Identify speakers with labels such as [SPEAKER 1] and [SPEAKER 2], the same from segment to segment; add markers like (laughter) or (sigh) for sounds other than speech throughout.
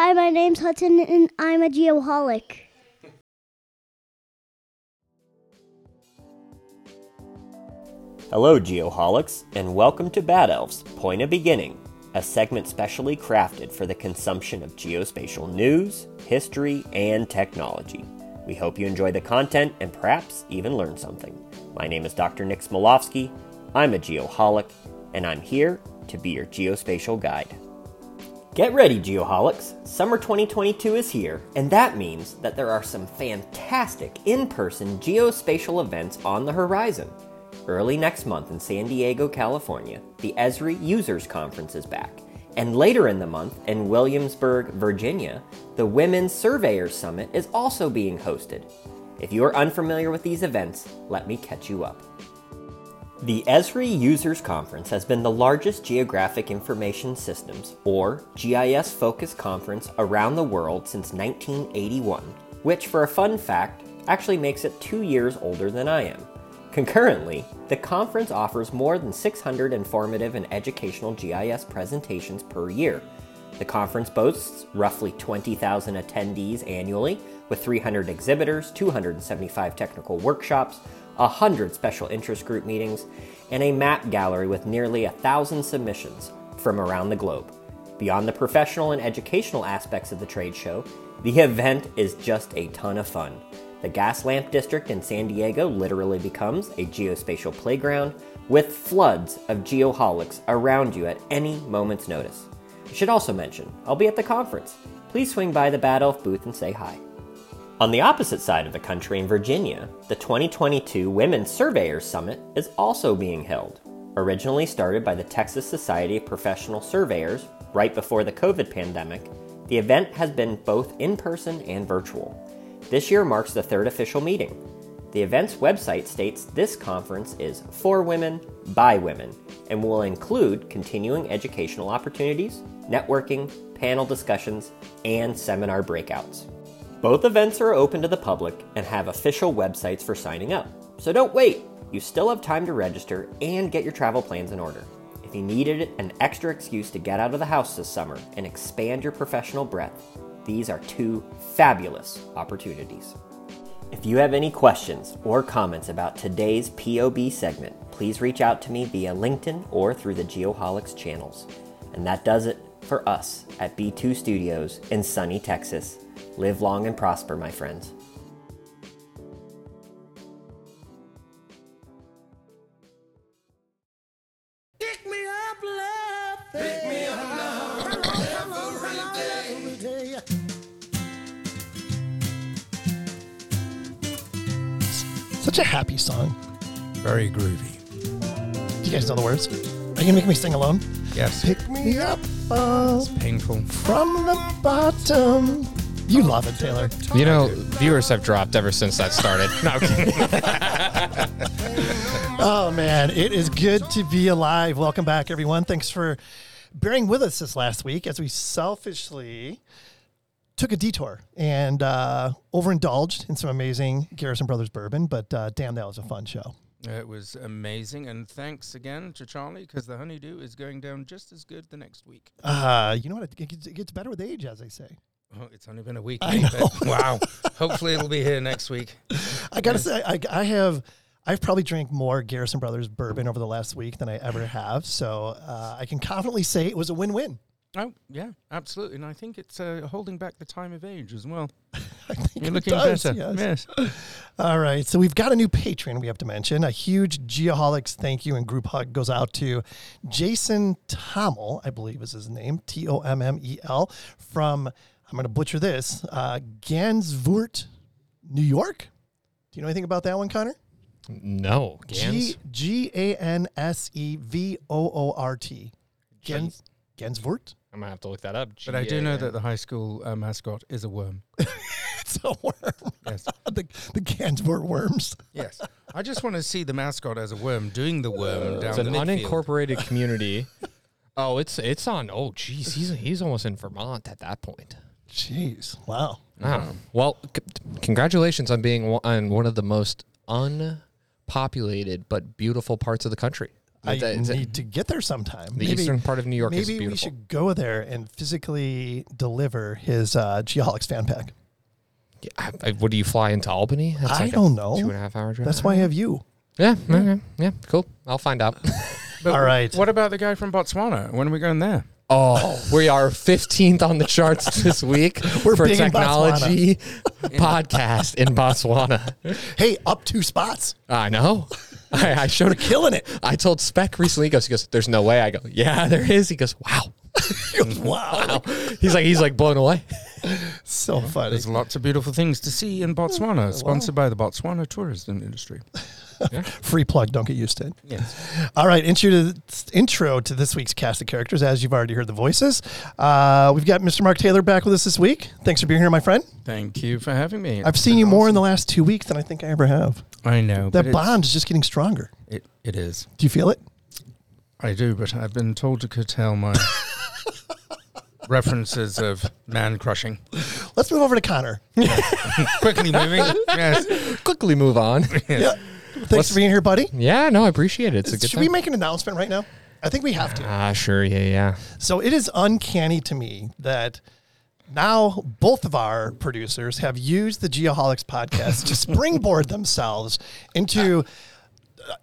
[SPEAKER 1] Hi, my name's Hudson, and I'm a geoholic.
[SPEAKER 2] Hello, Geoholics, and welcome to Bad Elf's Point of Beginning, a segment specially crafted for the consumption of geospatial news, history, and technology. We hope you enjoy the content and perhaps even learn something. My name is Dr. Nick Smolowski. I'm a geoholic, and I'm here to be your geospatial guide. Get ready, Geoholics! Summer 2022 is here, and that means that there are some fantastic in person geospatial events on the horizon. Early next month in San Diego, California, the Esri Users Conference is back. And later in the month in Williamsburg, Virginia, the Women's Surveyors Summit is also being hosted. If you are unfamiliar with these events, let me catch you up. The Esri Users Conference has been the largest geographic information systems, or GIS focused conference around the world since 1981, which, for a fun fact, actually makes it two years older than I am. Concurrently, the conference offers more than 600 informative and educational GIS presentations per year. The conference boasts roughly 20,000 attendees annually, with 300 exhibitors, 275 technical workshops, 100 special interest group meetings, and a map gallery with nearly a thousand submissions from around the globe. Beyond the professional and educational aspects of the trade show, the event is just a ton of fun. The Gaslamp District in San Diego literally becomes a geospatial playground with floods of geoholics around you at any moment's notice. I should also mention, I'll be at the conference. Please swing by the Bad Elf booth and say hi. On the opposite side of the country in Virginia, the 2022 Women's Surveyors Summit is also being held. Originally started by the Texas Society of Professional Surveyors right before the COVID pandemic, the event has been both in person and virtual. This year marks the third official meeting. The event's website states this conference is for women, by women, and will include continuing educational opportunities, networking, panel discussions, and seminar breakouts. Both events are open to the public and have official websites for signing up. So don't wait! You still have time to register and get your travel plans in order. If you needed an extra excuse to get out of the house this summer and expand your professional breadth, these are two fabulous opportunities. If you have any questions or comments about today's POB segment, please reach out to me via LinkedIn or through the Geoholics channels. And that does it for us at B2 Studios in sunny Texas. Live long and prosper, my friends.
[SPEAKER 3] Pick me up, love. Pick me up now. Every day.
[SPEAKER 4] Such a happy song.
[SPEAKER 5] Very groovy.
[SPEAKER 4] Do you guys know the words? Are you gonna make me sing alone?
[SPEAKER 5] Yes.
[SPEAKER 4] Pick me up uh,
[SPEAKER 5] Painful.
[SPEAKER 4] from the bottom. You love it, Taylor.
[SPEAKER 6] You know, viewers have dropped ever since that started. No, I'm kidding. (laughs)
[SPEAKER 4] Oh man, it is good to be alive. Welcome back, everyone. Thanks for bearing with us this last week as we selfishly took a detour and uh, overindulged in some amazing Garrison Brothers bourbon. But uh, damn, that was a fun show.
[SPEAKER 5] It was amazing, and thanks again to Charlie because the honeydew is going down just as good the next week.
[SPEAKER 4] Uh, you know what? It gets, it gets better with age, as they say.
[SPEAKER 5] Oh, it's only been a week.
[SPEAKER 4] I know.
[SPEAKER 5] wow. (laughs) Hopefully, it'll be here next week.
[SPEAKER 4] I gotta say, I, I have, I've probably drank more Garrison Brothers bourbon over the last week than I ever have. So uh, I can confidently say it was a win-win.
[SPEAKER 5] Oh, yeah, absolutely. And I think it's uh, holding back the time of age as well. (laughs)
[SPEAKER 4] I think
[SPEAKER 5] You're
[SPEAKER 4] it
[SPEAKER 5] looking
[SPEAKER 4] does,
[SPEAKER 5] better.
[SPEAKER 4] yes.
[SPEAKER 5] Yes. (laughs)
[SPEAKER 4] All right. So we've got a new patron we have to mention. A huge Geoholics thank you and group hug goes out to Jason Tommel, I believe is his name, T O M M E L, from, I'm going to butcher this, uh, Gansevoort, New York. Do you know anything about that one, Connor?
[SPEAKER 6] no,
[SPEAKER 4] G
[SPEAKER 6] Gans.
[SPEAKER 4] G A N S E V O O R T. Gens Gensvoort.
[SPEAKER 6] I'm gonna have to look that up.
[SPEAKER 5] But I do know that the high school uh, mascot is a worm. (laughs)
[SPEAKER 4] It's a worm.
[SPEAKER 5] Yes. (laughs)
[SPEAKER 4] the the Gansevoort worms. (laughs)
[SPEAKER 5] Yes. I just want to see the mascot as a worm doing the worm down
[SPEAKER 6] it's
[SPEAKER 5] the
[SPEAKER 6] an
[SPEAKER 5] midfield.
[SPEAKER 6] unincorporated community. oh, it's it's on. Oh, geez, he's he's almost in Vermont at that point.
[SPEAKER 4] Jeez. Wow.
[SPEAKER 6] Wow. Well, c- congratulations on being one- on one of the most unpopulated but beautiful parts of the country.
[SPEAKER 4] I
[SPEAKER 6] It's a- it's a-
[SPEAKER 4] need to get there sometime.
[SPEAKER 6] The eastern part of New York is beautiful.
[SPEAKER 4] Maybe we
[SPEAKER 6] beautiful.
[SPEAKER 4] should go there and physically deliver his uh, Geoholics fan pack.
[SPEAKER 6] Yeah, I, I- what do you fly into Albany? That's
[SPEAKER 4] I
[SPEAKER 6] like a
[SPEAKER 4] don't know.
[SPEAKER 6] Two and a half hour drive.
[SPEAKER 4] That's why I have you.
[SPEAKER 6] Yeah, okay, yeah, cool. I'll find out. (laughs)
[SPEAKER 5] But
[SPEAKER 4] All right.
[SPEAKER 5] What about the guy from Botswana? When are we going there?
[SPEAKER 6] Oh, we are 15th on the charts this week (laughs)
[SPEAKER 4] We're
[SPEAKER 6] for
[SPEAKER 4] big in
[SPEAKER 6] technology (laughs) podcast in Botswana.
[SPEAKER 4] Hey, up two spots.
[SPEAKER 6] I know. I, I (laughs) showed it.
[SPEAKER 4] Killing it.
[SPEAKER 6] I told Spec recently. He goes, he goes, "There's no way." I go, "Yeah, there is." He goes, "Wow."
[SPEAKER 4] He goes, wow.
[SPEAKER 6] He's like, he's like blown away.
[SPEAKER 4] So funny.
[SPEAKER 5] There's lots of beautiful things to see in Botswana. Oh, sponsored by the Botswana tourism industry. (laughs)
[SPEAKER 4] Free plug. Don't get used to it.
[SPEAKER 5] Yes.
[SPEAKER 4] All right, intro to intro to this week's cast of characters. As you've already heard the voices, uh, we've got Mr. Mark Taylor back with us this week. Thanks for being here, my friend.
[SPEAKER 5] Thank you for having me.
[SPEAKER 4] I've
[SPEAKER 5] It's
[SPEAKER 4] seen
[SPEAKER 5] been
[SPEAKER 4] you more in the last two weeks than I think I ever have.
[SPEAKER 5] I know.
[SPEAKER 4] That bond is just getting stronger.
[SPEAKER 5] It, it is.
[SPEAKER 4] Do you feel it?
[SPEAKER 5] I do, but I've been told to curtail my (laughs) references of man crushing.
[SPEAKER 4] Let's move over to Connor. (laughs)
[SPEAKER 5] Quickly moving. Yes.
[SPEAKER 6] Quickly move on.
[SPEAKER 4] Yeah. Thanks for being here, buddy.
[SPEAKER 6] yeah, no, I appreciate it. It's a good
[SPEAKER 4] Should we make an announcement right now? I think we have to.
[SPEAKER 6] Ah, sure. Yeah, yeah.
[SPEAKER 4] So it is uncanny to me that now both of our producers have used the Geoholics podcast to (laughs) springboard themselves into uh,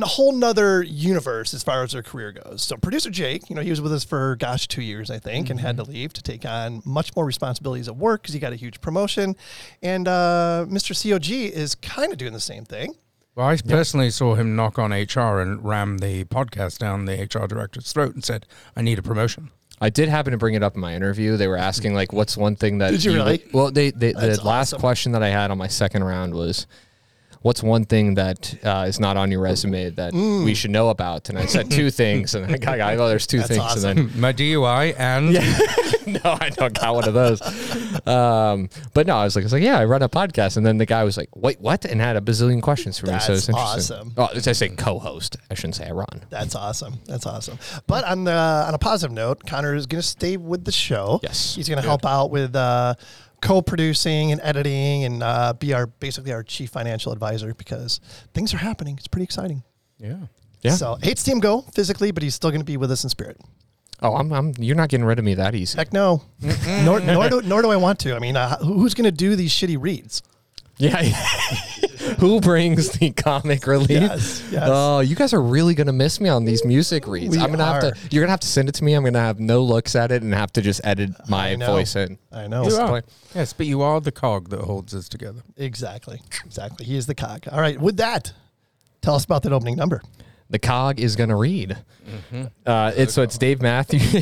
[SPEAKER 4] a whole nother universe as far as their career goes. So producer Jake, you know, he was with us for gosh two years, I think, and had to leave to take on much more responsibilities at work because he got a huge promotion. And uh, Mr. COG is kind of doing the same thing.
[SPEAKER 5] Well, I personally saw him knock on HR and ram the podcast down the HR director's throat and said, I need a promotion.
[SPEAKER 6] I did happen to bring it up in my interview. They were asking like, "What's one thing that?"
[SPEAKER 4] Did you really?
[SPEAKER 6] well, they, they the
[SPEAKER 4] That's
[SPEAKER 6] last
[SPEAKER 4] awesome.
[SPEAKER 6] question that I had on my second round was, "What's one thing that uh, is not on your resume that
[SPEAKER 4] Mm.
[SPEAKER 6] we should know about?" And I said two (laughs) things, and I got, I "There's two
[SPEAKER 4] That's
[SPEAKER 6] things."
[SPEAKER 4] awesome.
[SPEAKER 6] And then
[SPEAKER 5] My DUI and (laughs)
[SPEAKER 6] no, I don't got one of those. Um, but no, I was like, I was like, yeah, I run a podcast, and then the guy was like, wait, what? And had a bazillion questions for me. so it's interesting.
[SPEAKER 4] awesome.
[SPEAKER 6] Oh, I say co-host. I shouldn't say I run.
[SPEAKER 4] That's awesome. That's awesome. But on the on a positive note, Connor is going to stay with the show.
[SPEAKER 6] Yes.
[SPEAKER 4] he's going to help out with uh, co-producing and editing, and uh, be our basically our chief financial advisor because things are happening. It's pretty exciting.
[SPEAKER 5] yeah.
[SPEAKER 6] Yeah.
[SPEAKER 4] So hates Team go physically, but he's still going to be with us in spirit.
[SPEAKER 6] Oh, I'm, I'm. You're not getting rid of me that easy.
[SPEAKER 4] Heck no. nor nor do, nor do I want to. I mean, uh, who's going to do these shitty reads?
[SPEAKER 6] Yeah. (laughs) (laughs) Who brings the comic relief?
[SPEAKER 4] Yes, yes.
[SPEAKER 6] Oh, you guys are really gonna miss me on these music reads.
[SPEAKER 4] We
[SPEAKER 6] I'm gonna have to. You're gonna have to send it to me. I'm gonna have no looks at it and have to just edit my voice in.
[SPEAKER 4] I know.
[SPEAKER 5] You are. Yes, but you are the cog that holds us together.
[SPEAKER 4] Exactly. Exactly. He is the cog. All right. With that, tell us about that opening number.
[SPEAKER 6] the cog is gonna read. Uh, it's so it's Dave Matthews.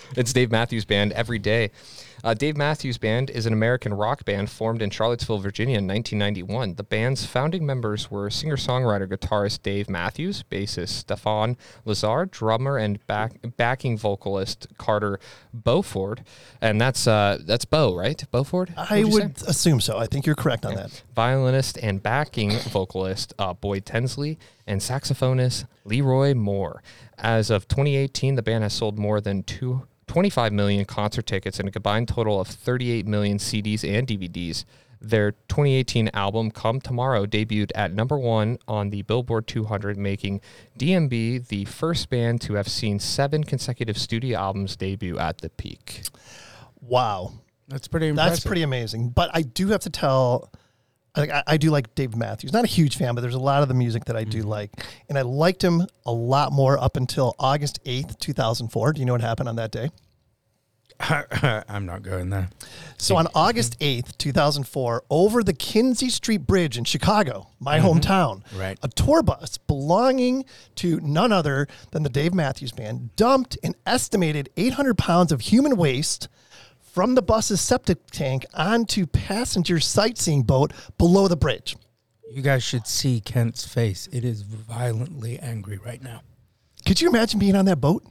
[SPEAKER 6] (laughs) it's Dave Matthews Band every day. Uh, Dave Matthews Band is an American rock band formed in Charlottesville, Virginia in 1991. The band's founding members were singer-songwriter guitarist Dave Matthews, bassist Stefan Lessard, drummer and back, backing vocalist Carter Beauford, and that's uh, that's Bo, right? Beauford.
[SPEAKER 4] I
[SPEAKER 6] What'd say?
[SPEAKER 4] assume so. I think you're correct on that.
[SPEAKER 6] violinist and backing vocalist uh, Boyd Tinsley, and saxophonist Leroy Moore. As of 2018, the band has sold more than two, 25 million concert tickets and a combined total of 38 million CDs and DVDs. Their 2018 album, Come Tomorrow, debuted at number one on the Billboard 200, making DMB the first band to have seen seven consecutive studio albums debut at the peak.
[SPEAKER 4] Wow.
[SPEAKER 5] That's pretty impressive.
[SPEAKER 4] That's pretty amazing. But I do have to tell, like, I, I do like Dave Matthews. Not a huge fan, but there's a lot of the music that I do
[SPEAKER 5] Mm-hmm.
[SPEAKER 4] like, and I liked him a lot more up until August eighth, two thousand four. Do you know what happened on that day? (laughs)
[SPEAKER 5] I'm not going there.
[SPEAKER 4] So on August eighth, two thousand four, over the Kinzie Street Bridge in Chicago, my hometown,
[SPEAKER 5] Mm-hmm. Right.
[SPEAKER 4] a tour bus belonging to none other than the Dave Matthews Band dumped an estimated eight hundred pounds of human waste from the bus's septic tank onto passenger sightseeing boat below the bridge.
[SPEAKER 5] You guys should see Kent's face. It is violently angry right now.
[SPEAKER 4] Could you imagine being on that boat?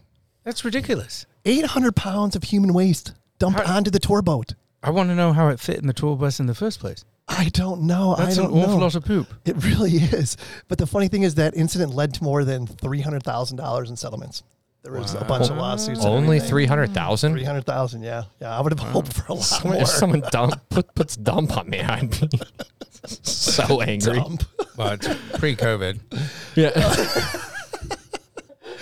[SPEAKER 5] That's ridiculous.
[SPEAKER 4] 800 pounds of human waste dumped
[SPEAKER 5] How-
[SPEAKER 4] onto the tour boat.
[SPEAKER 5] I want to know how it fit in the tour bus in the first place.
[SPEAKER 4] I don't know.
[SPEAKER 5] That's
[SPEAKER 4] I
[SPEAKER 5] an
[SPEAKER 4] don't
[SPEAKER 5] awful
[SPEAKER 4] know.
[SPEAKER 5] lot of poop.
[SPEAKER 4] It really (laughs) is. But the funny thing is that incident led to more than $300,000 in settlements. There was a bunch of lawsuits. and
[SPEAKER 6] Only
[SPEAKER 4] everything.
[SPEAKER 6] 300,000?
[SPEAKER 4] 300,000, yeah. Yeah, I would have hoped for a lot
[SPEAKER 6] Someone,
[SPEAKER 4] more.
[SPEAKER 6] if someone dump, put, puts dump on me, I'd be (laughs) so angry.
[SPEAKER 4] Dump.
[SPEAKER 5] But pre-COVID,
[SPEAKER 6] Yeah. (laughs) (laughs)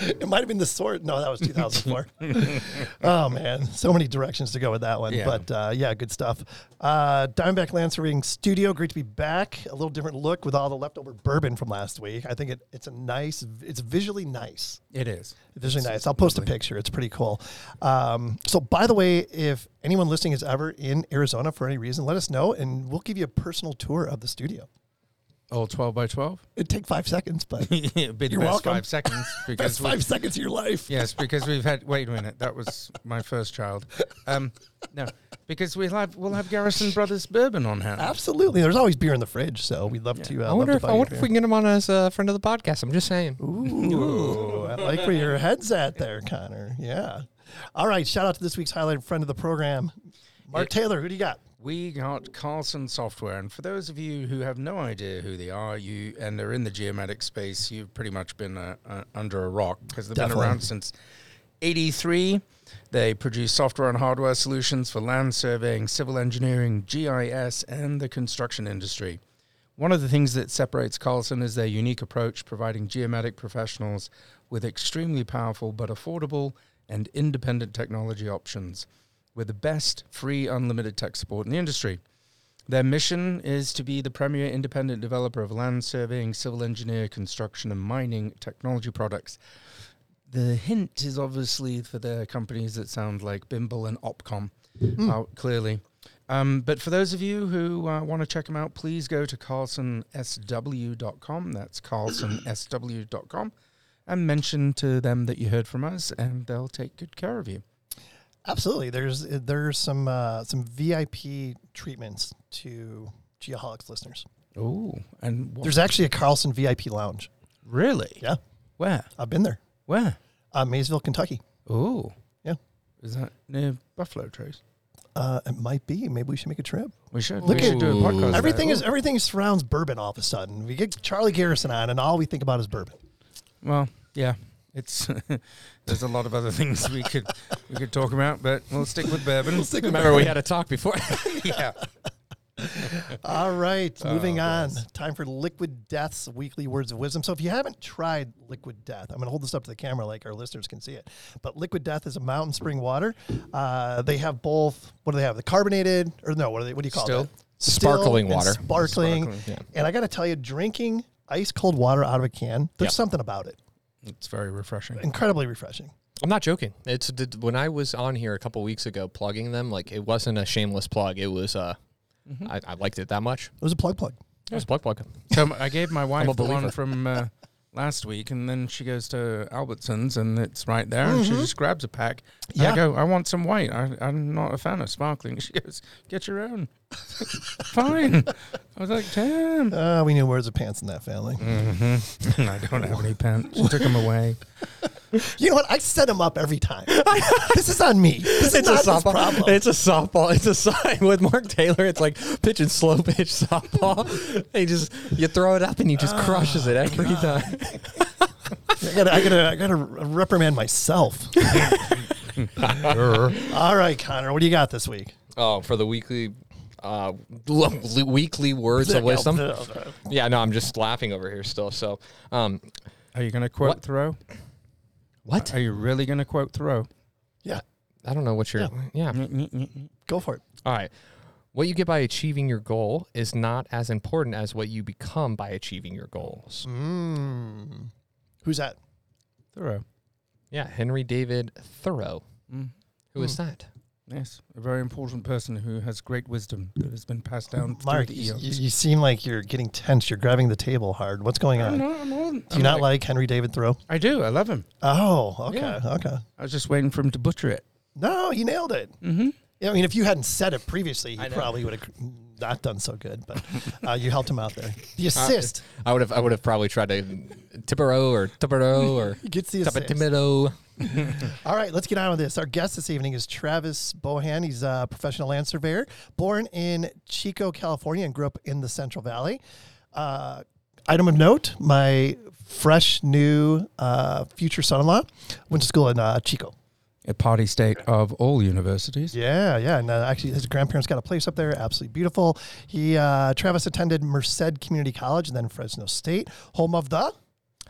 [SPEAKER 6] (laughs)
[SPEAKER 4] it might have been the sword. No, that was 2004. (laughs) oh man, so many directions to go with that one.
[SPEAKER 5] Yeah.
[SPEAKER 4] But uh, yeah, good stuff. Uh, Diamondback Land Surveying Studio, great to be back. A little different look with all the leftover bourbon from last week. I think it, it's a nice. It's visually nice.
[SPEAKER 5] It is.
[SPEAKER 4] Visually nice. I'll post a picture. It's pretty cool. Um, so, by the way, if anyone listening is ever in Arizona for any reason, let us know, and we'll give you a personal tour of the studio.
[SPEAKER 5] All 12 by 12?
[SPEAKER 4] It'd take five seconds, but
[SPEAKER 5] It'd be the
[SPEAKER 4] You're
[SPEAKER 5] best
[SPEAKER 4] welcome.
[SPEAKER 5] five (laughs) seconds.
[SPEAKER 4] that's
[SPEAKER 5] Because we-
[SPEAKER 4] five seconds of your life.
[SPEAKER 5] Yes, (laughs) because we've had. Wait a minute, that was my first child. Um, no, because we'll have we'll have Garrison Brothers bourbon on hand.
[SPEAKER 4] Absolutely. There's always beer in the fridge, so we'd love to. Uh,
[SPEAKER 6] I wonder
[SPEAKER 4] love
[SPEAKER 6] if
[SPEAKER 4] to
[SPEAKER 6] I
[SPEAKER 4] buy you
[SPEAKER 6] wonder if we can get him on as a friend of the podcast. I'm just saying.
[SPEAKER 4] Ooh, I like where your head's at there, Connor. Yeah. All right. Shout out to this week's highlighted friend of the program, Mark Taylor. Who do you got?
[SPEAKER 5] We got Carlson Software, and for those of you who have no idea who they are, you and are in the geomatic space, you've pretty much been uh, uh, under a rock because they've
[SPEAKER 4] Definitely.
[SPEAKER 5] been around since '83. They produce software and hardware solutions for land surveying, civil engineering, GIS, and the construction industry. One of the things that separates Carlson is their unique approach, providing geomatic professionals with extremely powerful but affordable and independent technology options with the best free unlimited tech support in the industry. Their mission is to be the premier independent developer of land surveying, civil engineer, construction, and mining technology products. The hint is obviously for the companies that sound like Bimble and Opcom, uh, clearly. Um, but for those of you who uh, want to check them out, please go to carlsonsw.com. That's carlsonsw.com. And mention to them that you heard from us, and they'll take good care of you.
[SPEAKER 4] Absolutely. There's there's some uh, some VIP treatments to Geoholics listeners.
[SPEAKER 5] Oh, and what,
[SPEAKER 4] There's actually a Carlson VIP lounge.
[SPEAKER 5] really?
[SPEAKER 4] Yeah,
[SPEAKER 5] Where?
[SPEAKER 4] I've been there.
[SPEAKER 5] Where?
[SPEAKER 4] Uh, Maysville, Kentucky.
[SPEAKER 5] Oh,
[SPEAKER 4] Yeah.
[SPEAKER 5] Is that near Buffalo Trace?
[SPEAKER 4] Uh, it might be. Maybe we should make a trip.
[SPEAKER 5] We should.
[SPEAKER 4] Look
[SPEAKER 5] we
[SPEAKER 4] at-
[SPEAKER 5] should do a podcast.
[SPEAKER 4] Everything
[SPEAKER 5] there.
[SPEAKER 4] is everything surrounds bourbon. All of a sudden, we get Charlie Garrison on, and all we think about is bourbon.
[SPEAKER 5] well, yeah. It's (laughs) there's a lot of other things we could we could talk about, but we'll stick with bourbon.
[SPEAKER 6] Remember, we had a talk before. (laughs)
[SPEAKER 5] yeah.
[SPEAKER 4] All right,
[SPEAKER 5] Oh,
[SPEAKER 4] moving on. Time for Liquid Death's weekly words of wisdom. So, if you haven't tried Liquid Death, I'm going to hold this up to the camera like our listeners can see it. But Liquid Death is a mountain spring water. Uh, they have both. What do they have? The carbonated, or no? What do they? What do you call it?
[SPEAKER 5] Still.
[SPEAKER 4] it?
[SPEAKER 6] Sparkling water.
[SPEAKER 4] Sparkling.
[SPEAKER 5] Sparkling,
[SPEAKER 6] yeah.
[SPEAKER 4] And I got to tell you, drinking ice cold water out of a can, there's
[SPEAKER 6] Yep.
[SPEAKER 4] something about it.
[SPEAKER 5] It's very refreshing.
[SPEAKER 4] Incredibly refreshing.
[SPEAKER 6] I'm not joking. It's did- when I was on here a couple weeks ago plugging them. Like it wasn't a shameless plug. It was uh, I, I liked it that much.
[SPEAKER 4] It was a plug plug.
[SPEAKER 6] It was plug plug.
[SPEAKER 5] So I gave my (laughs) wife the one from uh, (laughs) last week, and then she goes to Albertsons, and it's right there, and she just grabs a pack.
[SPEAKER 4] Yeah.
[SPEAKER 5] I go, I want some white. I, I'm not a fan of sparkling. (laughs) She goes, get your own. Fine. I was like, damn.
[SPEAKER 4] Uh, we knew words of pants in that family.
[SPEAKER 5] hmm (laughs) I don't have any pants. She took them away. (laughs)
[SPEAKER 4] You know what? I set him up every time. (laughs) this is on me. This is
[SPEAKER 6] It's a
[SPEAKER 4] not his
[SPEAKER 6] softball.
[SPEAKER 4] problem.
[SPEAKER 6] It's a softball. It's a sign with Mark Taylor. It's like pitching slow pitch softball. he just you throw it up and he just crushes it every time.
[SPEAKER 4] I gotta, I gotta, I gotta reprimand myself. All right, Connor, what do you got this week?
[SPEAKER 6] Oh, for the weekly, uh, weekly words of (laughs) wisdom. Yeah, no, I'm just laughing over here still. So, um,
[SPEAKER 5] Are you going to quote
[SPEAKER 6] What?
[SPEAKER 5] Thoreau?
[SPEAKER 6] what?
[SPEAKER 5] Are you really going to quote Thoreau?
[SPEAKER 4] Yeah,
[SPEAKER 6] I don't know what you're. Yeah.
[SPEAKER 4] go for it.
[SPEAKER 6] All right. What you get by achieving your goal is not as important as what you become by achieving your goals.
[SPEAKER 4] Mm. Who's that?
[SPEAKER 5] Thoreau.
[SPEAKER 6] Yeah, Henry David Thoreau.
[SPEAKER 5] Mm.
[SPEAKER 6] Who is that?
[SPEAKER 5] Yes, a very important person who has great wisdom that has been passed down
[SPEAKER 4] Mark,
[SPEAKER 5] through the
[SPEAKER 4] you,
[SPEAKER 5] eons.
[SPEAKER 4] you seem like you're getting tense. You're grabbing the table hard. What's going on?
[SPEAKER 5] I'm
[SPEAKER 4] Do
[SPEAKER 5] not, I'm not,
[SPEAKER 4] you
[SPEAKER 5] I'm
[SPEAKER 4] not like Henry David Thoreau?
[SPEAKER 5] I do. I love him.
[SPEAKER 4] Oh, okay,
[SPEAKER 5] Yeah.
[SPEAKER 4] okay.
[SPEAKER 5] I was just waiting for him to butcher it.
[SPEAKER 4] No, he nailed it.
[SPEAKER 5] Mm-hmm.
[SPEAKER 4] Yeah, I mean, if you hadn't said it previously, he probably would have not done so good. But uh, you helped him out there. The (laughs) assist.
[SPEAKER 6] I would have I would have probably tried to Tipero or Tipero or
[SPEAKER 4] He gets the assist.
[SPEAKER 6] Tipetimido. (laughs)
[SPEAKER 4] All right, let's get on with this. Our guest this evening is Travis Bohan. He's a professional land surveyor, born in Chico, California, and grew up in the Central Valley. Uh, item of note: my fresh new uh, future son-in-law went to school in uh, Chico.
[SPEAKER 5] A party state of all universities.
[SPEAKER 4] Yeah, yeah, and uh, actually, his grandparents got a place up there, absolutely beautiful. He uh, Travis attended Merced Community College and then Fresno State, home of the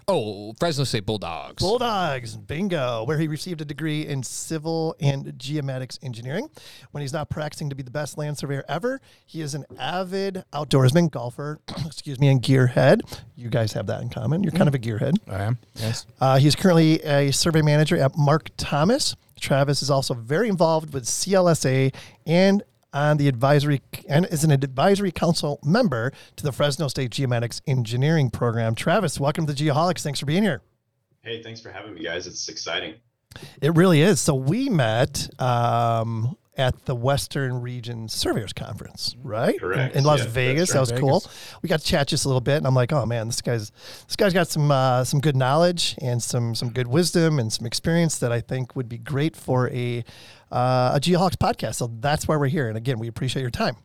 [SPEAKER 6] Oh, Fresno State Bulldogs.
[SPEAKER 4] Bulldogs, bingo, where he received a degree in civil and geomatics engineering. When he's not practicing to be the best land surveyor ever, he is an avid outdoorsman, golfer, (clears throat) excuse me, and gearhead. You guys have that in common. You're kind of a gearhead.
[SPEAKER 5] I am. Yes.
[SPEAKER 4] Uh, he's currently a survey manager at Mark Thomas. Travis is also very involved with CLSA and on the advisory and is an advisory council member to the Fresno State Geomatics Engineering Program. Travis, welcome to Geoholics. Thanks for being here.
[SPEAKER 7] Hey, thanks for having me, guys. It's exciting.
[SPEAKER 4] It really is. So we met um, at the Western Region Surveyors Conference, right?
[SPEAKER 7] Correct.
[SPEAKER 4] In, in Las
[SPEAKER 7] Yeah,
[SPEAKER 4] Vegas. That
[SPEAKER 7] right.
[SPEAKER 4] was cool. We got to chat just a little bit, and I'm like, oh man, this guy's this guy's got some uh, some good knowledge and some some good wisdom and some experience that I think would be great for a uh, a Geoholics podcast. So that's why we're here. And again, we appreciate your time.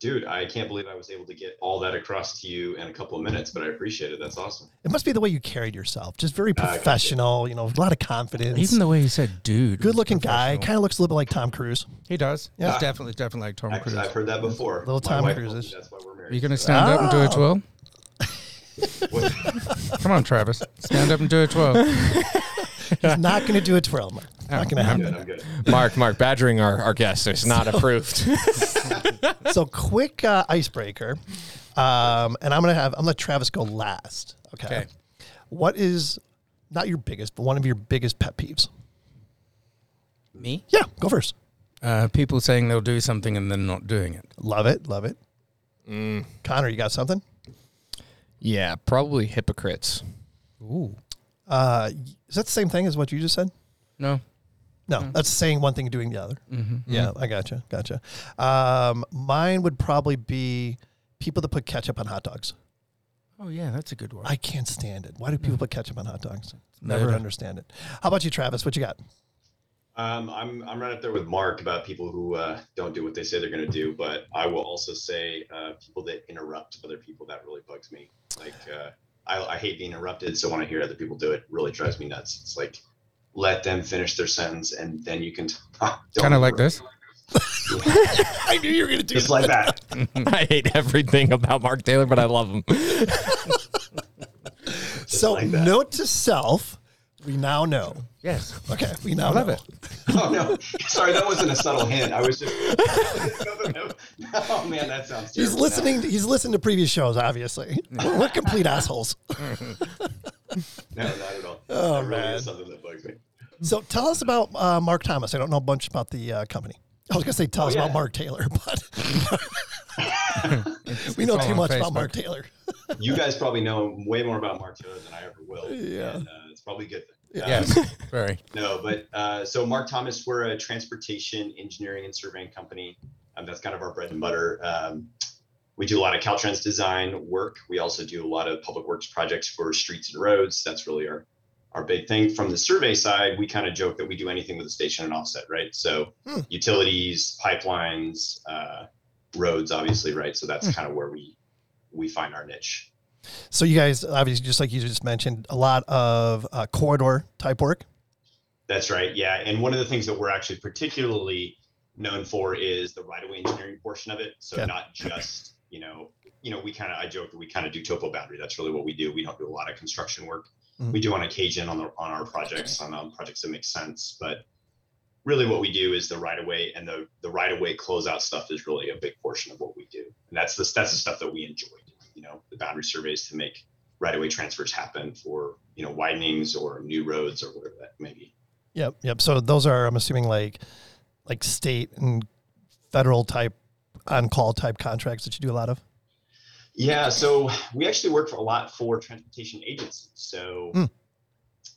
[SPEAKER 7] Dude, I can't believe I was able to get all that across to you in a couple of minutes, but I appreciate it. That's awesome.
[SPEAKER 4] It must be the way you carried yourself, just very
[SPEAKER 7] Ah, gotcha.
[SPEAKER 4] professional. You know, a lot of confidence.
[SPEAKER 5] Even the way he said dude.
[SPEAKER 4] Good looking guy, kind of looks a little bit like Tom Cruise.
[SPEAKER 5] He does.
[SPEAKER 4] Yeah.
[SPEAKER 5] He's definitely, definitely like Tom
[SPEAKER 7] I,
[SPEAKER 5] Cruise.
[SPEAKER 7] I've heard that before.
[SPEAKER 4] Little Tom
[SPEAKER 7] wife told me
[SPEAKER 4] Cruises.
[SPEAKER 7] That's why we're
[SPEAKER 5] Are you going to stand up and do a
[SPEAKER 4] Oh.
[SPEAKER 5] twirl?
[SPEAKER 7] What- (laughs)
[SPEAKER 5] Come on, Travis. Stand up and do a twirl. (laughs)
[SPEAKER 4] He's not going to do a twirl, Mark. Not going to
[SPEAKER 7] I'm
[SPEAKER 4] happen.
[SPEAKER 7] good. I'm good.
[SPEAKER 6] Mark, Mark, badgering our, our guests is not approved. (laughs)
[SPEAKER 4] so quick uh, icebreaker, um, and I'm gonna have I'm gonna let Travis go last. Okay.
[SPEAKER 5] Okay.
[SPEAKER 4] What is not your biggest, but one of your biggest pet peeves?
[SPEAKER 5] Me?
[SPEAKER 4] Yeah, go first.
[SPEAKER 5] Uh, people saying they'll do something and then not doing it.
[SPEAKER 4] Love it, love it.
[SPEAKER 6] Mm.
[SPEAKER 4] Connor, you got something?
[SPEAKER 6] yeah, probably hypocrites.
[SPEAKER 5] Ooh.
[SPEAKER 4] Uh, is that the same thing as what you just said?
[SPEAKER 5] No.
[SPEAKER 4] No, that's saying one thing and doing the other. Yeah, I gotcha, gotcha. Um, mine would probably be people that put ketchup on hot dogs.
[SPEAKER 5] Oh, yeah, that's a good one.
[SPEAKER 4] I can't stand it. Why do people put ketchup on hot dogs? Never
[SPEAKER 5] Murder.
[SPEAKER 4] understand it. How about you, Travis? What you got?
[SPEAKER 7] Um, I'm I'm right up there with Mark about people who uh, don't do what they say they're going to do, but I will also say uh, people that interrupt other people that really bugs me. Like uh, I, I hate being interrupted, so when I hear other people do it, it really drives me nuts. It's like let them finish their sentence and then you can talk.
[SPEAKER 5] Kind of like this. (laughs)
[SPEAKER 4] I knew you were gonna do
[SPEAKER 7] Just like that. (laughs)
[SPEAKER 6] I hate everything about Mark Taylor, but I love him. (laughs)
[SPEAKER 4] So,
[SPEAKER 7] like
[SPEAKER 4] note to self: we now know.
[SPEAKER 5] Yes.
[SPEAKER 4] Okay, we now
[SPEAKER 5] I love
[SPEAKER 4] know.
[SPEAKER 5] it.
[SPEAKER 7] Oh no, sorry, that wasn't a subtle hint. I was just. (laughs) oh man, that sounds.
[SPEAKER 4] He's
[SPEAKER 7] terrible.
[SPEAKER 4] listening. He's listened to previous shows. Obviously, we're, we're complete assholes. (laughs)
[SPEAKER 7] No, not at all.
[SPEAKER 4] Oh,
[SPEAKER 7] that really
[SPEAKER 4] man.
[SPEAKER 7] is something that bugs me.
[SPEAKER 4] So, tell us about uh, Mark Thomas. I don't know a bunch about the uh, company. I was gonna say tell
[SPEAKER 7] Oh,
[SPEAKER 4] us
[SPEAKER 7] yeah.
[SPEAKER 4] about Mark Taylor, but (laughs) we know too
[SPEAKER 5] all on
[SPEAKER 4] much about Mark Taylor.
[SPEAKER 7] You guys probably know way more about Mark Taylor than I ever will.
[SPEAKER 4] Yeah.
[SPEAKER 7] And, uh, it's probably a good thing.
[SPEAKER 5] Yes. (laughs) Very.
[SPEAKER 7] No, but uh, so Mark Thomas, we're a transportation engineering and surveying company. Um, that's kind of our bread and butter. Um, we do a lot of Caltrans design work. We also do a lot of public works projects for streets and roads. That's really our our big thing. From the survey side, we kind of joke that we do anything with a station and offset, right? So
[SPEAKER 4] Hmm.
[SPEAKER 7] utilities, pipelines, uh, roads, obviously, right? So that's kind of where we we find our niche.
[SPEAKER 4] So, you guys, obviously, just like you just mentioned, a lot of uh, corridor type work.
[SPEAKER 7] That's right. Yeah. And one of the things that we're actually particularly known for is the right of way engineering portion of it. So not just, you know, you know, we kind of I joke that we kind of do topo boundary. That's really what we do. We don't do a lot of construction work.
[SPEAKER 4] Mhm.
[SPEAKER 7] We do on occasion on the on our projects, on um, projects that make sense. But really what we do is the right of way and the the right of way closeout stuff is really a big portion of what we do. And that's the that's the stuff that we enjoy. You know, the boundary surveys to make right of way transfers happen for, you know, widenings or new roads or whatever that may be.
[SPEAKER 4] Yep, yep. So those are, I'm assuming, like like state and federal type on call type contracts that you do a lot of.
[SPEAKER 7] Yeah, so we actually work for a lot for transportation agencies. So
[SPEAKER 4] Hmm.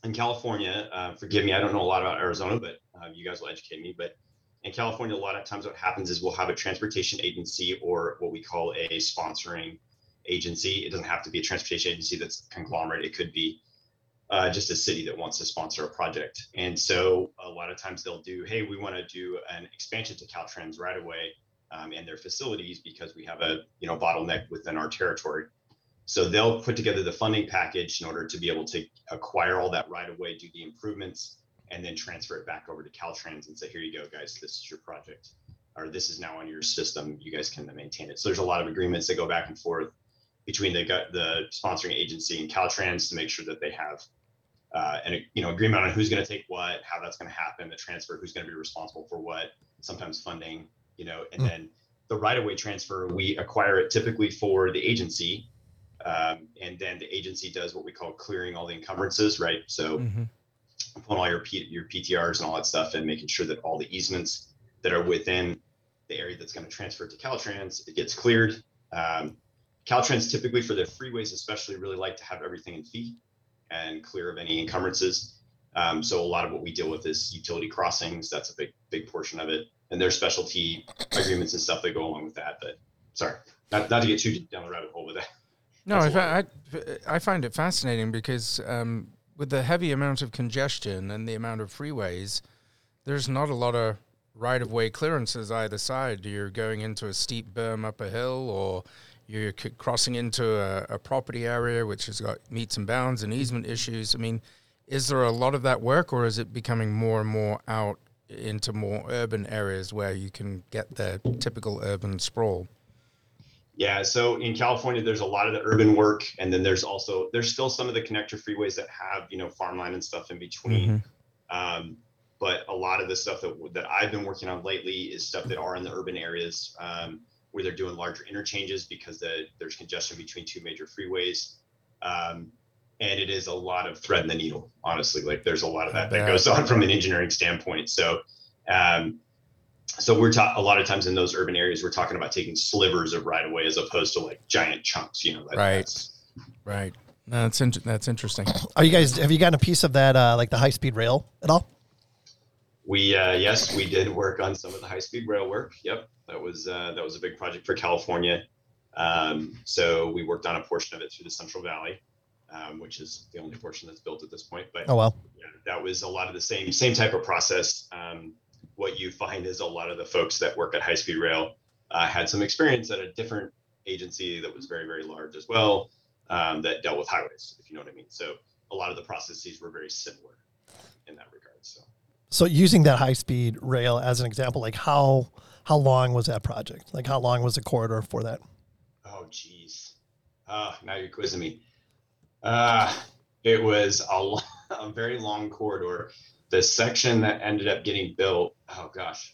[SPEAKER 7] in California, uh, forgive me, I don't know a lot about Arizona, but uh, you guys will educate me. But in California, a lot of times what happens is we'll have a transportation agency or what we call a sponsoring agency. It doesn't have to be a transportation agency that's a conglomerate. It could be uh, just a city that wants to sponsor a project. And so a lot of times they'll do, hey, we want to do an expansion to Caltrans right away um, and their facilities because we have a you know bottleneck within our territory. So they'll put together the funding package in order to be able to acquire all that right away, do the improvements, and then transfer it back over to Caltrans and say, here you go, guys, this is your project, or this is now on your system. You guys can maintain it. So there's a lot of agreements that go back and forth. Between the the sponsoring agency and Caltrans to make sure that they have uh, an you know agreement on who's going to take what, how that's going to happen, the transfer, who's going to be responsible for what, sometimes funding, you know, and
[SPEAKER 4] Mm.
[SPEAKER 7] then the right of way transfer, we acquire it typically for the agency. Um, and then the agency does what we call clearing all the encumbrances, right? So
[SPEAKER 5] Mhm.
[SPEAKER 7] pulling all your P, your PTRs and all that stuff and making sure that all the easements that are within the area that's going to transfer to Caltrans, it gets cleared. Um, Caltrans typically for their freeways, especially really like to have everything in fee and clear of any encumbrances. Um, so a lot of what we deal with is utility crossings. That's a big, big portion of it. And there's specialty agreements and stuff that go along with that. But sorry, not, not to get too deep down the rabbit hole with that.
[SPEAKER 5] No, I,
[SPEAKER 7] a
[SPEAKER 5] fi- I, I find it fascinating because um, with the heavy amount of congestion and the amount of freeways, there's not a lot of right of way clearances either side. You're going into a steep berm up a hill or you're crossing into a, a property area which has got metes and bounds and easement issues. I mean, is there a lot of that work or is it becoming more and more out into more urban areas where you can get the typical urban sprawl?
[SPEAKER 7] Yeah, so in California, there's a lot of the urban work, and then there's also there's still some of the connector freeways that have you know farmland and stuff in between. Um, but a lot of the stuff that that I've been working on lately is stuff that are in the urban areas um, where they're doing larger interchanges because the, there's congestion between two major freeways. Um, and it is a lot of thread in the needle, honestly. Like there's a lot of that that
[SPEAKER 5] bet.
[SPEAKER 7] goes on from an engineering standpoint. So, um, so we're ta- a lot of times in those urban areas, we're talking about taking slivers of right away as opposed to like giant chunks. You know, that,
[SPEAKER 5] Right.
[SPEAKER 7] that's-
[SPEAKER 5] Right. No, that's in- that's interesting.
[SPEAKER 4] Are you guys? Have you gotten a piece of that, uh, like the high speed rail at all?
[SPEAKER 7] We uh, yes, we did work on some of the high speed rail work. Yep, that was uh, that was a big project for California. Um, so we worked on a portion of it through the Central Valley, um, which is the only portion that's built at this point. But
[SPEAKER 4] Oh well.
[SPEAKER 7] yeah, that was a lot of the same same type of process. Um, what you find is a lot of the folks that work at high speed rail uh, had some experience at a different agency that was very very large as well um, that dealt with highways, if you know what I mean. So a lot of the processes were very similar in that regard. So.
[SPEAKER 4] So using that high speed rail as an example, like how how long was that project? Like how long was the corridor for that?
[SPEAKER 7] Oh, geez. Uh, now you're quizzing me. Uh, it was a, (laughs) a very long corridor. The section that ended up getting built, oh gosh,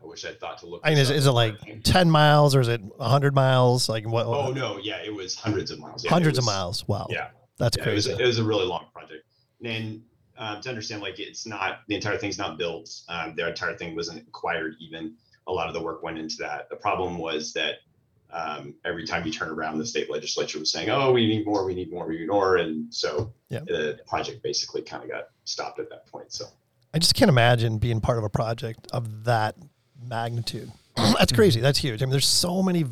[SPEAKER 7] I wish I'd thought to look.
[SPEAKER 4] I mean, is, is it like ten miles or is it hundred miles? Like what?
[SPEAKER 7] Oh no, yeah, it was hundreds of miles. Yeah,
[SPEAKER 4] hundreds of miles. Wow.
[SPEAKER 7] Yeah,
[SPEAKER 4] That's
[SPEAKER 7] yeah, it was,
[SPEAKER 4] crazy.
[SPEAKER 7] it was a really long project. And um, to understand, like, it's not the entire thing's not built. Um, the entire thing wasn't acquired. Even a lot of the work went into that. The problem was that um, every time you turn around, the state legislature was saying, "Oh, we need more. We need more. We need more." And so
[SPEAKER 4] Yeah.
[SPEAKER 7] the project basically kind of got stopped at that point. So
[SPEAKER 4] I just can't imagine being part of a project of that magnitude. (clears throat) That's crazy. That's huge. I mean, there's so many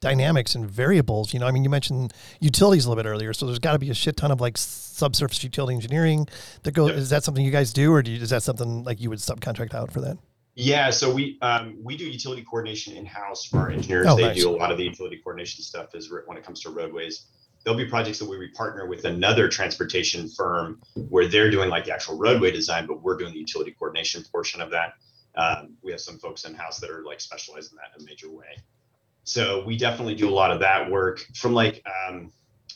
[SPEAKER 4] dynamics and variables. You know, I mean, you mentioned utilities a little bit earlier, so there's got to be a shit ton of like subsurface utility engineering that goes.
[SPEAKER 7] Yep.
[SPEAKER 4] Is that something you guys do, or do you, is that something like you would subcontract out for that?
[SPEAKER 7] Yeah, so we um, we do utility coordination in house for our engineers.
[SPEAKER 4] Oh,
[SPEAKER 7] they
[SPEAKER 4] nice.
[SPEAKER 7] do a lot of the utility coordination stuff as when it comes to roadways. There'll be projects that we partner with another transportation firm where they're doing like the actual roadway design, but we're doing the utility coordination portion of that. Um, we have some folks in house that are like specialized in that in a major way. So we definitely do a lot of that work from like um,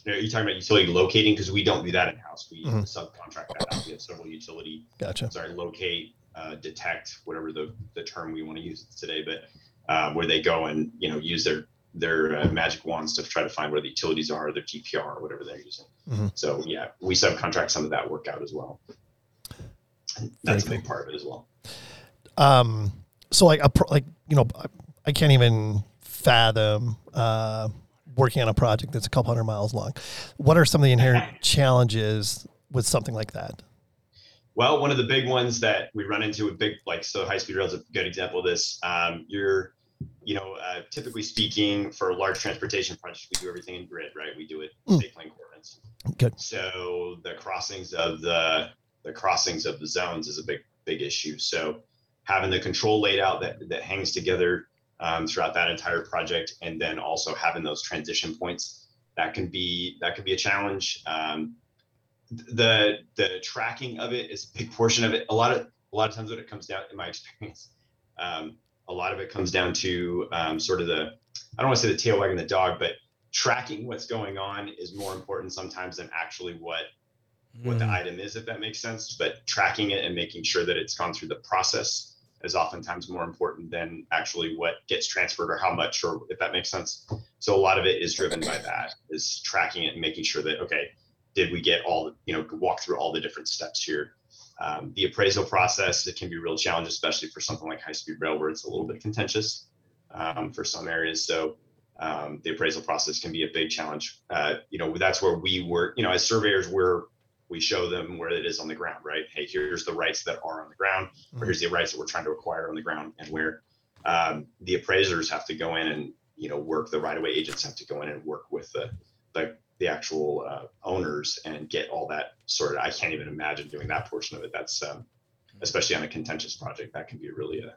[SPEAKER 7] you know, you're talking about utility locating because we don't do that in house. We
[SPEAKER 4] Mhm.
[SPEAKER 7] subcontract that out. We have several utility
[SPEAKER 4] Gotcha.
[SPEAKER 7] sorry, locate, uh, detect, whatever the, the term we want to use today, but uh, where they go and you know use their their uh, magic wands to try to find where the utilities are, their GPR, or whatever they're using.
[SPEAKER 4] Mhm.
[SPEAKER 7] So yeah, we subcontract some of that work out as well. And that's a big part of it as well.
[SPEAKER 4] Um, so like a pro, like you know, I, I can't even fathom uh, working on a project that's a couple hundred miles long. What are some of the inherent (laughs) challenges with something like that?
[SPEAKER 7] Well, one of the big ones that we run into with big, like, so high speed rail is a good example of this. Um, you're, you know, uh, typically speaking, for large transportation projects, we do everything in grid, right? We do it
[SPEAKER 4] Mm.
[SPEAKER 7] state plane coordinates.
[SPEAKER 4] Good.
[SPEAKER 7] So the crossings of the the crossings of the zones is a big big issue. So having the control laid out that that hangs together um, throughout that entire project, and then also having those transition points that can be that can be a challenge. Um, the the tracking of it is a big portion of it. A lot of a lot of times when it comes down, in my (laughs) experience, um, a lot of it comes down to um, sort of the I don't want to say the tail wagging the dog, but tracking what's going on is more important sometimes than actually what what the
[SPEAKER 5] Mm.
[SPEAKER 7] item is, if that makes sense. But tracking it and making sure that it's gone through the process is oftentimes more important than actually what gets transferred or how much, or if that makes sense. So a lot of it is driven by that, is tracking it and making sure that okay, did we get all the, you know walk through all the different steps here. Um, the appraisal process it can be a real challenge, especially for something like high speed rail where it's a little bit contentious um, for some areas. So um, the appraisal process can be a big challenge. Uh, you know, that's where we work. You know, as surveyors, we're we show them where it is on the ground, right? Hey, here's the rights that are on the ground, or here's the rights that we're trying to acquire on the ground, and where um, the appraisers have to go in and you know work. The right of way agents have to go in and work with the the, the actual uh, owners and get all that sorted. I can't even imagine doing that portion of it. That's um, especially on a contentious project. That can be really a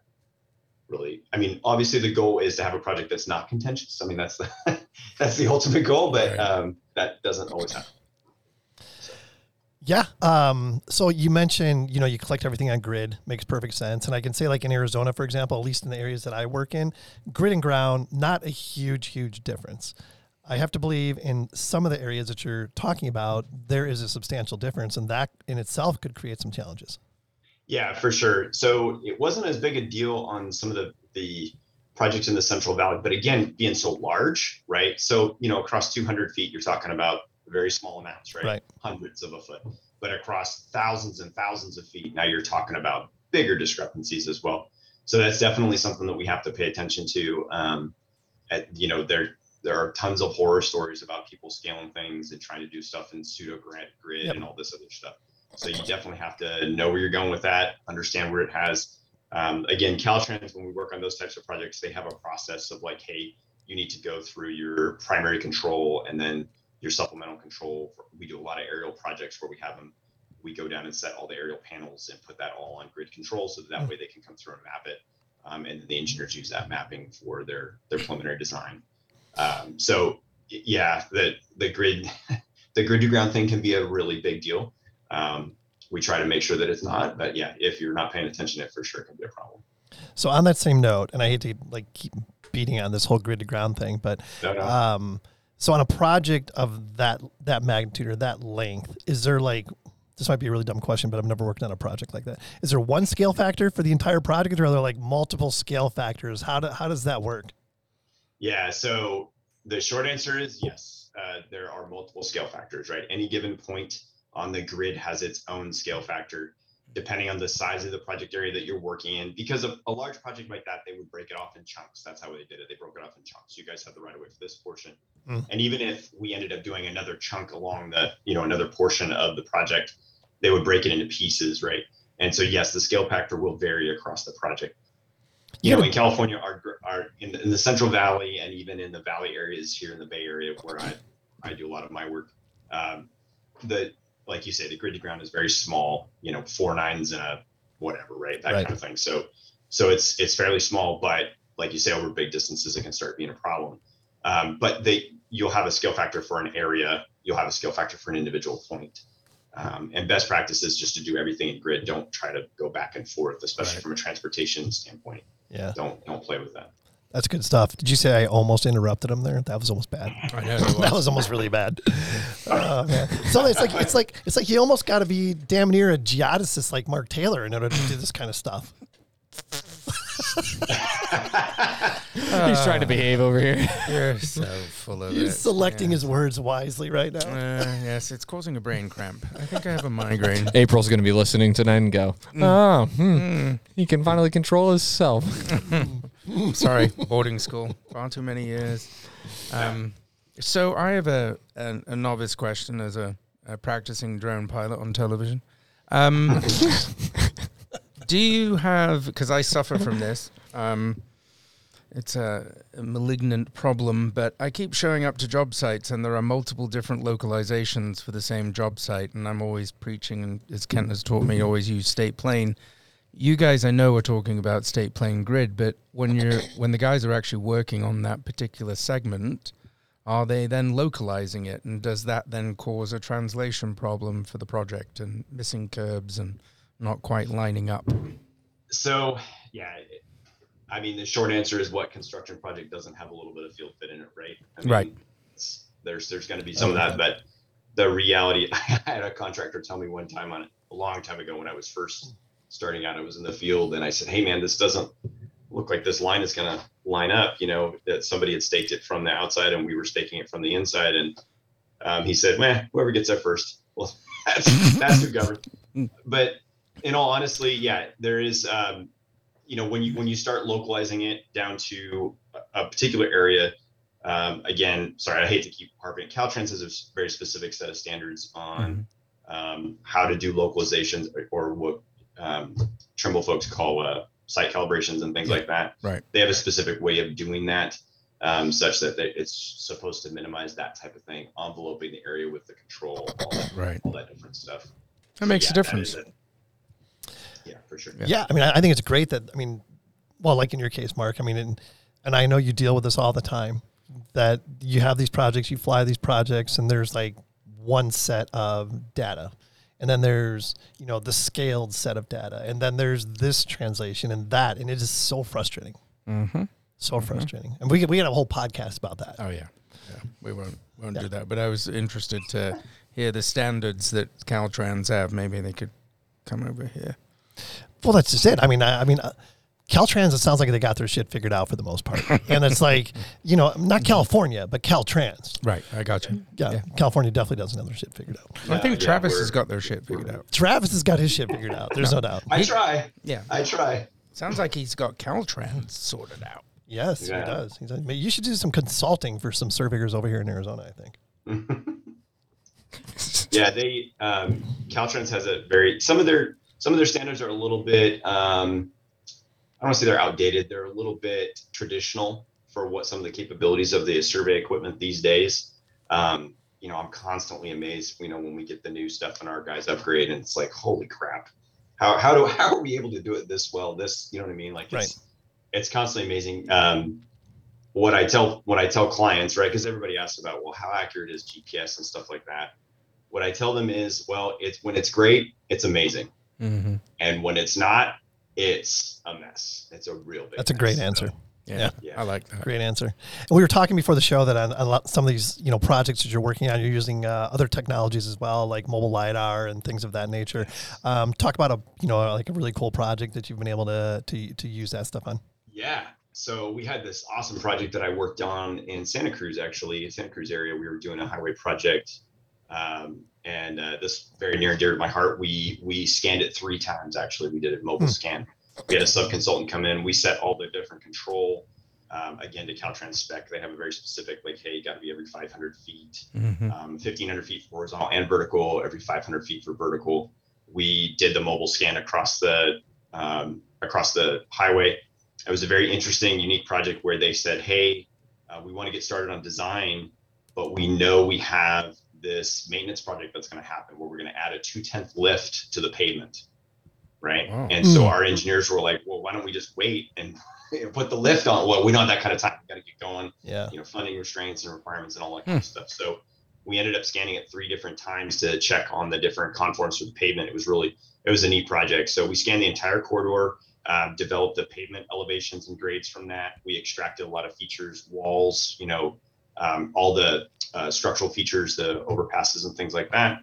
[SPEAKER 7] really. I mean, obviously the goal is to have a project that's not contentious. I mean, that's the (laughs) that's the ultimate goal, but
[SPEAKER 5] Right.
[SPEAKER 7] um, that doesn't always happen.
[SPEAKER 4] Yeah. Um, so you mentioned, you know, you collect everything on grid, makes perfect sense. And I can say, like in Arizona, for example, at least in the areas that I work in, grid and ground, not a huge, huge difference. I have to believe in some of the areas that you're talking about, there is a substantial difference, and that in itself could create some challenges.
[SPEAKER 7] Yeah, for sure. So it wasn't as big a deal on some of the the projects in the Central Valley, but again, being so large, right? So you know, across 200 feet, you're talking about very small amounts, right?
[SPEAKER 4] Right.
[SPEAKER 7] Hundreds of a foot. But across thousands and thousands of feet, now you're talking about bigger discrepancies as well. So that's definitely something that we have to pay attention to. Um, at, you know, there there are tons of horror stories about people scaling things and trying to do stuff in pseudo grid grid
[SPEAKER 4] Yep.
[SPEAKER 7] and all this other stuff. So you definitely have to know where you're going with that, understand where it has. Um, again, Caltrans, when we work on those types of projects, they have a process of like, hey, you need to go through your primary control and then your supplemental control. We do a lot of aerial projects where we have them. We go down and set all the aerial panels and put that all on grid control, so that, that way they can come through and map it. Um, and the engineers use that mapping for their their preliminary design. Um, so yeah, the the grid (laughs) the grid to ground thing can be a really big deal. Um, we try to make sure that it's not, but yeah, if you're not paying attention, it for sure can be a problem.
[SPEAKER 4] So on that same note, and I hate to like keep beating on this whole grid to ground thing, but
[SPEAKER 7] No, no.
[SPEAKER 4] um, so on a project of that that magnitude or that length, is there like this might be a really dumb question, but I've never worked on a project like that. Is there one scale factor for the entire project, or are there like multiple scale factors? How do, how does that work?
[SPEAKER 7] Yeah. So the short answer is yes. Uh, there are multiple scale factors, right? Any given point on the grid has its own scale factor, depending on the size of the project area that you're working in. Because of a large project like that, they would break it off in chunks. That's how they did it. They broke it off in chunks. You guys have the right of way for this portion.
[SPEAKER 4] Mm.
[SPEAKER 7] And even if we ended up doing another chunk along the, you know, another portion of the project, they would break it into pieces, right? And so yes, the scale factor will vary across the project you know, in California, our, our in, the, in the Central Valley and even in the Valley areas here in the Bay Area, where I, I do a lot of my work, um, the like you say, the grid to ground is very small. You know, four nines and a whatever, right? That
[SPEAKER 4] Right.
[SPEAKER 7] kind of thing. So, so it's it's fairly small, but like you say, over big distances, it can start being a problem. Um, but they you'll have a scale factor for an area. You'll have a scale factor for an individual point. Um, and best practice is just to do everything in grid. Don't try to go back and forth, especially
[SPEAKER 4] Right.
[SPEAKER 7] from a transportation standpoint
[SPEAKER 4] Yeah,
[SPEAKER 7] don't don't play with that.
[SPEAKER 4] that's good stuff. Did you say I almost interrupted him there? That was almost bad. (laughs)
[SPEAKER 5] I know. there (laughs)
[SPEAKER 4] that was almost really bad. Oh, man. So it's like it's like it's like you almost got to be damn near a geodesist like Mark Taylor in order to do this kind of stuff. (laughs)
[SPEAKER 6] He's trying to behave over here. (laughs)
[SPEAKER 5] You're so full of
[SPEAKER 4] He's
[SPEAKER 5] it.
[SPEAKER 4] selecting
[SPEAKER 5] Yeah.
[SPEAKER 4] his words wisely right now.
[SPEAKER 5] Uh, yes, it's causing a brain cramp. I think I have a migraine. (laughs)
[SPEAKER 6] April's going to be listening tonight and go, oh, hmm,
[SPEAKER 5] Mm.
[SPEAKER 6] he can finally control himself.
[SPEAKER 5] Sorry, boarding school. Far too many years. Um, so I have a, a, a novice question as a, a practicing drone pilot on television. Um, do you have, because I suffer from this, um, it's a, a malignant problem, but I keep showing up to job sites and there are multiple different localizations for the same job site. And I'm always preaching, and as Kent has taught me, always use state plane you guys I know are talking about state plane grid, but when you're when the guys are actually working on that particular segment, are they then localizing it, and does that then cause a translation problem for the project and missing curbs and not quite lining up?
[SPEAKER 7] So yeah, I mean the short answer is what construction project doesn't have a little bit of field fit in it, right? I mean,
[SPEAKER 5] Right.
[SPEAKER 7] There's there's going to be some of that, but the reality, (laughs) I had a contractor tell me one time on a long time ago when I was first starting out, I was in the field, and I said, "Hey, man, this doesn't look like this line is going to line up." You know, that somebody had staked it from the outside, and we were staking it from the inside, and um, he said, "Man, whoever gets there first, well, (laughs) that's that's who governs." (laughs) But in all honestly, yeah, there is. Um, you know, when you when you start localizing it down to a, a particular area, um, again, sorry, I hate to keep harping. Caltrans has a very specific set of standards on um, how to do localizations or, or what um, Trimble folks call uh, site calibrations and things
[SPEAKER 5] Yeah,
[SPEAKER 7] like that.
[SPEAKER 5] right.
[SPEAKER 7] They have a specific way of doing that, um, such that they, it's supposed to minimize that type of thing, enveloping the area with the control, all that,
[SPEAKER 5] Right.
[SPEAKER 7] all that different stuff.
[SPEAKER 5] That makes
[SPEAKER 7] Yeah,
[SPEAKER 5] a difference.
[SPEAKER 7] is it. Yeah, for sure.
[SPEAKER 4] Yeah, I mean, I I think it's great that I mean, well, like in your case, Mark. I mean, and, and I know you deal with this all the time. That you have these projects, you fly these projects, and there's like one set of data, and then there's you know the scaled set of data, and then there's this translation and that, and it is so frustrating,
[SPEAKER 5] Mm-hmm.
[SPEAKER 4] so frustrating. And we could- we had a whole podcast about that.
[SPEAKER 5] Oh yeah, yeah. We won't won't
[SPEAKER 4] Yeah.
[SPEAKER 5] do that. But I was interested to hear the standards that Caltrans have. Maybe they could come over here.
[SPEAKER 4] Well, that's just it. I mean, I, I mean, uh, Caltrans. It sounds like they got their shit figured out for the most part, (laughs) and it's like you know, not California, but Caltrans.
[SPEAKER 5] Right, I got you.
[SPEAKER 4] Yeah, California definitely doesn't have their shit figured out.
[SPEAKER 5] I think
[SPEAKER 7] Yeah,
[SPEAKER 5] Travis has got their shit figured out.
[SPEAKER 4] Travis has got his shit figured out. There's no doubt.
[SPEAKER 7] I try.
[SPEAKER 5] Yeah,
[SPEAKER 7] I try.
[SPEAKER 5] sounds like he's got Caltrans sorted out.
[SPEAKER 4] Yes,
[SPEAKER 7] Yeah.
[SPEAKER 4] he does. He's, maybe you should do some consulting for some surveyors over here in Arizona. I think. (laughs)
[SPEAKER 7] yeah, they um, Caltrans has a very some of their some of their standards are a little bit um, I don't want to say they're outdated. They're a little bit traditional for what some of the capabilities of the survey equipment these days. Um, you know, I'm constantly amazed. You know, when we get the new stuff and our guys upgrade, and it's like, holy crap, how how do (laughs) how are we able to do it this well? This, you know what I mean? Like, it's it's constantly amazing. Um, what I tell what I tell clients, right? Because everybody asks about, well, how accurate is GPS and stuff like that. What I tell them is, well, it's when it's great, it's amazing,
[SPEAKER 5] Mm-hmm.
[SPEAKER 7] and when it's not, it's a mess. It's a real big.
[SPEAKER 4] That's a great
[SPEAKER 7] mess.
[SPEAKER 4] answer.
[SPEAKER 7] So,
[SPEAKER 5] Yeah,
[SPEAKER 7] Yeah.
[SPEAKER 5] I like that.
[SPEAKER 4] Great answer. And we were talking before the show that on, on a lot- some of these, you know, projects that you're working on, you're using uh, other technologies as well, like mobile lidar and things of that nature. Um, talk about a, you know, like a really cool project that you've been able to to to use that stuff on.
[SPEAKER 7] Yeah. So we had this awesome project that I worked on in Santa Cruz, actually, Santa Cruz area. We were doing a highway project, um, and uh, this very near and dear to my heart. We we scanned it three times. Actually, we did a mobile
[SPEAKER 4] Hmm.
[SPEAKER 7] scan. We had a sub consultant come in. We set all the different control. Um, again, to Caltrans spec, they have a very specific, like, hey, you got to be every 500 feet
[SPEAKER 5] Mm-hmm.
[SPEAKER 7] um, 1500 feet for horizontal and vertical, every 500 feet for vertical. We did the mobile scan across the um, across the highway. It was a very interesting, unique project where they said, "Hey, uh, we want to get started on design, but we know we have this maintenance project that's going to happen where we're going to add a two tenth lift to the pavement, right?"
[SPEAKER 5] Wow.
[SPEAKER 7] And so
[SPEAKER 4] Mm.
[SPEAKER 7] our engineers were like, "Well, why don't we just wait and (laughs) put the lift on?" Well, we don't have that kind of time. We got to get going
[SPEAKER 4] Yeah.
[SPEAKER 7] you know funding restraints and requirements and all that kind of stuff so we ended up scanning it three different times to check on the different conforms for the pavement it was really it was a neat project so we scanned the entire corridor um, developed the pavement elevations and grades from that we extracted a lot of features walls you know um, all the uh, structural features the overpasses and things like that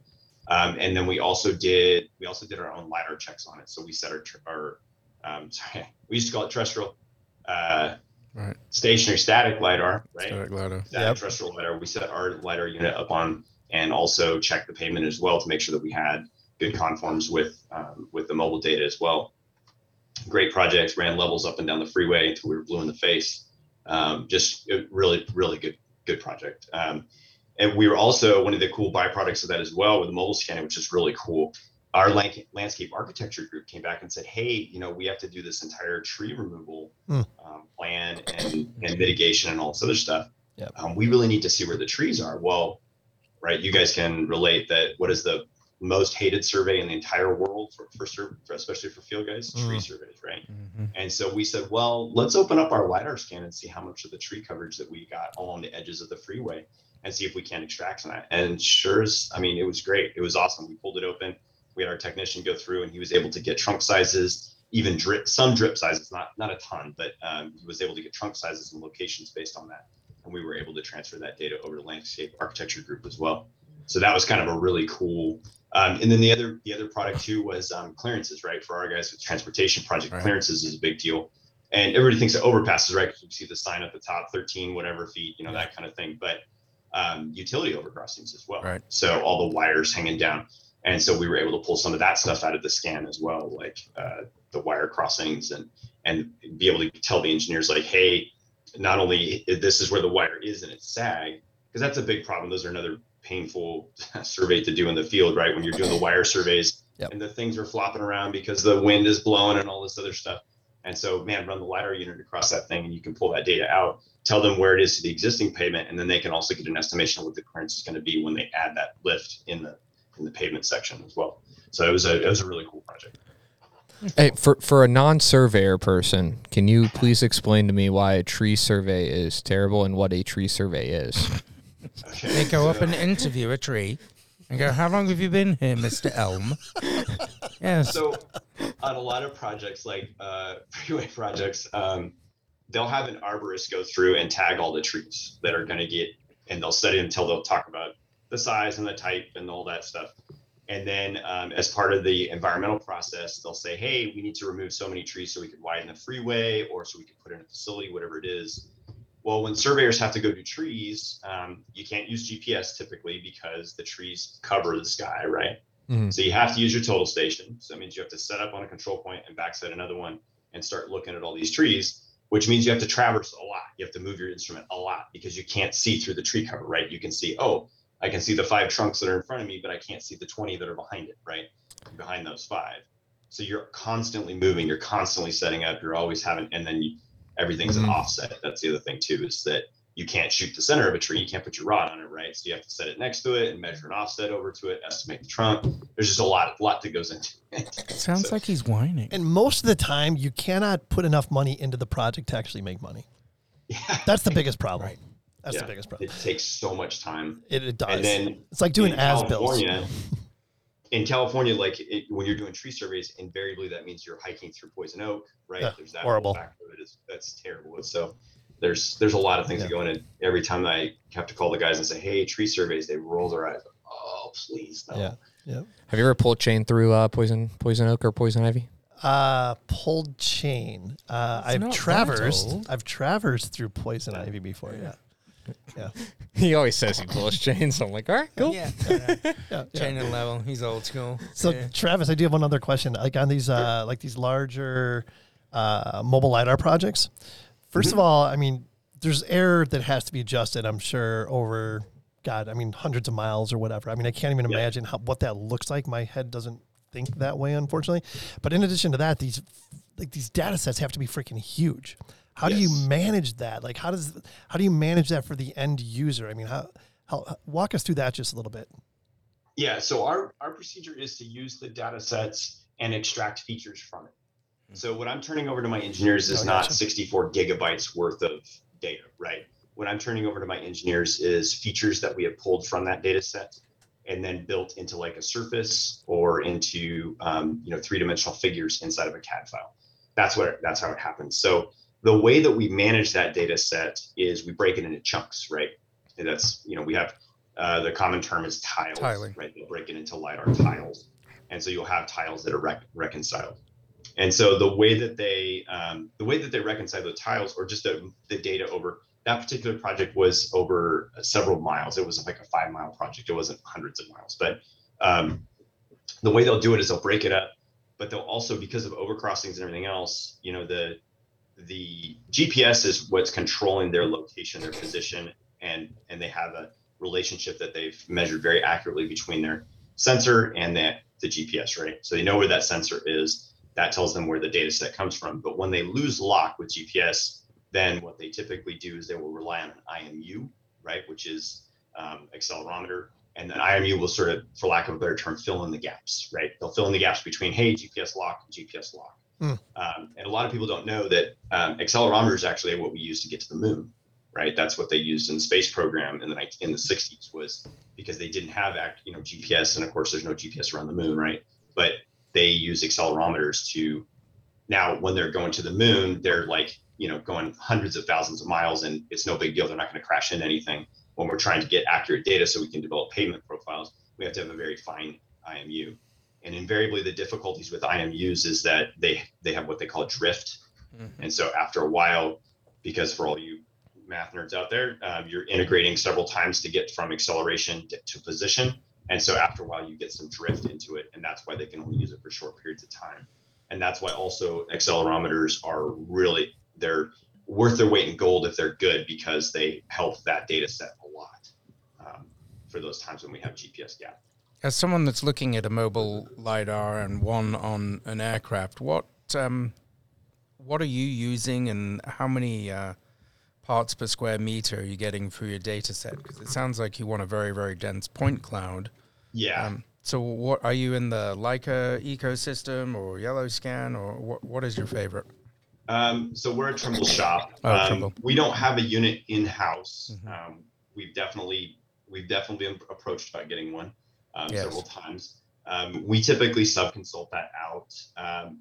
[SPEAKER 7] um, and then we also did we also did our own lidar checks on it so we set our tr- our um, (laughs) sorry we used to call it terrestrial uh,
[SPEAKER 5] Right.
[SPEAKER 7] stationary static lidar right
[SPEAKER 5] Static lidar.
[SPEAKER 7] static
[SPEAKER 4] Yep.
[SPEAKER 7] terrestrial lidar. We set our lidar unit up on and also checked the pavement as well to make sure that we had good conforms with um, with the mobile data as well. Great projects, ran levels up and down the freeway until we were blue in the face. Um, just a really, really good, good project. Um, and we were also one of the cool byproducts of that as well with the mobile scanning, which is really cool. Our landscape architecture group came back and said, "Hey, you know, we have to do this entire tree removal
[SPEAKER 4] Hmm.
[SPEAKER 7] um, plan and, and mitigation and all this other stuff.
[SPEAKER 4] Yep.
[SPEAKER 7] Um, we really need to see where the trees are." Well, right, you guys can relate that. What is the most hated survey in the entire world for, for, for especially for field guys? Tree
[SPEAKER 4] Mm.
[SPEAKER 7] surveys, right?
[SPEAKER 5] Mm-hmm.
[SPEAKER 7] And so we said, well, let's open up our LiDAR scan and see how much of the tree coverage that we got along the edges of the freeway and see if we can extract some that. And sure as, I mean, it was great. It was awesome. We pulled it open. We had our technician go through and he was able to get trunk sizes, even drip, some drip sizes, not, not a ton, but um, he was able to get trunk sizes and locations based on that. and we were able to transfer that data over to Landscape Architecture Group as well. So that was kind of a really cool. Um, and then the other the other product too was um, clearances, right? For our guys with transportation project,
[SPEAKER 5] Right.
[SPEAKER 7] clearances is a big deal. And everybody thinks of overpasses, right? Because you see the sign at the top, 13 whatever feet, you know that kind of thing. But um, utility overcrossings as well.
[SPEAKER 5] Right.
[SPEAKER 7] So all the wires hanging down, and so we were able to pull some of that stuff out of the scan as well, like uh, the wire crossings and and be able to tell the engineers like, hey, not only this is where the wire is and it's sag, because that's a big problem. Those are another painful (laughs) survey to do in the field, right? When you're doing the wire surveys
[SPEAKER 4] Yep.
[SPEAKER 7] and the things are flopping around because the wind is blowing and all this other stuff. And so, man, run the LiDAR unit across that thing and you can pull that data out, tell them where it is to the existing pavement, and then they can also get an estimation of what the clearance is going to be when they add that lift in the in the pavement section as well. So it was a it was a really cool project.
[SPEAKER 6] Hey, for for a non-surveyor person, can you please explain to me why a tree survey is terrible and what a tree survey is?
[SPEAKER 5] They go up and interview a tree and go, How long have you been here, Mr. Elm? yes.
[SPEAKER 7] so on a lot of projects like uh, freeway projects um, they'll have an arborist go through and tag all the trees that are going to get and they'll it until they'll talk about the size and the type and all that stuff and then um, as part of the environmental process they'll say hey we need to remove so many trees so we can widen the freeway or so we can put in a facility whatever it is well when surveyors have to go do trees um, you can't use gps typically because the trees cover the sky right so you have to use your total station. So that means you have to set up on a control point and backset another one and start looking at all these trees, which means you have to traverse a lot. You have to move your instrument a lot because you can't see through the tree cover, right? You can see, oh, I can see the five trunks that are in front of me, but I can't see the 20 that are behind it, right? Behind those five. So you're constantly moving, you're constantly setting up, you're always having, and then you, everything's an
[SPEAKER 6] Mhm.
[SPEAKER 7] offset. That's the other thing too, is that you can't shoot the center of a tree. You can't put your rod on it, right? So you have to set it next to it and measure an offset over to it, estimate the trunk. There's just a lot, lot that goes into (laughs) it.
[SPEAKER 5] Sounds
[SPEAKER 7] So-
[SPEAKER 5] like he's whining.
[SPEAKER 4] And most of the time, you cannot put enough money into the project to actually make money.
[SPEAKER 7] Yeah.
[SPEAKER 4] That's the biggest problem.
[SPEAKER 5] Right.
[SPEAKER 4] That's
[SPEAKER 7] Yeah.
[SPEAKER 4] the biggest problem.
[SPEAKER 7] It takes so much time.
[SPEAKER 4] It, it does.
[SPEAKER 7] And then
[SPEAKER 4] it's like doing as-builts. (laughs)
[SPEAKER 7] California, in California, like it, when you're doing tree surveys, invariably that means you're hiking through poison oak, right?
[SPEAKER 4] Yeah,
[SPEAKER 7] there's that
[SPEAKER 4] horrible.
[SPEAKER 7] whole factor of it is that's terrible. So there's there's a lot of things that go in it. Every time I have to call the guys and say, "Hey, tree surveys," they roll their eyes. Oh, please, no.
[SPEAKER 4] Yeah.
[SPEAKER 6] Have you ever pulled chain through uh, poison poison oak or poison ivy?
[SPEAKER 4] Uh, pulled chain. Uh, I've traversed. I've traversed through poison ivy before. Yeah. Yeah.
[SPEAKER 6] He always says he pulls chains. So I'm like, all right, cool.
[SPEAKER 5] Yeah.
[SPEAKER 4] Yeah. (laughs) yeah.
[SPEAKER 5] Chain and level. He's old school.
[SPEAKER 4] So
[SPEAKER 5] Yeah.
[SPEAKER 4] Travis, I do have one other question. Like on these, uh, like these larger uh, mobile lidar projects. 1st of all, I mean, there's error that has to be adjusted. I'm sure over, God, I mean, hundreds of miles or whatever. I mean, I can't even
[SPEAKER 7] Yeah.
[SPEAKER 4] imagine how what that looks like. My head doesn't think that way, unfortunately. But in addition to that, these like these data sets have to be freaking huge. How do you manage that? Like, how does how do you manage that for the end user? I mean, how, how walk us through that just a little bit.
[SPEAKER 7] Yeah, so our, our procedure is to use the data sets and extract features from it. So what I'm turning over to my engineers is
[SPEAKER 4] Oh,
[SPEAKER 7] not
[SPEAKER 4] gotcha.
[SPEAKER 7] 64 gigabytes worth of data, right? What I'm turning over to my engineers is features that we have pulled from that data set and then built into like a surface or into um, you know three-dimensional figures inside of a CAD file. That's what that's how it happens. So the way that we manage that data set is we break it into chunks, right? And that's you know we have uh, the common term is tiles,
[SPEAKER 5] Tiling.
[SPEAKER 7] right? They'll break it into lidar tiles, and so you'll have tiles that are rec- reconciled. And so the way that they um, the way that they reconcile the tiles or just the, the data over that particular project was over several miles. It was like a five mile project. It wasn't hundreds of miles, but um, the way they'll do it is they'll break it up, but they'll also because of overcrossings and everything else, you know, the the GPS is what's controlling their location, their position, and and they have a relationship that they've measured very accurately between their sensor and that the GPS, right? So they know where that sensor is. That tells them where the data set comes from. But when they lose lock with GPS, then what they typically do is they will rely on an IMU, right, which is um, accelerometer, and then IMU will sort of, for lack of a better term, fill in the gaps, right? They'll fill in the gaps between hey GPS lock GPS lock.
[SPEAKER 4] Hmm.
[SPEAKER 7] Um, and a lot of people don't know that um, accelerometer is actually what we use to get to the moon, right? That's what they used in the space program in the 19, in the 60s was because they didn't have act, you know GPS, and of course there's no GPS around the moon, right? But they use accelerometers to now when they're going to the moon, they're like you know, going hundreds of thousands of miles and it's no big deal. They're not going to crash into anything. When we're trying to get accurate data so we can develop pavement profiles, we have to have a very fine IMU. And invariably, the difficulties with IMUs is that they they have what they call drift, and so after a while, because for all you math nerds out there, um, you're integrating several times to get from acceleration to, to position, and so after a while, you get some drift into it, and that's why they can only use it for short periods of time. And that's why also accelerometers are really they're worth their weight in gold if they're good because they help that data set a lot um, for those times when we have GPS gap.
[SPEAKER 5] As someone that's looking at a mobile lidar and one on an aircraft, what um, what are you using, and how many uh, parts per square meter are you getting for your data set? Because it sounds like you want a very very dense point cloud.
[SPEAKER 7] Yeah.
[SPEAKER 5] Um, so, what are you in the Leica ecosystem or Yellowscan, or what? What is your favorite?
[SPEAKER 7] Um, so we're a Trimble shop.
[SPEAKER 5] Oh,
[SPEAKER 7] um,
[SPEAKER 5] Trimble.
[SPEAKER 7] We don't have a unit in house.
[SPEAKER 5] Mhm.
[SPEAKER 7] Um, we've definitely we've definitely been approached about getting one um,
[SPEAKER 5] Yes.
[SPEAKER 7] several times. Um, we typically subconsult that out. Um,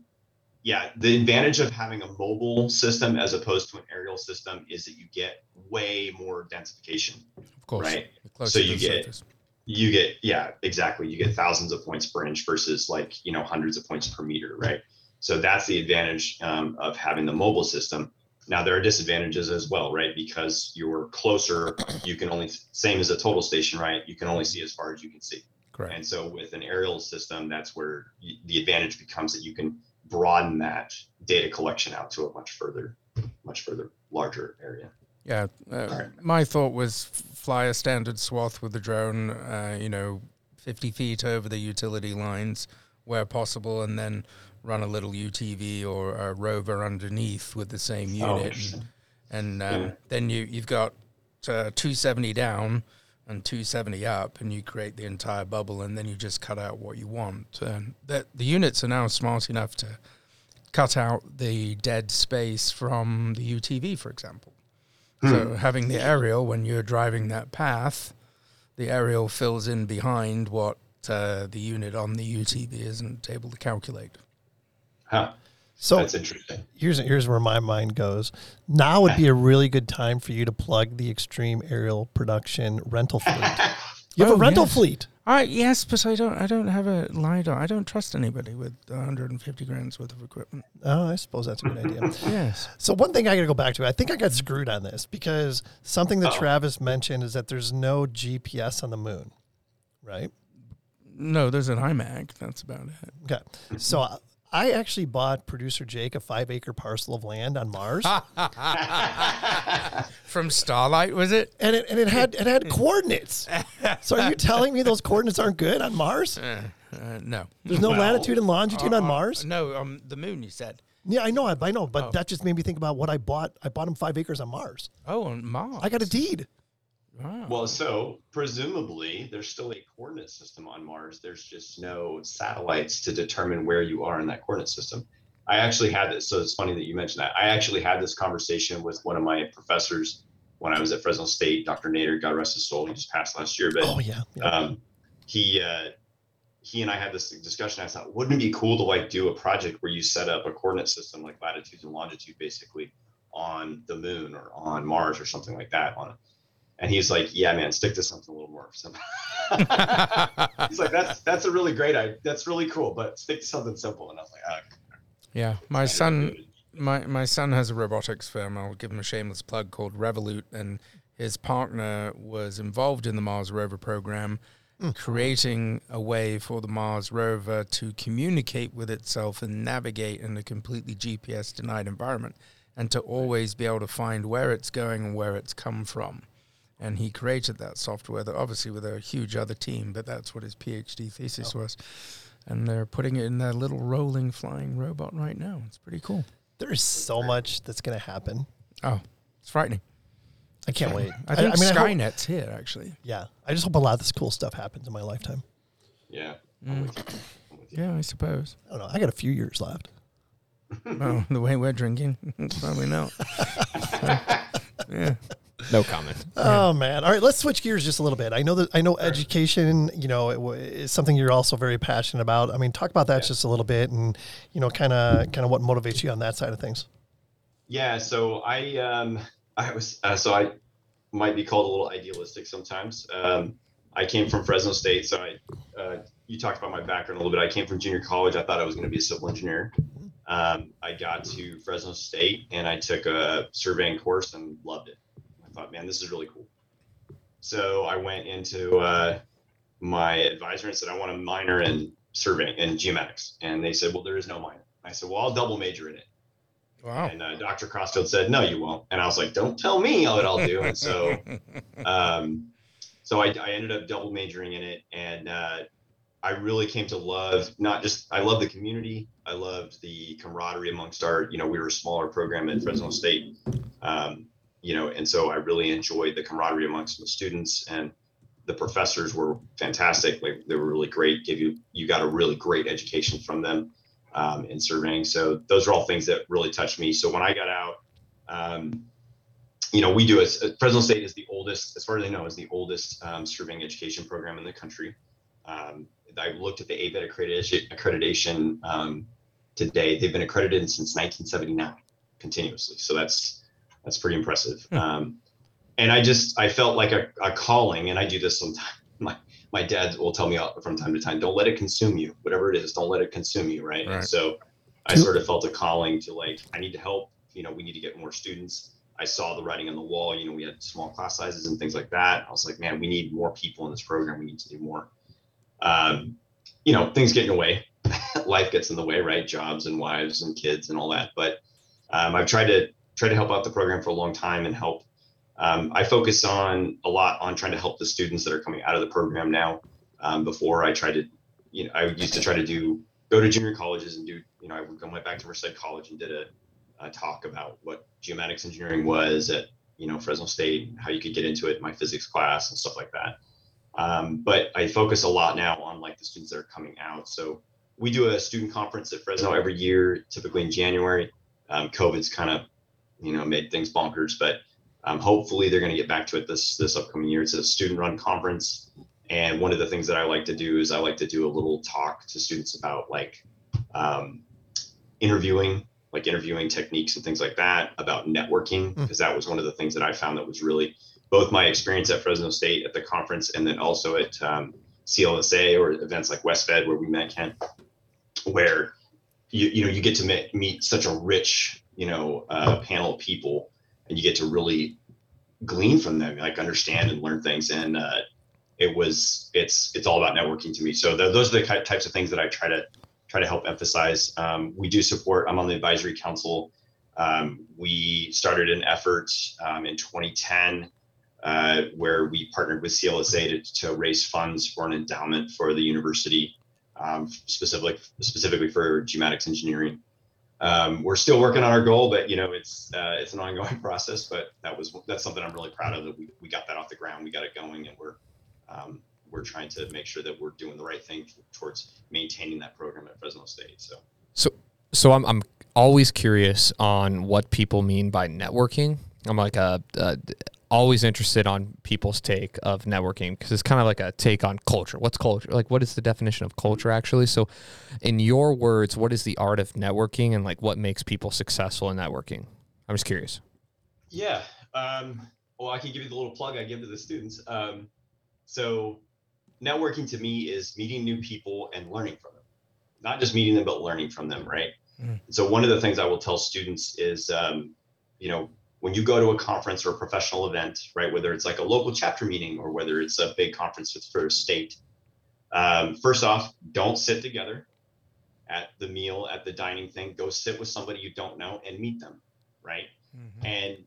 [SPEAKER 7] yeah, the advantage of having a mobile system as opposed to an aerial system is that you get way more densification.
[SPEAKER 5] Of course,
[SPEAKER 7] Right. So you get-
[SPEAKER 5] surface.
[SPEAKER 7] you get yeah exactly you get thousands of points per inch versus like you know hundreds of points per meter right so that's the advantage um, of having the mobile system now there are disadvantages as well right because you're closer you can only same as a total station right you can only see as far as you can see
[SPEAKER 5] correct.
[SPEAKER 7] and so with an aerial system that's where y the advantage becomes that you can broaden that data collection out to a much further much further larger area
[SPEAKER 5] Yeah, uh,
[SPEAKER 7] Alright.
[SPEAKER 5] my thought was fly a standard swath with the drone, uh, you know, 50 feet over the utility lines where possible, and then run a little UTV or a rover underneath with the same
[SPEAKER 7] Oh,
[SPEAKER 5] unit. and um,
[SPEAKER 7] Yeah.
[SPEAKER 5] then you, you've got uh, 270 down and 270 up, and you create the entire bubble, and then you just cut out what you want. And the, the units are now smart enough to cut out the dead space from the UTV, for example. So having the aerial when you're driving that path, the aerial fills in behind what uh, the unit on the UTV isn't able to calculate.
[SPEAKER 7] huh
[SPEAKER 4] So
[SPEAKER 7] that's interesting
[SPEAKER 4] here's here's where my mind goes. Now would be a (laughs) really good time for you to plug the Extreme Aerial Production rental fleet. You have
[SPEAKER 5] Oh,
[SPEAKER 4] a rental
[SPEAKER 5] yes.
[SPEAKER 4] fleet.
[SPEAKER 5] I yes, but I don't. I don't have a lidar. I don't trust anybody with 150 grand's worth of equipment.
[SPEAKER 4] Oh, I suppose that's a good idea. (laughs)
[SPEAKER 5] Yes.
[SPEAKER 4] So one thing I got to go back to, I think I got screwed on this because something that
[SPEAKER 7] Uh-oh.
[SPEAKER 4] Travis mentioned is that there's no GPS on the moon, right?
[SPEAKER 5] No, there's an iMac. That's about it.
[SPEAKER 4] Okay. So uh, I- I actually bought producer Jake a five acre parcel of land on Mars, (laughs)
[SPEAKER 5] From Starlight, was it?
[SPEAKER 4] and it and it had it had coordinates. So are you telling me those coordinates aren't good on Mars?
[SPEAKER 5] Uh, no.
[SPEAKER 4] There's no
[SPEAKER 7] Well,
[SPEAKER 4] latitude and longitude on
[SPEAKER 5] Uh, uh,
[SPEAKER 4] Mars.
[SPEAKER 5] No, um, the moon. You said.
[SPEAKER 4] Yeah, I know, I, I know, but
[SPEAKER 5] Oh.
[SPEAKER 4] that just made me think about what I bought. I bought him five acres on Mars.
[SPEAKER 5] Oh, on Mars.
[SPEAKER 4] I got a deed.
[SPEAKER 5] Wow.
[SPEAKER 7] Well, so presumably there's still a coordinate system on Mars. There's just no satellites to determine where you are in that coordinate system. I actually had this, so it's funny that you mentioned that. I actually had this conversation with one of my professors when I was at Fresno State, Dr. Nader, God rest his soul. He just passed last year, but
[SPEAKER 4] Oh yeah. yeah.
[SPEAKER 7] um, he uh, he and I had this discussion. I thought, wouldn't it be cool to like do a project where you set up a coordinate system like latitude and longitude, basically, on the moon or on Mars or something like that? On, and he's like, yeah, man, stick to something a little more simple. (laughs) he's like, that's that's a really great idea. That's really cool, but stick to something simple. And I was like, ah,
[SPEAKER 5] yeah, my son. My my son has a robotics firm. I'll give him a shameless plug called Revolut, and his partner was involved in the Mars rover program, creating a way for the Mars rover to communicate with itself and navigate in a completely GPS denied environment, and to always be able to find where it's going and where it's come from. And he created that software, that obviously with a huge other team, but that's what his PhD thesis was. And they're putting it in their little rolling flying robot right now. It's pretty cool.
[SPEAKER 4] There is so much that's going to happen.
[SPEAKER 5] Oh, it's frightening.
[SPEAKER 4] I can't wait.
[SPEAKER 5] I think
[SPEAKER 4] mean, I hope-
[SPEAKER 5] Skynet's here actually.
[SPEAKER 4] yeah, I just hope a lot of this cool stuff happens in my lifetime.
[SPEAKER 7] yeah. Mm. I'm with you. I'm with you.
[SPEAKER 5] Yeah, I suppose.
[SPEAKER 4] I don't know. I got a few years left. (laughs)
[SPEAKER 5] well, the way we're drinking, (laughs) probably not. (laughs) yeah.
[SPEAKER 6] No comment. (laughs)
[SPEAKER 4] Oh man! All right, let's switch gears just a little bit. I know that I know education, you know, it, w- is something you're also very passionate about. I mean, talk about that just a little bit, and you know, kind of kind of what motivates you on that side of things.
[SPEAKER 7] Yeah, so I um I was uh, so I might be called a little idealistic sometimes. Um, I came from Fresno State, so I uh, you talked about my background a little bit. I came from junior college. I thought I was going to be a civil engineer. Um, I got to Fresno State and I took a surveying course and loved it. I thought, man, this is really cool. So I went into uh, my advisor and said, I want a minor in surveying and geomatics. And they said, well, there is no minor. I said, well, I'll double major in it.
[SPEAKER 5] Wow.
[SPEAKER 7] And uh, Dr. Crossfield said, "No, you won't." And I was like, "Don't tell me what I'll do." And so, (laughs) um, so I, I ended up double majoring in it, and uh, I really came to love not just I love the community. I loved the camaraderie amongst our, you know, we were a smaller program at Fresno State, um, you know, and so I really enjoyed the camaraderie amongst the students and the professors were fantastic. Like they were really great. Give you you got a really great education from them um, in surveying. So those are all things that really touched me. So when I got out, um, you know, we do a, Fresno State is the oldest, as far as I know, is the oldest um, surveying education program in the country. Um, I looked at the ABET accreditation, accreditation um, today. They've been accredited since 1979 continuously. So that's that's pretty impressive. Um, and I just I felt like a, a calling, and I do this sometimes. (laughs) My my dad will tell me from time to time, don't let it consume you. Whatever it is, don't let it consume you. Right.
[SPEAKER 5] Right.
[SPEAKER 7] And so I sort of felt a calling to like, I need to help. You know, we need to get more students. I saw the writing on the wall. You know, we had small class sizes and things like that. I was like, man, we need more people in this program. We need to do more. Um, you know, things get in the way. (laughs) Life gets in the way, right? Jobs and wives and kids and all that. But um, I've tried to try to help out the program for a long time and help um, I focus on a lot on trying to help the students that are coming out of the program now. Um, before I tried to, you know, I used to try to do go to junior colleges and do, you know, I went back to Merced College and did a, a talk about what geomatics engineering was at, you know, Fresno State, how you could get into it in my physics class and stuff like that. Um, but I focus a lot now on like the students that are coming out. So we do a student conference at Fresno every year, typically in January. Um, COVID's kind of, you know, made things bonkers, but um, hopefully, they're going to get back to it this this upcoming year. It's a student-run conference, and one of the things that I like to do is I like to do a little talk to students about like um, interviewing, like interviewing techniques and things like that, about networking, because that was one of the things that I found that was really both my experience at Fresno State at the conference and then also at um, CLSA or events like WestFed where we met Kent, where you you know you get to meet, meet such a rich you know uh, panel of people and you get to really glean from them, like understand and learn things. And uh, it was it's it's all about networking to me. So the, those are the types of things that I try to try to help emphasize. Um, we do support. I'm on the advisory council. Um, we started an effort um, in 2010 uh, where we partnered with CLSA to, to raise funds for an endowment for the university, um, specifically specifically for geomatics engineering um, we're still working on our goal, but you know, it's uh, it's an ongoing (laughs) process. But that was that's something I'm really proud of that we, we got that off the ground, we got it going, and we're um, we're trying to make sure that we're doing the right thing towards maintaining that program at Fresno State. So
[SPEAKER 6] So, so I'm I'm always curious on what people mean by networking. I'm like a, a always interested on people's take of networking because it's kind of like a take on culture. What's culture? Like, what is the definition of culture actually? So, in your words, what is the art of networking and like what makes people successful in networking? I'm just curious.
[SPEAKER 7] Yeah. Um, well, I can give you the little plug I give to the students. Um, so, networking to me is meeting new people and learning from them, not just meeting them, but learning from them, right?
[SPEAKER 5] Mm.
[SPEAKER 7] So, one of the things I will tell students is, um, you know, when you go to a conference or a professional event, right, whether it's like a local chapter meeting or whether it's a big conference for a state, um, first off, don't sit together at the meal, at the dining thing. Go sit with somebody you don't know and meet them, right?
[SPEAKER 5] Mm-hmm.
[SPEAKER 7] And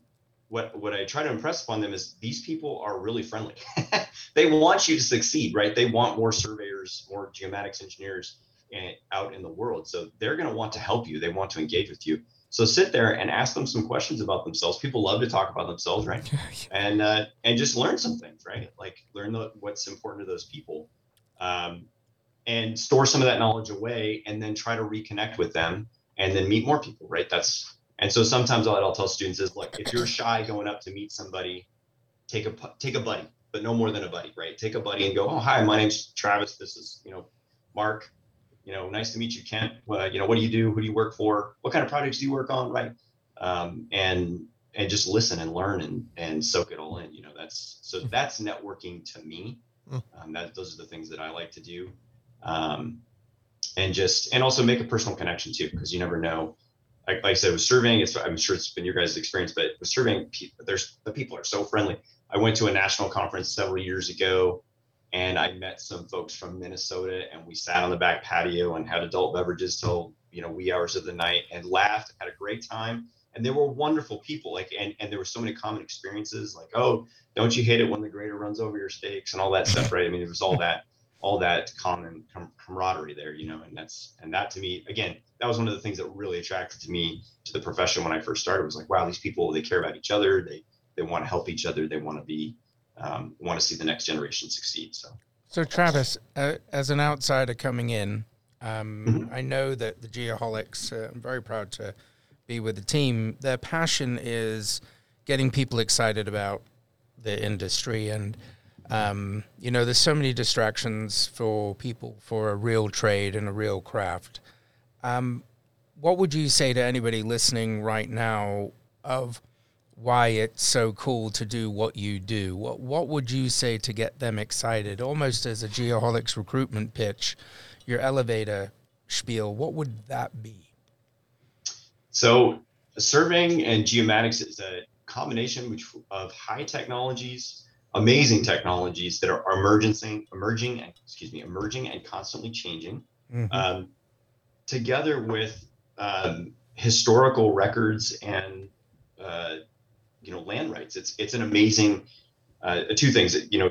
[SPEAKER 7] what what I try to impress upon them is these people are really friendly. (laughs) they want you to succeed, right? They want more surveyors, more geomatics engineers in, out in the world. So they're going to want to help you. They want to engage with you. So sit there and ask them some questions about themselves. People love to talk about themselves, right? (laughs) and uh, and just learn some things, right? Like learn the, what's important to those people, um, and store some of that knowledge away, and then try to reconnect with them, and then meet more people, right? That's and so sometimes what I'll tell students is like if you're shy going up to meet somebody, take a take a buddy, but no more than a buddy, right? Take a buddy and go, oh hi, my name's Travis. This is you know Mark you know, nice to meet you, Kent. Uh, you know, what do you do? Who do you work for? What kind of projects do you work on? Right. um, and and just listen and learn and and soak it all in. You know, that's so that's networking to me.
[SPEAKER 4] Mm.
[SPEAKER 7] Um, that those are the things that I like to do, um, and just and also make a personal connection too, because you never know. Like, like I said, with surveying, it's I'm sure it's been your guys' experience, but with surveying, there's the people are so friendly. I went to a national conference several years ago, and I met some folks from Minnesota, and we sat on the back patio and had adult beverages till you know wee hours of the night, and laughed, had a great time, and they were wonderful people. Like, and and there were so many common experiences, like, oh, don't you hate it when the grader runs over your steaks and all that stuff, right? I mean, there was all that all that common com- camaraderie there, you know, and that's and that to me, again, that was one of the things that really attracted to me to the profession when I first started. Was like, wow, these people they care about each other, they they want to help each other, they want to be um, want to see the next generation succeed. So
[SPEAKER 5] So, Travis, uh, as an outsider coming in, um,
[SPEAKER 7] Mhm.
[SPEAKER 5] I know that the Geoholics, uh, I'm very proud to be with the team. Their passion is getting people excited about the industry. And, um, you know, there's so many distractions for people for a real trade and a real craft. Um, what would you say to anybody listening right now of why it's so cool to do what you do. What what would you say to get them excited? Almost as a Geoholics recruitment pitch, your elevator spiel. What would that be?
[SPEAKER 7] So surveying and geomatics is a combination of high technologies, amazing technologies that are emerging, emerging, and excuse me, emerging and constantly changing,
[SPEAKER 5] Mhm.
[SPEAKER 7] um, together with um, historical records and uh, you know land rights. It's it's an amazing uh, two things. that, You know,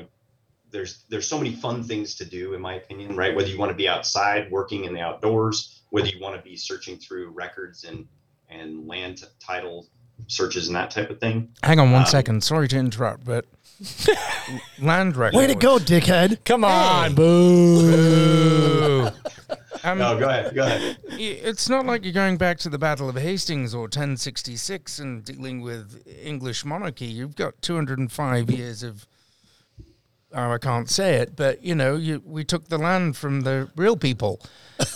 [SPEAKER 7] there's there's so many fun things to do in my opinion, right? Whether you want to be outside working in the outdoors, whether you want to be searching through records and and land t- title searches and that type of thing.
[SPEAKER 5] Hang on one
[SPEAKER 7] Um,
[SPEAKER 5] second. Sorry to interrupt, but (laughs) land records.
[SPEAKER 4] Way to go, dickhead.
[SPEAKER 6] Come on,
[SPEAKER 4] Hey.
[SPEAKER 6] boo. (laughs)
[SPEAKER 5] Um,
[SPEAKER 7] No, go ahead, go ahead.
[SPEAKER 5] it's not like you're going back to the Battle of Hastings or 1066 and dealing with English monarchy. You've got 205 years of. Oh, I can't say it, but you know, you, we took the land from the real people.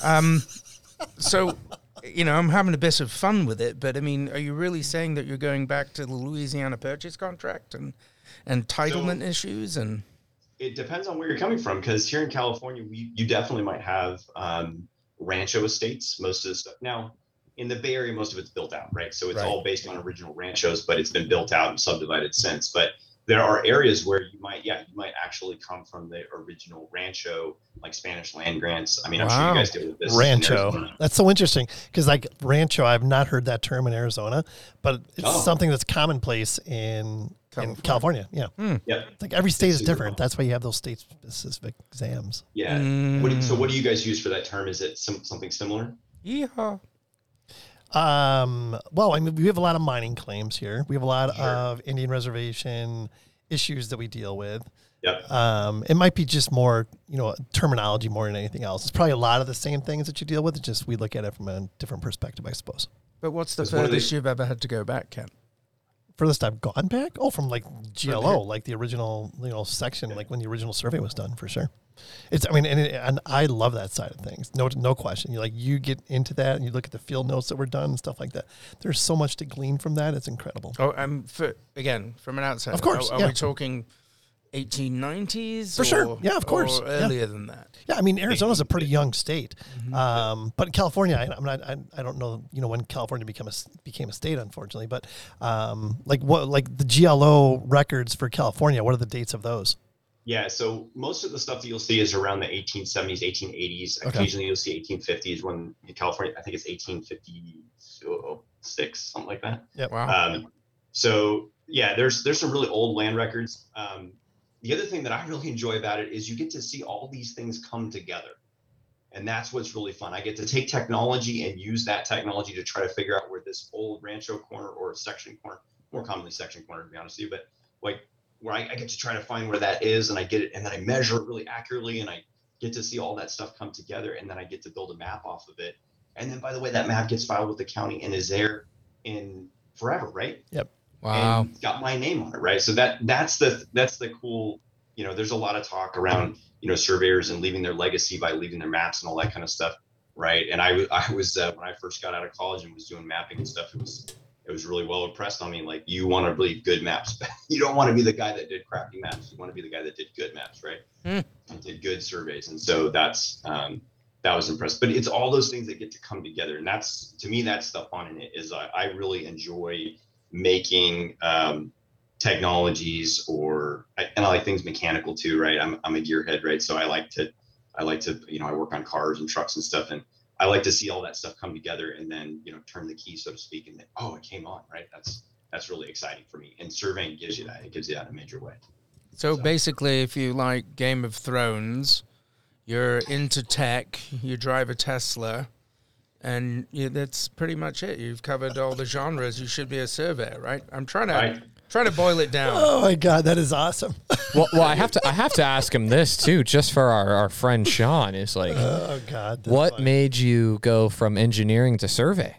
[SPEAKER 5] Um, (laughs) so, you know, I'm having a bit of fun with it. But I mean, are you really saying that you're going back to the Louisiana Purchase contract and entitlement issues and?
[SPEAKER 7] It depends on where you're coming from because here in California, we you definitely might have um, rancho estates. Most of the stuff now in the Bay Area, most of it's built out, right? So it's
[SPEAKER 5] Right.
[SPEAKER 7] all based on original ranchos, but it's been built out and subdivided since. But there are areas where you might, yeah, you might actually come from the original rancho, like Spanish land grants. I mean, I'm sure you guys deal with this.
[SPEAKER 4] Rancho. That's so interesting because, like, rancho, I've not heard that term in Arizona, but it's
[SPEAKER 7] Oh.
[SPEAKER 4] something that's commonplace in in California. Yeah,
[SPEAKER 7] Yeah,
[SPEAKER 4] It's like every state is different. That's why you have those state specific exams.
[SPEAKER 7] yeah. What do you- so,
[SPEAKER 5] Mm.
[SPEAKER 7] what do you guys use for that term? Is it some, something similar?
[SPEAKER 5] Yeehaw.
[SPEAKER 4] Um, well, I mean, we have a lot of mining claims here. We have a lot
[SPEAKER 7] Sure.
[SPEAKER 4] of Indian reservation issues that we deal with.
[SPEAKER 7] Yep.
[SPEAKER 4] Um, it might be just more, you know, terminology more than anything else. It's probably a lot of the same things that you deal with. It's just we look at it from a different perspective, I suppose.
[SPEAKER 5] But what's the
[SPEAKER 7] It's one of the-
[SPEAKER 5] furthest you've ever had to go back, Kent?
[SPEAKER 4] Furthest I've gone back? Oh, from like GLO, like the original, you know, section, like when the original survey was done, for sure. It's, I mean, and, it, and I love that side of things. No, no question. You like you get into that and you look at the field notes that were done and stuff like that. There's so much to glean from that. It's incredible.
[SPEAKER 5] Oh, um, for again from an outside.
[SPEAKER 4] Of course,
[SPEAKER 5] Are, are
[SPEAKER 4] yeah.
[SPEAKER 5] we talking 1890s?
[SPEAKER 4] For sure. Yeah, of course,
[SPEAKER 5] Or
[SPEAKER 4] yeah.
[SPEAKER 5] earlier than that.
[SPEAKER 4] Yeah, I mean Arizona's a pretty young state, um, but in California, I, I'm not. I, I don't know. You know when California became a s- became a state, unfortunately. But um, like what like the GLO records for California? What are the dates of those?
[SPEAKER 7] Yeah, so most of the stuff that you'll see is around the 1870s, 1880s.
[SPEAKER 4] Okay.
[SPEAKER 7] Occasionally, you'll see 1850s when in California, I think it's 1856, something like that.
[SPEAKER 5] Yeah wow.
[SPEAKER 7] Um, so yeah, there's there's some really old land records. Um, the other thing that I really enjoy about it is you get to see all these things come together, and that's what's really fun. I get to take technology and use that technology to try to figure out where this old rancho corner or section corner, more commonly section corner to be honest with you, but like where I, I get to try to find where that is, and I get it, and then I measure it really accurately, and I get to see all that stuff come together, and then I get to build a map off of it. And then, by the way, that map gets filed with the county and is there in forever, right?
[SPEAKER 5] Wow.
[SPEAKER 7] and got my name on it, right? So that that's the that's the cool. You know, there's a lot of talk around you know surveyors and leaving their legacy by leaving their maps and all that kind of stuff, right? And I I was uh, when I first got out of college and was doing mapping and stuff, it was it was really well impressed on me. Like you want to really good maps. (laughs) you don't want to be the guy that did crappy maps. You want to be the guy that did good maps, right? And did good surveys. And so that's um, that was impressed. But it's all those things that get to come together, and that's to me that's the fun in it. Is I, I really enjoy making um, technologies or and I like things mechanical too, right? I'm I'm a gearhead, right? So I like to I like to you know I work on cars and trucks and stuff, and I like to see all that stuff come together and then you know turn the key, so to speak, and then oh it came on, right? That's that's really exciting for me. And surveying gives you that. It gives you that in a major way.
[SPEAKER 5] So basically, if you like Game of Thrones, you're into tech, you drive a Tesla, and you, that's pretty much it. You've covered all the genres. You should be a surveyor, right? I'm trying to
[SPEAKER 7] Right.
[SPEAKER 5] trying to boil it down.
[SPEAKER 4] Oh my god, that is awesome. (laughs)
[SPEAKER 6] well, well, I have to I have to ask him this too, just for our, our friend Sean. Is like,
[SPEAKER 4] Oh god.
[SPEAKER 6] what
[SPEAKER 4] funny.
[SPEAKER 6] made you go from engineering to survey?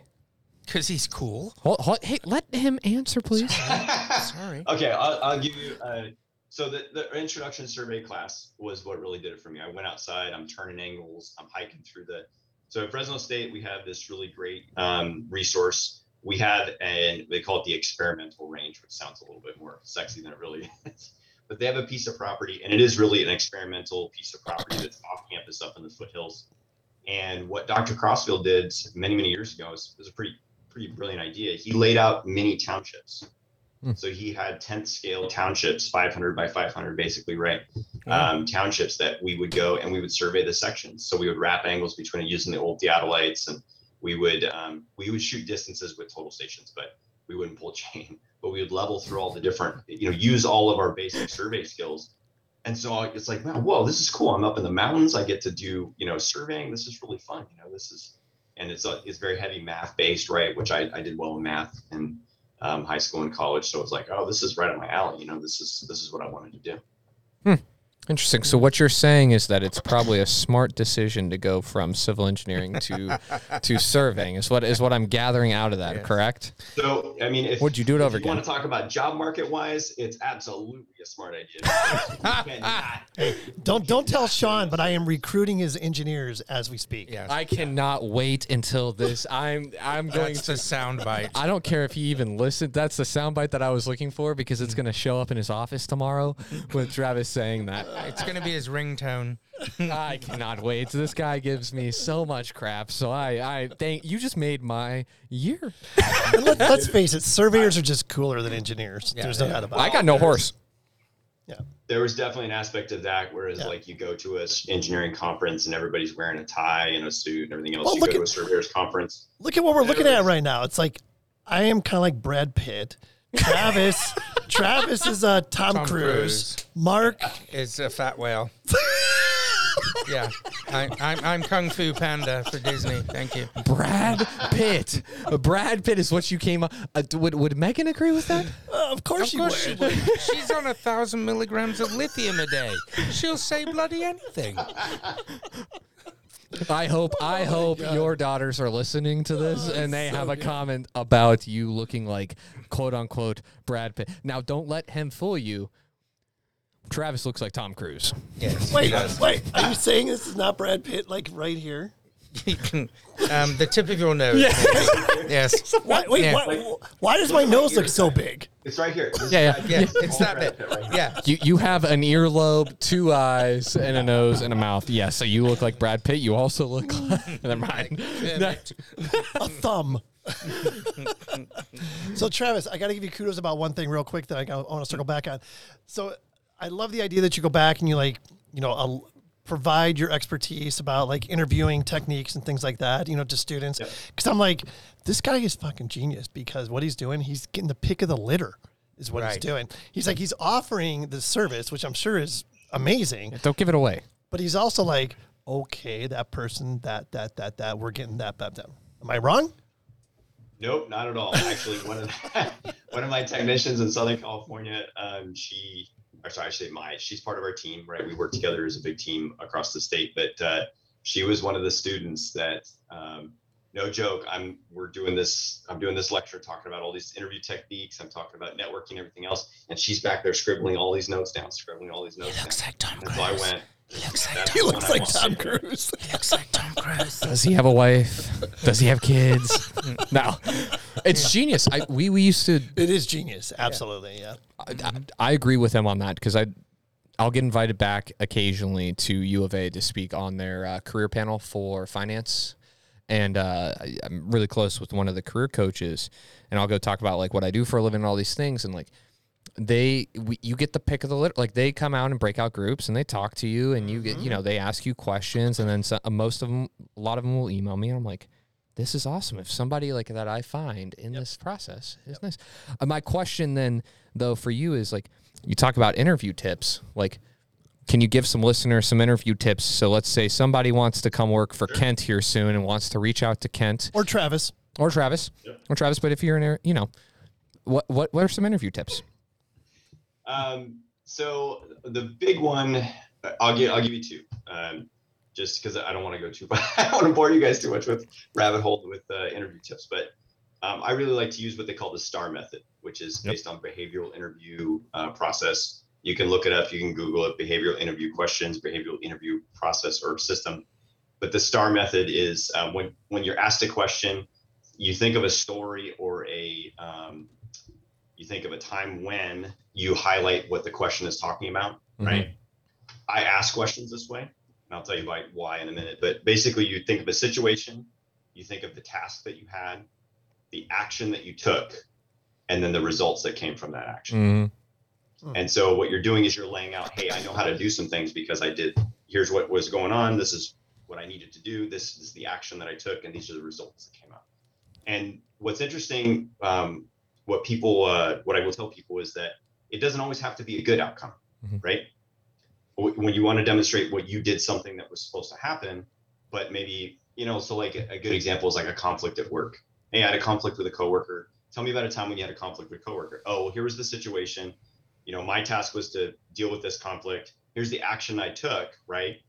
[SPEAKER 5] Because he's cool.
[SPEAKER 6] Hold, hold, hey, let him answer, please.
[SPEAKER 5] Sorry. (laughs)
[SPEAKER 7] Okay, I'll, I'll give you. Uh, so the, the introduction survey class was what really did it for me. I went outside. I'm turning angles. I'm hiking through the. So at Fresno State, we have this really great um, resource. We had and they call it the experimental range, which sounds a little bit more sexy than it really (laughs) is. But they have a piece of property, and it is really an experimental piece of property that's off campus up in the foothills. And what Dr. Crossfield did many, many years ago was, was a pretty, pretty brilliant idea. He laid out mini townships. So he had 10th scale townships, 500 by 500, basically, right? Um, townships that we would go and we would survey the sections. So we would wrap angles between using the old theodolites, and we would um, we would shoot distances with total stations, but we wouldn't pull (laughs) chain. But we would level through all the different, you know, use all of our basic survey skills. And so it's like, man, whoa, this is cool. I'm up in the mountains. I get to do, you know, surveying. This is really fun. You know, this is, and it's a, it's very heavy math based, right? Which I, I did well in math in um, high school and college. So it was like, oh, this is right up my alley. You know, this is this is what I wanted to do.
[SPEAKER 6] Interesting. So what you're saying is that it's probably a smart decision to go from civil engineering to (laughs) to surveying. Is what is what I'm gathering out of that.
[SPEAKER 5] Yes.
[SPEAKER 6] Correct?
[SPEAKER 7] So I mean, if
[SPEAKER 6] Would you do it
[SPEAKER 7] if
[SPEAKER 6] over
[SPEAKER 7] you want to talk about job market wise, it's absolutely a smart idea. (laughs) You
[SPEAKER 4] Don't don't tell Sean, but I am recruiting his engineers as we speak.
[SPEAKER 5] Yeah.
[SPEAKER 6] I cannot wait until this. I'm I'm going
[SPEAKER 5] That's
[SPEAKER 6] to
[SPEAKER 5] the sound bite.
[SPEAKER 6] I don't care if he even listened. That's the soundbite that I was looking for because it's mm. going to show up in his office tomorrow with Travis saying that. (laughs)
[SPEAKER 5] It's going to be his ringtone. (laughs)
[SPEAKER 6] I cannot wait. This guy gives me so much crap. So I, I thank you. Just made my year. (laughs)
[SPEAKER 4] And let, let's face it, surveyors are just cooler than engineers.
[SPEAKER 5] Yeah,
[SPEAKER 4] There's no
[SPEAKER 5] yeah.
[SPEAKER 4] doubt about it.
[SPEAKER 6] I got no horse.
[SPEAKER 4] Yeah.
[SPEAKER 7] there was definitely an aspect of that, whereas
[SPEAKER 4] Yeah.
[SPEAKER 7] like you go to a engineering conference and everybody's wearing a tie and a suit and everything else.
[SPEAKER 4] Well,
[SPEAKER 7] you
[SPEAKER 4] look
[SPEAKER 7] go to
[SPEAKER 4] at-
[SPEAKER 7] a surveyor's conference.
[SPEAKER 4] Look at what we're looking at right now. It's like I am kind of like Brad Pitt. Travis, Travis is uh, Tom,
[SPEAKER 5] Tom
[SPEAKER 4] Cruise.
[SPEAKER 5] Cruise.
[SPEAKER 4] Mark, (laughs)
[SPEAKER 5] is a fat whale. (laughs) yeah. I, I'm, I'm Kung Fu Panda for Disney. Thank you.
[SPEAKER 6] Brad Pitt. Brad Pitt is what you came up. Uh, would would Megan agree with that?
[SPEAKER 4] uh, of course
[SPEAKER 5] Of
[SPEAKER 4] you
[SPEAKER 5] course
[SPEAKER 4] would.
[SPEAKER 5] she would. She's on a thousand milligrams of lithium a day. She'll say bloody anything.
[SPEAKER 6] I hope I hope your daughters are listening to this and they have a comment about you looking like quote unquote Brad Pitt. Now don't let him fool you. Travis looks like Tom Cruise.
[SPEAKER 5] Yes.
[SPEAKER 4] Wait, wait. Are you saying this is not Brad Pitt? Like right here? (laughs)
[SPEAKER 5] um, the tip of your nose. Yes. (laughs)
[SPEAKER 4] Why, wait,
[SPEAKER 5] Yeah.
[SPEAKER 4] why, why does my nose look so big?
[SPEAKER 7] It's right here. This is
[SPEAKER 6] Yeah,
[SPEAKER 7] Brad
[SPEAKER 6] yeah.
[SPEAKER 5] Yeah, it's that
[SPEAKER 7] Brad
[SPEAKER 5] bit.
[SPEAKER 7] Right.
[SPEAKER 5] Yeah.
[SPEAKER 6] You you have an earlobe, two eyes, and a nose and a mouth. Yes, so you look like Brad Pitt. You also look (laughs) like never mind.
[SPEAKER 4] A thumb. so Travis, I got to give you kudos about one thing real quick that I, I want to circle back on. So I love the idea that you go back and you like, you know, provide your expertise about like interviewing techniques and things like that, you know, to students. Because I'm like, this guy is fucking genius because what he's doing, he's getting the pick of the litter, is what he's doing. He's like, he's offering the service, which I'm sure is amazing,
[SPEAKER 6] Don't give it away.
[SPEAKER 4] but he's also like, okay, that person, that, that, that, that, we're getting that, that, that. Am I wrong?
[SPEAKER 7] Nope, not at all. Actually, one of (laughs) one of my technicians in Southern California, um, she, or sorry, I say my, she's part of our team, right? We work together as a big team across the state, but uh, she was one of the students that, um, no joke, I'm we're doing this, I'm doing this lecture talking about all these interview techniques. I'm talking about networking, everything else, and she's back there scribbling all these notes down, scribbling all these notes down.
[SPEAKER 5] like Tom
[SPEAKER 7] And so I went.
[SPEAKER 5] Looks like
[SPEAKER 7] "That's
[SPEAKER 4] He looks like. Tom Cruise.
[SPEAKER 5] He looks like Tom Cruise.
[SPEAKER 6] Does he have a wife? Does he have kids? (laughs) no. it's genius. I we, we used to
[SPEAKER 4] It is genius. Absolutely. Yeah.
[SPEAKER 6] I, I- I agree with him on that because I I'll get invited back occasionally to U of A to speak on their uh, career panel for finance, and uh, I'm really close with one of the career coaches, and I'll go talk about like what I do for a living and all these things, and like they we, you get the pick of the litter like they come out and break out groups and they talk to you and you get you know they ask you questions and then so, most of them a lot of them will email me and i'm like this is awesome. If somebody like that i find in this process is nice. Uh, my question then though for you is like you talk about interview tips. Like can you give some listeners some interview tips? So let's say somebody wants to come work for kent here soon and wants to reach out to kent.
[SPEAKER 4] Or Travis.
[SPEAKER 6] or travis. Or travis but if you're in a you know what what what are some interview tips
[SPEAKER 7] Um, so the big one, I'll give I'll give you two. Um, just because I don't want to go too. (laughs) Far, I don't want to bore you guys too much with rabbit hole with uh, interview tips, but um, I really like to use what they call the STAR method, which is
[SPEAKER 6] Yep.
[SPEAKER 7] based on behavioral interview uh, process. You can look it up. You can Google it. Behavioral interview questions, behavioral interview process or system. But the STAR method is um, when when you're asked a question, you think of a story or a um, you think of a time when you highlight what the question is talking about, right? I ask questions this way, and I'll tell you why, why in a minute. But basically, you think of a situation, you think of the task that you had, the action that you took, and then the results that came from that action.
[SPEAKER 6] Mhm.
[SPEAKER 7] And so, what you're doing is you're laying out, hey, I know how to do some things because I did. Here's what was going on. This is what I needed to do. This is the action that I took, and these are the results that came out. And what's interesting, um, what people, uh, what I will tell people is that it doesn't always have to be a good outcome,
[SPEAKER 6] Mhm.
[SPEAKER 7] right? When you want to demonstrate what you did something that was supposed to happen, but maybe you know, so like a a good example is like a conflict at work. Hey, I had a conflict with a coworker. Tell me about a time when you had a conflict with a coworker. Oh, well, here was the situation. You know, my task was to deal with this conflict. Here's the action I took, right?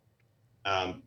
[SPEAKER 7] Um,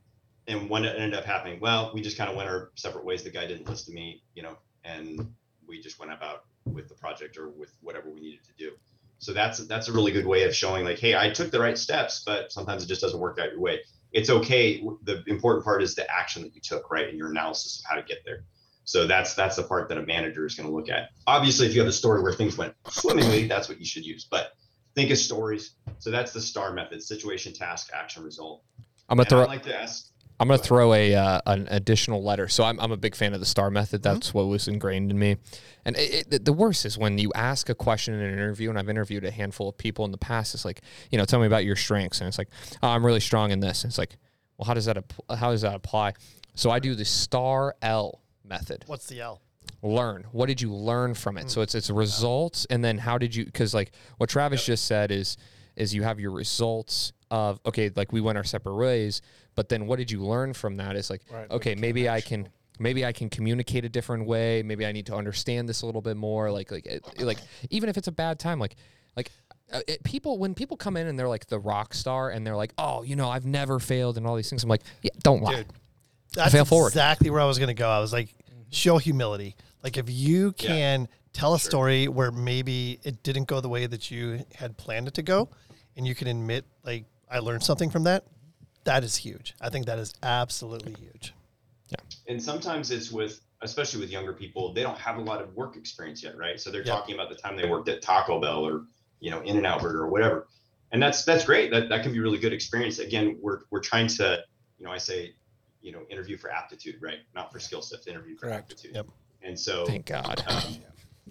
[SPEAKER 7] and when it ended up happening, well, we just kind of went our separate ways. The guy didn't listen to me, you know, and we just went about with the project or with whatever we needed to do. So that's that's a really good way of showing like, hey, I took the right steps, but sometimes it just doesn't work out your way. It's okay. The important part is the action that you took, right, and your analysis of how to get there. So that's that's the part that a manager is going to look at. Obviously, if you have a story where things went swimmingly, that's what you should use. But think of stories. So that's the STAR method: situation, task, action, result.
[SPEAKER 6] I'm gonna throw.
[SPEAKER 7] I like to ask.
[SPEAKER 6] I'm gonna throw a uh, an additional letter. So I'm I'm a big fan of the star method.
[SPEAKER 7] Mm-hmm.
[SPEAKER 6] That's what was ingrained in me. And it, it, the worst is when you ask a question in an interview, and I've interviewed a handful of people in the past. It's like, you know, tell me about your strengths, and it's like, oh, I'm really strong in this. And it's like, well, how does that how does that apply? So I do the star L method.
[SPEAKER 4] What's the L?
[SPEAKER 6] learn what did you learn from it so it's it's results and then how did you because like what travis just said is is you have your results of okay like we went our separate ways but then what did you learn from that is like
[SPEAKER 5] Right,
[SPEAKER 6] okay maybe i can maybe i can communicate a different way maybe i need to understand this a little bit more like like it, like even if it's a bad time like like uh, it, people when people come in and they're like the rock star and they're like oh you know i've never failed and all these things i'm like yeah don't lie
[SPEAKER 4] Dude, That's
[SPEAKER 6] fail forward.
[SPEAKER 4] exactly where I was going to go. I was like, show humility. Like if you
[SPEAKER 7] Yeah.
[SPEAKER 4] can tell a story where maybe it didn't go the way that you had planned it to go, and you can admit like I learned something from that, that is huge. I think that is absolutely huge. Yeah.
[SPEAKER 7] And sometimes it's with especially with younger people they don't have a lot of work experience yet right so they're
[SPEAKER 4] Yeah.
[SPEAKER 7] talking about the time they worked at taco bell or you know in and out burger or whatever and that's that's great that, that can be really good experience again we're we're trying to you know i say you know interview for aptitude right not for skill sets interview for
[SPEAKER 5] Correct.
[SPEAKER 7] aptitude
[SPEAKER 4] Yep.
[SPEAKER 7] and so
[SPEAKER 6] thank god
[SPEAKER 7] um,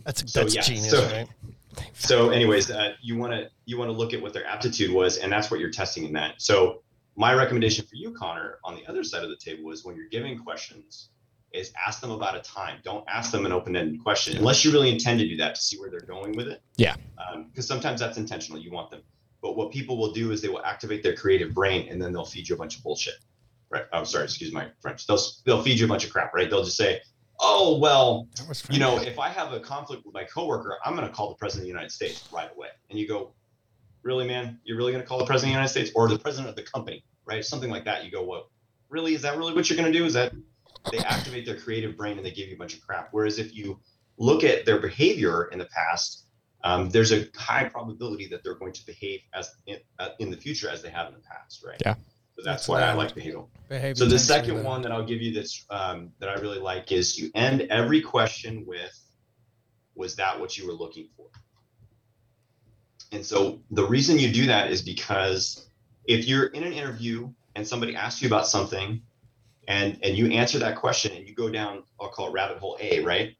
[SPEAKER 4] That's
[SPEAKER 7] So,
[SPEAKER 4] that's
[SPEAKER 7] yeah,
[SPEAKER 4] genius,
[SPEAKER 7] so-
[SPEAKER 4] right?
[SPEAKER 7] so anyways uh, you want to you want to look at what their aptitude was and that's what you're testing in that so my recommendation for you connor on the other side of the table is when you're giving questions is ask them about a time. Don't ask them an open-ended question unless you really intend to do that to see where they're going with it.
[SPEAKER 6] Yeah.
[SPEAKER 7] Um, because sometimes that's intentional. You want them. But what people will do is they will activate their creative brain and then they'll feed you a bunch of bullshit. Right. I'm sorry. Excuse my french. They'll they'll feed you a bunch of crap right? They'll just say oh well you know, if I have a conflict with my coworker, I'm going to call the president of the United States right away. And you go, really, man? You're really going to call the president of the United States or the president of the company, right? Something like that. You go, what? Really? Is that really what you're going to do? Is that they activate their creative brain and they give you a bunch of crap? Whereas if you look at their behavior in the past, um, there's a high probability that they're going to behave as in, uh, in the future as they have in the past, right?
[SPEAKER 6] Yeah.
[SPEAKER 7] So that's,
[SPEAKER 5] That's
[SPEAKER 7] why I like behavioral.
[SPEAKER 5] Behavior
[SPEAKER 7] So the
[SPEAKER 5] tends to be
[SPEAKER 7] second one that I'll give you that's um, that I really like is you end every question with was that what you were looking for? And so the reason you do that is because if you're in an interview and somebody asks you about something and and you answer that question and you go down I'll call it rabbit hole A, right?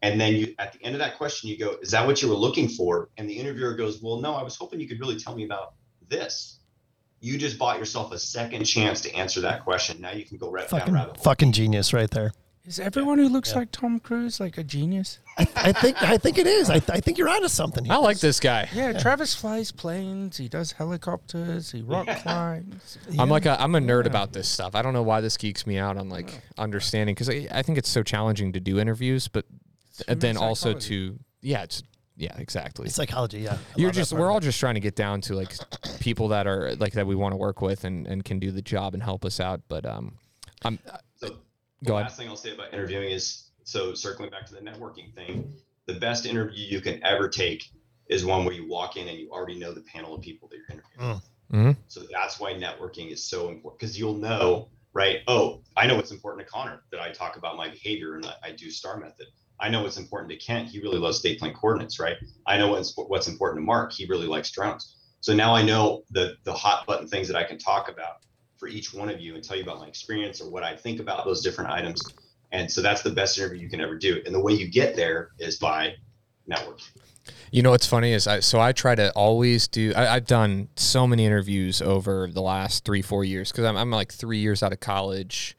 [SPEAKER 7] And then you at the end of that question you go, is that what you were looking for? And the interviewer goes, "Well, no, I was hoping you could really tell me about this." You just bought yourself a second chance to answer that question. Now you can go right down rabbit hole.
[SPEAKER 4] fucking genius right there.
[SPEAKER 5] Is everyone who looks like Tom Cruise like a genius?
[SPEAKER 4] I, I think I think it is. I, I think you're onto something. Here.
[SPEAKER 6] I like this guy.
[SPEAKER 5] Yeah, Travis flies planes. He does helicopters. He rock climbs.
[SPEAKER 6] I'm like a, I'm a nerd about this stuff. I don't know why this geeks me out on like understanding because I, I think it's so challenging to do interviews, but
[SPEAKER 5] human
[SPEAKER 6] then also to yeah, it's yeah, exactly.
[SPEAKER 4] Psychology, yeah. I
[SPEAKER 6] You're
[SPEAKER 4] love that
[SPEAKER 6] just
[SPEAKER 4] part
[SPEAKER 6] we're
[SPEAKER 4] of
[SPEAKER 6] all just trying to get down to like people that are like that we want to work with and and can do the job and help us out. But um, I'm
[SPEAKER 7] So
[SPEAKER 6] Go ahead.
[SPEAKER 7] last thing I'll say about interviewing is so circling back to the networking thing, the best interview you can ever take is one where you walk in and you already know the panel of people that you're interviewing.
[SPEAKER 6] Mhm.
[SPEAKER 7] So that's why networking is so important because you'll know, right? Oh, I know what's important to Connor that I talk about my behavior and I- I do STAR method. I know what's important to Kent. He really loves state plane coordinates, right? I know what's what's important to Mark. He really likes drones. So now I know the the hot button things that I can talk about for each one of you and tell you about my experience or what I think about those different items. And so that's the best interview you can ever do. And the way you get there is by networking.
[SPEAKER 6] You know what's funny is I so I try to always do. I, I've done so many interviews over the last three four years because I'm I'm like three years out of college,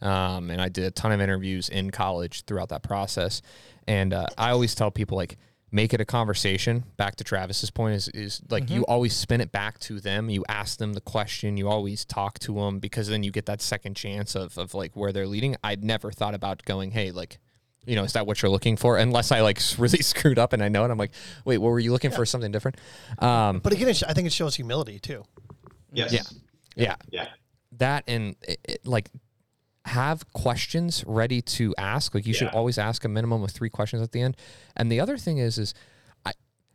[SPEAKER 6] um, and I did a ton of interviews in college throughout that process. And uh, I always tell people like make it a conversation. Back to Travis's point is is like you mm-hmm. always spin it back to them. You ask them the question. You always talk to them because then you get that second chance of of like where they're leading. I'd never thought about going hey like you know, is that what you're looking for? Unless I like (laughs) really screwed up and I know it, I'm like, wait, what were you looking for? Something different? Um,
[SPEAKER 4] But again, I think it shows humility too.
[SPEAKER 7] Yes.
[SPEAKER 6] Yeah. yeah,
[SPEAKER 7] Yeah.
[SPEAKER 6] that and it, it, like have questions ready to ask. Like you should always ask a minimum of three questions at the end. And the other thing is, is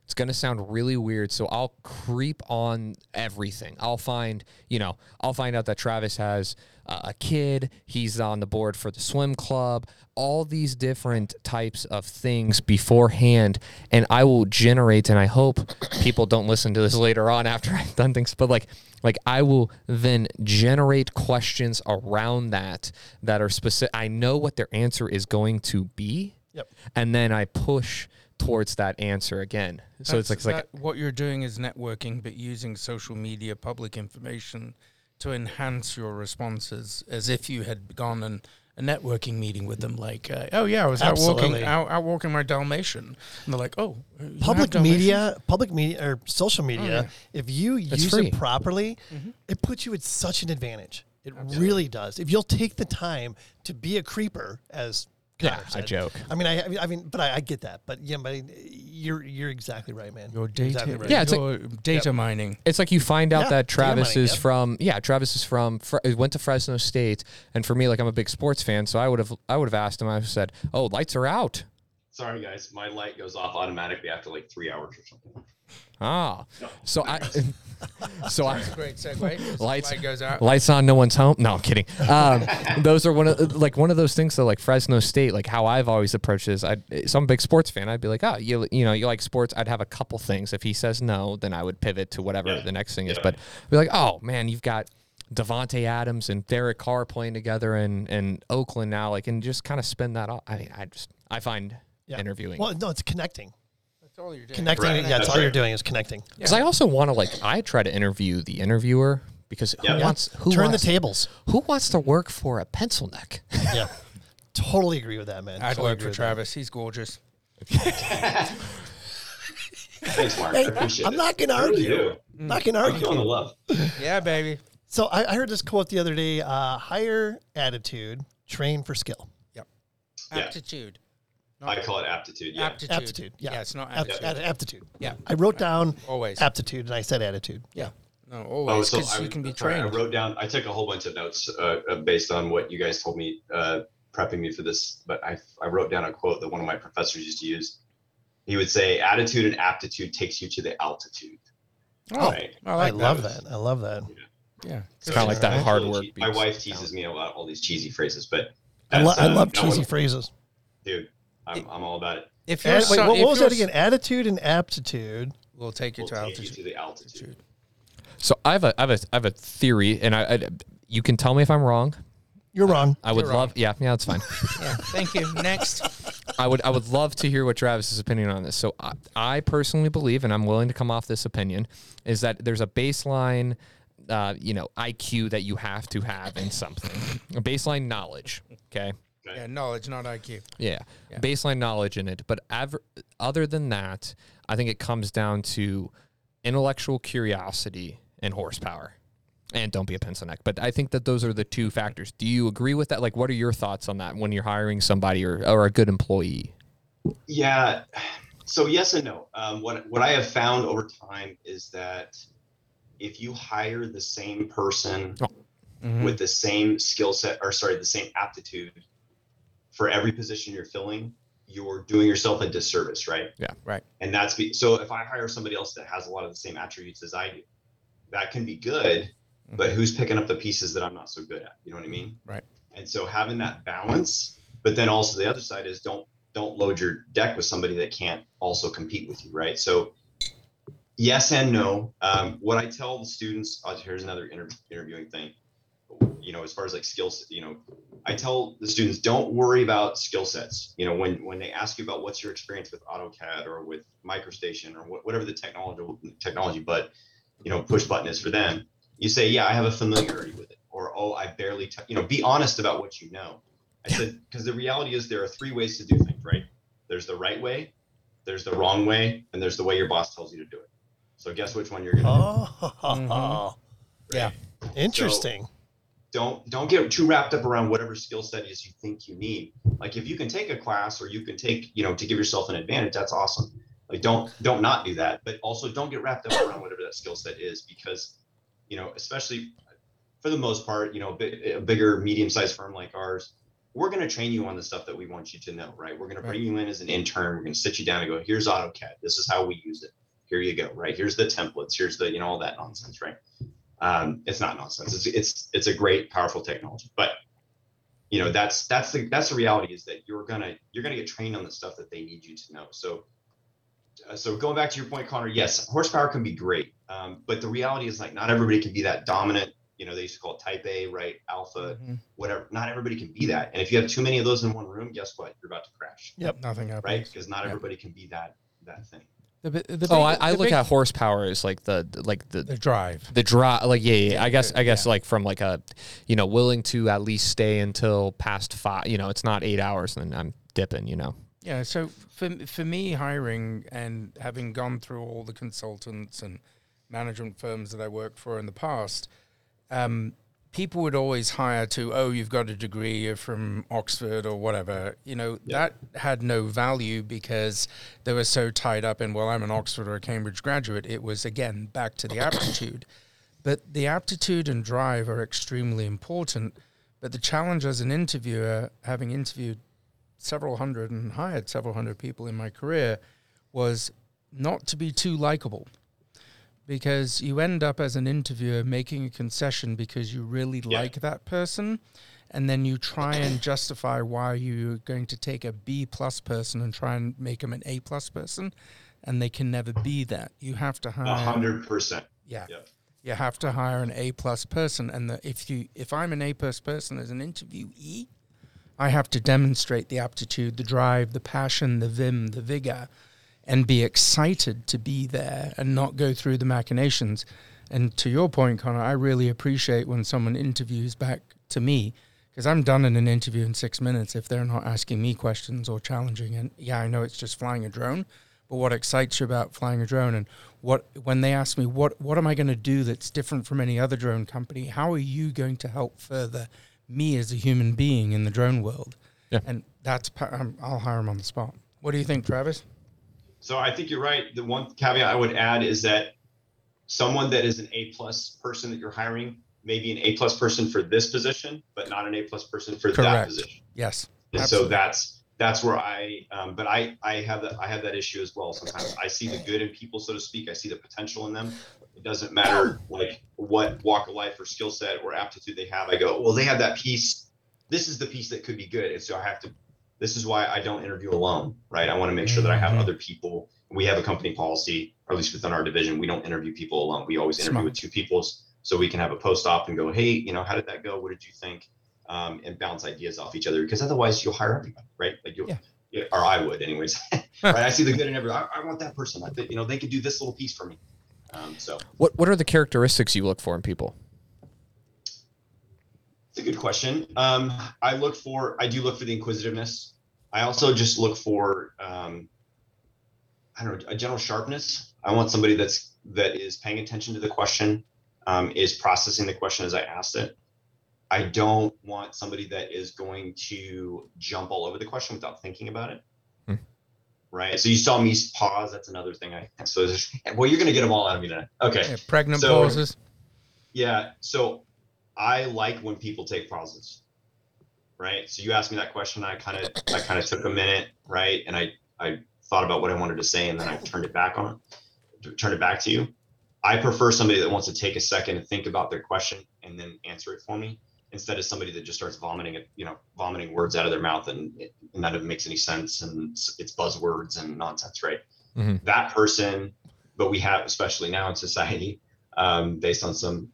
[SPEAKER 6] it's going to sound really weird. So I'll creep on everything. I'll find, you know, I'll find out that Travis has uh, a kid. He's on the board for the swim club. All these different types of things beforehand, and I will generate. And I hope people don't listen to this later on after (laughs) I've done things. But like, like I will then generate questions around that that are specific. I know what their answer is going to be,
[SPEAKER 4] Yep.
[SPEAKER 6] and then I push towards that answer again. So it's like, it's like
[SPEAKER 5] that- what you're doing is networking, but using social media, public information to enhance your responses, as if you had gone and a networking meeting with them. Like, uh, oh yeah, I was out walking, out, out walking my Dalmatian, and they're like, oh,
[SPEAKER 4] Public media, public media, or social media. If you use
[SPEAKER 6] free.
[SPEAKER 4] it properly, it puts you at such an advantage. It really does. If you'll take the time to be a creeper, as
[SPEAKER 6] Yeah,
[SPEAKER 4] Connor
[SPEAKER 6] I
[SPEAKER 4] said.
[SPEAKER 6] joke.
[SPEAKER 4] I mean, I, I mean, but I, I get that. But yeah, but you're you're exactly right, man.
[SPEAKER 5] Your data,
[SPEAKER 4] exactly right.
[SPEAKER 6] Yeah, it's like-
[SPEAKER 5] your data mining.
[SPEAKER 6] It's like you find out
[SPEAKER 4] Yeah,
[SPEAKER 6] that Travis
[SPEAKER 4] mining,
[SPEAKER 6] is
[SPEAKER 4] yep.
[SPEAKER 6] from yeah, Travis is from Fre- went to Fresno State, and for me, like I'm a big sports fan, so I would have I would have asked him. I would have said, "Oh, lights are out."
[SPEAKER 7] Sorry, guys. My light goes off automatically after like three hours or something.
[SPEAKER 6] Ah, so I, (laughs) so I,
[SPEAKER 5] Great segue.
[SPEAKER 6] Lights-
[SPEAKER 5] Light goes out.
[SPEAKER 6] lights on, no one's home. No, I'm kidding. Um, those are one of like one of those things. that like Fresno State, like how I've always approached this. I, so I'm a big sports fan. I'd be like, oh, you you know, you like sports. I'd have a couple things. If he says no, then I would pivot to whatever
[SPEAKER 7] Yeah.
[SPEAKER 6] the next thing is.
[SPEAKER 7] Yeah.
[SPEAKER 6] But be like, oh man, you've got Davante Adams and Derek Carr playing together in in Oakland now, like, and just kind of spin that off. I mean, I just I find
[SPEAKER 4] Yeah.
[SPEAKER 6] interviewing.
[SPEAKER 4] Well, no, it's connecting.
[SPEAKER 5] That's all you're doing.
[SPEAKER 4] Connecting.
[SPEAKER 7] Right.
[SPEAKER 4] Yeah, that's
[SPEAKER 7] That's
[SPEAKER 4] all you're doing is connecting.
[SPEAKER 6] Because I also want to like I try to interview the interviewer because who
[SPEAKER 7] Yeah.
[SPEAKER 6] wants who
[SPEAKER 4] Turn
[SPEAKER 6] wants,
[SPEAKER 4] the tables.
[SPEAKER 6] who wants to work for a pencil neck?
[SPEAKER 4] yeah, (laughs) totally agree with that, man.
[SPEAKER 5] I'd
[SPEAKER 4] Totally
[SPEAKER 5] work for
[SPEAKER 4] with that.
[SPEAKER 5] Travis. He's gorgeous. (laughs)
[SPEAKER 7] Thanks, Mark.
[SPEAKER 4] Hey,
[SPEAKER 7] I appreciate
[SPEAKER 4] I'm
[SPEAKER 7] it.
[SPEAKER 4] not gonna
[SPEAKER 7] I really
[SPEAKER 4] argue.
[SPEAKER 7] do.
[SPEAKER 4] Not gonna
[SPEAKER 7] I'm feeling the
[SPEAKER 4] argue.
[SPEAKER 7] love. (laughs)
[SPEAKER 5] Yeah, baby.
[SPEAKER 4] So I, I heard this quote the other day: uh, "Hire attitude, train for skill."
[SPEAKER 5] Yep.
[SPEAKER 7] Yeah.
[SPEAKER 5] Aptitude.
[SPEAKER 7] I call it aptitude. Yeah.
[SPEAKER 5] Aptitude.
[SPEAKER 4] Aptitude. Yeah,
[SPEAKER 5] it's not
[SPEAKER 4] Apt-
[SPEAKER 5] aptitude.
[SPEAKER 4] apt- aptitude.
[SPEAKER 5] Yeah.
[SPEAKER 4] I wrote down
[SPEAKER 5] Always.
[SPEAKER 4] aptitude and I said attitude.
[SPEAKER 5] Yeah. No,
[SPEAKER 7] Oh,
[SPEAKER 5] always.
[SPEAKER 7] so
[SPEAKER 5] Because
[SPEAKER 7] I,
[SPEAKER 5] you can be
[SPEAKER 7] sorry, I wrote down. I took a whole bunch of notes uh, uh, based on what you guys told me, uh, prepping me for this. But I, I wrote down a quote that one of my professors used to use. He would say, "Attitude and aptitude takes you to the altitude."
[SPEAKER 5] Oh,
[SPEAKER 7] Right.
[SPEAKER 5] I
[SPEAKER 4] I
[SPEAKER 5] like
[SPEAKER 4] love
[SPEAKER 5] that.
[SPEAKER 4] that. I love that.
[SPEAKER 5] Yeah.
[SPEAKER 6] It's kind of like that
[SPEAKER 7] It's
[SPEAKER 6] hard
[SPEAKER 7] really
[SPEAKER 6] work.
[SPEAKER 7] My wife teases me about all these cheesy phrases, but
[SPEAKER 4] I, lo- I love
[SPEAKER 7] that
[SPEAKER 4] cheesy
[SPEAKER 7] one-
[SPEAKER 4] phrases.
[SPEAKER 7] dude. I'm, I'm all about it.
[SPEAKER 5] If you're
[SPEAKER 4] Ad- wait,
[SPEAKER 5] so-
[SPEAKER 4] what,
[SPEAKER 5] if
[SPEAKER 4] what was
[SPEAKER 5] you're
[SPEAKER 4] that again? Attitude and aptitude.
[SPEAKER 5] We'll take you
[SPEAKER 7] We'll
[SPEAKER 5] to
[SPEAKER 7] take
[SPEAKER 5] altitude.
[SPEAKER 7] you to the altitude.
[SPEAKER 6] So I have a I have a I have a theory, and I, I you can tell me if I'm wrong.
[SPEAKER 4] You're wrong.
[SPEAKER 6] I would
[SPEAKER 5] You're
[SPEAKER 6] love yeah yeah that's fine. (laughs)
[SPEAKER 5] Yeah. Thank you. Next.
[SPEAKER 6] I would I would love to hear what Travis's opinion on this. So I, I personally believe, and I'm willing to come off this opinion, is that there's a baseline, uh, you know, IQ that you have to have in something, a baseline knowledge. Okay.
[SPEAKER 5] Yeah, knowledge, not IQ.
[SPEAKER 6] Yeah.
[SPEAKER 5] Yeah.
[SPEAKER 6] Baseline knowledge in it. But aver- other than that, I think it comes down to intellectual curiosity and horsepower. And don't be a pencil neck. But I think that those are the two factors. Do you agree with that? Like, what are your thoughts on that when you're hiring somebody or, or a good employee?
[SPEAKER 7] Yeah. So yes and no. Um, what what I have found over time is that if you hire the same person
[SPEAKER 5] Mhm.
[SPEAKER 7] with the same skill set, or sorry, the same aptitude for every position you're filling, you're doing yourself a disservice, right?
[SPEAKER 6] Yeah.
[SPEAKER 5] Right.
[SPEAKER 7] And that's be, so if I hire somebody else that has a lot of the same attributes as I do, that can be good, but who's picking up the pieces that I'm not so good at? You know what I mean?
[SPEAKER 5] Right.
[SPEAKER 7] And so having that balance, but then also the other side is don't don't load your deck with somebody that can't also compete with you, right? So yes and no. Um, what I tell the students, oh, here's another inter- interviewing thing. You know, as far as like skills, you know, I tell the students don't worry about skill sets. You know, when when they ask you about what's your experience with AutoCAD or with MicroStation or wh- whatever the technology technology, but you know, push button is for them. You say, yeah, I have a familiarity with it, or oh, I barely, t-. you know, be honest about what you know. I said because the reality is there are three ways to do things, right? There's the right way, there's the wrong way, and there's the way your boss tells you to do it. So guess which one you're gonna do.
[SPEAKER 4] Oh, mm-hmm. (laughs)
[SPEAKER 5] Yeah.
[SPEAKER 4] interesting.
[SPEAKER 7] Don't don't get too wrapped up around whatever skill set is you think you need. Like if you can take a class or you can take you know to give yourself an advantage that's awesome. Like don't don't not do that but also don't get wrapped up around whatever that skill set is because you know especially for the most part you know a, bit, a bigger medium sized firm like ours we're going to train you on the stuff that we want you to know right? We're going to bring you in as an intern. We're going to sit you down and go here's AutoCAD. This is how we use it. Here you go right? Here's the templates. Here's the you know all that nonsense right um, it's not nonsense. It's it's it's a great, powerful technology. But you know, that's that's the that's the reality is that you're gonna you're gonna get trained on the stuff that they need you to know. So uh, so going back to your point, Connor, yes, horsepower can be great, um, but the reality is like not everybody can be that dominant. You know, they used to call it Type A, right? Alpha,
[SPEAKER 5] Mhm.
[SPEAKER 7] whatever. Not everybody can be that. And if you have too many of those in one room, guess what? You're about to crash,
[SPEAKER 4] Yep.
[SPEAKER 5] Nothing happens.
[SPEAKER 7] right? Because not
[SPEAKER 5] Yeah.
[SPEAKER 7] everybody can be that that thing.
[SPEAKER 5] The, the
[SPEAKER 6] Oh,
[SPEAKER 5] big-
[SPEAKER 6] I, I
[SPEAKER 5] the
[SPEAKER 6] look
[SPEAKER 5] big-
[SPEAKER 6] at horsepower as like the like the
[SPEAKER 5] the drive.
[SPEAKER 6] the draw like yeah, yeah,
[SPEAKER 5] Yeah,
[SPEAKER 6] I guess I guess
[SPEAKER 5] yeah.
[SPEAKER 6] like from like a you know willing to at least stay until past five you know it's not eight hours and then I'm dipping you know
[SPEAKER 5] Yeah, so for for me, hiring and having gone through all the consultants and management firms that I worked for in the past, um, people would always hire to, oh, you've got a degree, you're from Oxford or whatever. You know, that had no value because they were so tied up in, well, I'm an Oxford or a Cambridge graduate. It was again back to the aptitude. But the aptitude and drive are extremely important. But the challenge as an interviewer, having interviewed several hundred and hired several hundred people in my career was not to be too likable because you end up as an interviewer making a concession because you really
[SPEAKER 7] Yeah.
[SPEAKER 5] like that person and then you try and (clears throat) justify why you're going to take a B plus person and try and make them an A plus person and they can never be that you have to
[SPEAKER 7] A
[SPEAKER 5] hire
[SPEAKER 7] hundred percent.
[SPEAKER 5] yeah
[SPEAKER 7] Yep.
[SPEAKER 5] you have to hire an A plus person, and the, if you if I'm an A plus person as an interviewee, I have to demonstrate the aptitude, the drive, the passion, the vim, the vigor, and be excited to be there and not go through the machinations. And to your point, Connor, I really appreciate when someone interviews back to me because I'm done in an interview in six minutes if they're not asking me questions or challenging. And yeah, I know it's just flying a drone, but what excites you about flying a drone and what when they ask me what what am I going to do that's different from any other drone company? How are you going to help further me as a human being in the drone world?
[SPEAKER 6] Yeah.
[SPEAKER 5] And that's I'm, um, I'll hire them on the spot. What do you think, Travis?
[SPEAKER 7] So I think you're right. The one caveat I would add is that someone that is an A plus person that you're hiring may be an A plus person for this position, but not an A plus person for that
[SPEAKER 5] Correct.
[SPEAKER 7] position.
[SPEAKER 5] Yes.
[SPEAKER 7] And so that's that's where I um, but I I have that I have that issue as well. Sometimes I see the good in people, so to speak. I see the potential in them. It doesn't matter like what walk of life or skill set or aptitude they have. I go, well, they have that piece. This is the piece that could be good, and so I have to. This is why I don't interview alone, right? I want to make sure that I have
[SPEAKER 5] Mhm.
[SPEAKER 7] other people. We have a company policy, or at least within our division, we don't interview people alone. We always interview
[SPEAKER 5] Smart.
[SPEAKER 7] with two peoples, so we can have a post op and go, hey, you know, how did that go? What did you think? Um, and bounce ideas off each other because otherwise you'll hire everybody, right? Like you,
[SPEAKER 5] Yeah.
[SPEAKER 7] or I would, anyways. (laughs) right? I see the good in every. I, I want that person. I think you know they could do this little piece for me. Um, so
[SPEAKER 6] What What are the characteristics you look for in people?
[SPEAKER 7] It's a good question. Um, I look for, I do look for the inquisitiveness. I also just look for, um, I don't know, a general sharpness. I want somebody that's that is paying attention to the question, um, is processing the question as I asked it. I don't want somebody that is going to jump all over the question without thinking about it.
[SPEAKER 6] Hmm.
[SPEAKER 7] Right. So you saw me pause. That's another thing. I so (laughs) well, you're gonna get them all out of me tonight. Okay.
[SPEAKER 5] Yeah, pregnant
[SPEAKER 7] So-
[SPEAKER 5] pauses.
[SPEAKER 7] Yeah. So I like when people take pauses. Right. So you asked me that question. I kind of I kind of took a minute, right? And I I thought about what I wanted to say and then I turned it back on turned it back to you. I prefer somebody that wants to take a second and think about their question and then answer it for me instead of somebody that just starts vomiting it, you know, vomiting words out of their mouth and, and none of it makes any sense and it's, it's buzzwords and nonsense, right?
[SPEAKER 6] Mhm.
[SPEAKER 7] That person, but we have, especially now in society, um, based on some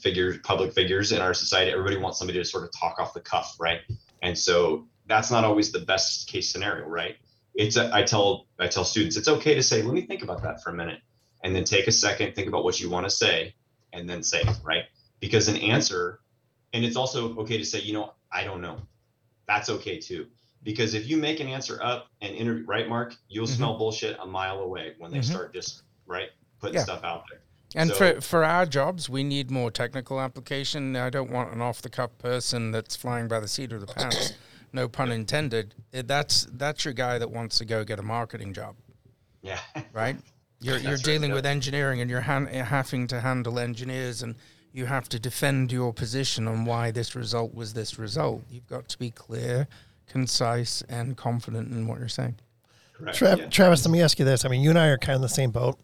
[SPEAKER 7] figures, public figures in our society, everybody wants somebody to sort of talk off the cuff, right? And so that's not always the best case scenario, right? It's a, I tell I tell students it's okay to say, let me think about that for a minute, and then take a second, think about what you want to say, and then say it, right? Because an answer, and it's also okay to say, you know, I don't know. That's okay too. Because if you make an answer up and interview, right, Mark, you'll
[SPEAKER 5] Mhm.
[SPEAKER 7] smell bullshit a mile away when they
[SPEAKER 5] Mhm.
[SPEAKER 7] start just right putting
[SPEAKER 5] Yeah.
[SPEAKER 7] stuff out there.
[SPEAKER 5] And
[SPEAKER 7] So-
[SPEAKER 5] for, for our jobs, we need more technical application. I don't want an off the cuff person that's flying by the seat of the pants. (coughs) No pun intended. Eh, That's that's your guy that wants to go get a marketing job,
[SPEAKER 7] Yeah. (laughs)
[SPEAKER 5] right? You're you're
[SPEAKER 7] right,
[SPEAKER 5] dealing
[SPEAKER 7] yeah.
[SPEAKER 5] with engineering and you're han- having to handle engineers and you have to defend your position on why this result was this result. You've got to be clear, concise, and confident in what you're saying.
[SPEAKER 7] Correct.
[SPEAKER 4] Tra-
[SPEAKER 7] yeah.
[SPEAKER 4] Travis, let me ask you this. I mean, you and I are kind of in the same boat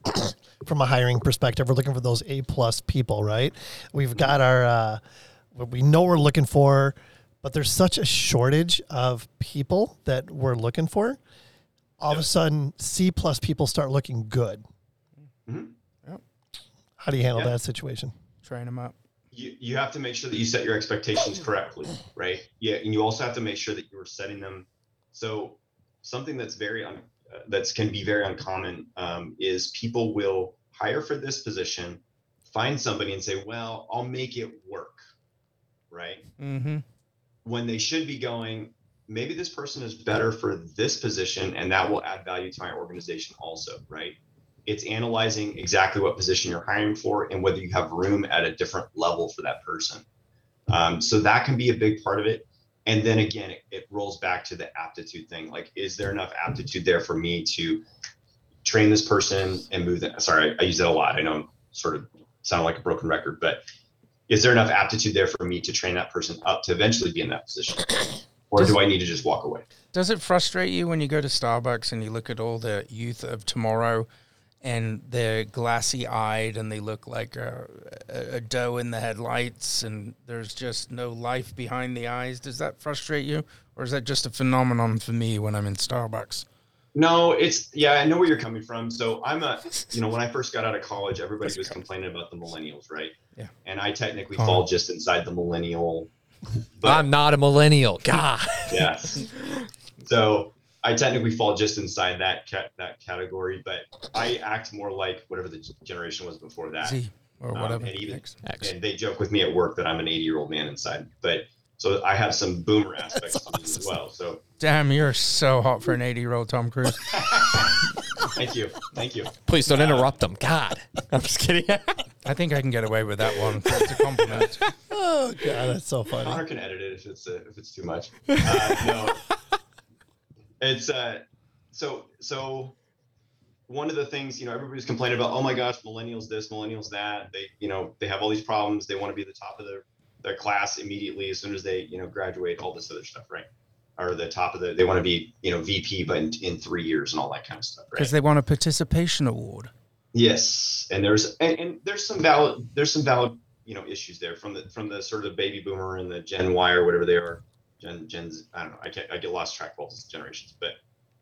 [SPEAKER 4] from a hiring perspective. We're looking for those A plus people, right? We've got our, uh, what we know we're looking for, but there's such a shortage of people that we're looking for. All of a sudden, C plus people start looking good.
[SPEAKER 7] Mhm.
[SPEAKER 5] Yep.
[SPEAKER 4] How do you handle
[SPEAKER 7] Yeah.
[SPEAKER 4] that situation?
[SPEAKER 5] Train them up.
[SPEAKER 7] you, you have to make sure that you set your expectations correctly, right? Yeah, and you also have to make sure that you're setting them. So something that's very un, that's can be very uncommon um, is people will hire for this position, find somebody and say, "Well, I'll make it work," right?
[SPEAKER 5] Mm-hmm.
[SPEAKER 7] When they should be going, maybe this person is better for this position, and that will add value to my organization also, right? It's analyzing exactly what position you're hiring for and whether you have room at a different level for that person. Um, so that can be a big part of it. And then again, it, it rolls back to the aptitude thing. Like, is there enough aptitude there for me to train this person and move them? Sorry, I, I use that a lot. I know I'm sort of sound like a broken record, but is there enough aptitude there for me to train that person up to eventually be in that position? Or do I need to just walk away?
[SPEAKER 5] Does it frustrate you when you go to Starbucks and you look at all the youth of tomorrow and they're glassy eyed and they look like a, a, a doe in the headlights and there's just no life behind the eyes? Does that frustrate you? Or is that just a phenomenon for me when I'm in Starbucks?
[SPEAKER 7] No, it's yeah, I know where you're coming from. So I'm a, you know, when I first got out of college, everybody was complaining about the millennials, right?
[SPEAKER 5] Yeah.
[SPEAKER 7] And I technically
[SPEAKER 5] Oh.
[SPEAKER 7] fall just inside the millennial. But
[SPEAKER 6] I'm not a millennial. God.
[SPEAKER 7] yes. (laughs) So I technically fall just inside that cat that category, but I act more like whatever the generation was before that.
[SPEAKER 5] Z or
[SPEAKER 7] Um,
[SPEAKER 5] whatever.
[SPEAKER 7] and even-
[SPEAKER 5] X.
[SPEAKER 6] X.
[SPEAKER 7] And they joke with me at work that I'm an 80 year old man inside, but so I have some boomer (laughs) aspects to me as well. So
[SPEAKER 5] Damn, you're so hot for an 80 year old Tom Cruise. (laughs)
[SPEAKER 7] thank you, thank you.
[SPEAKER 6] Please don't interrupt them. God. (laughs) I'm just kidding.
[SPEAKER 5] I think I can get away with that one. It's a compliment.
[SPEAKER 4] Oh god, that's so funny.
[SPEAKER 7] Connor can edit it if it's uh, if it's too much. Uh, no, it's uh, so so. One of the things you know everybody's complaining about. Oh my gosh, millennials this, millennials that. They you know they have all these problems. They want to be the top of their their class immediately as soon as they you know graduate. All this other stuff, right? Or the top of the. They want to be you know VP, but in, in three years and all that kind of stuff, right?
[SPEAKER 5] Because they want a participation award.
[SPEAKER 7] Yes, and there's and, and there's some valid there's some valid you know issues there from the from the sort of baby boomer and the Gen Y or whatever they are Gen Gens. I don't know. I get I get lost track of all these generations, but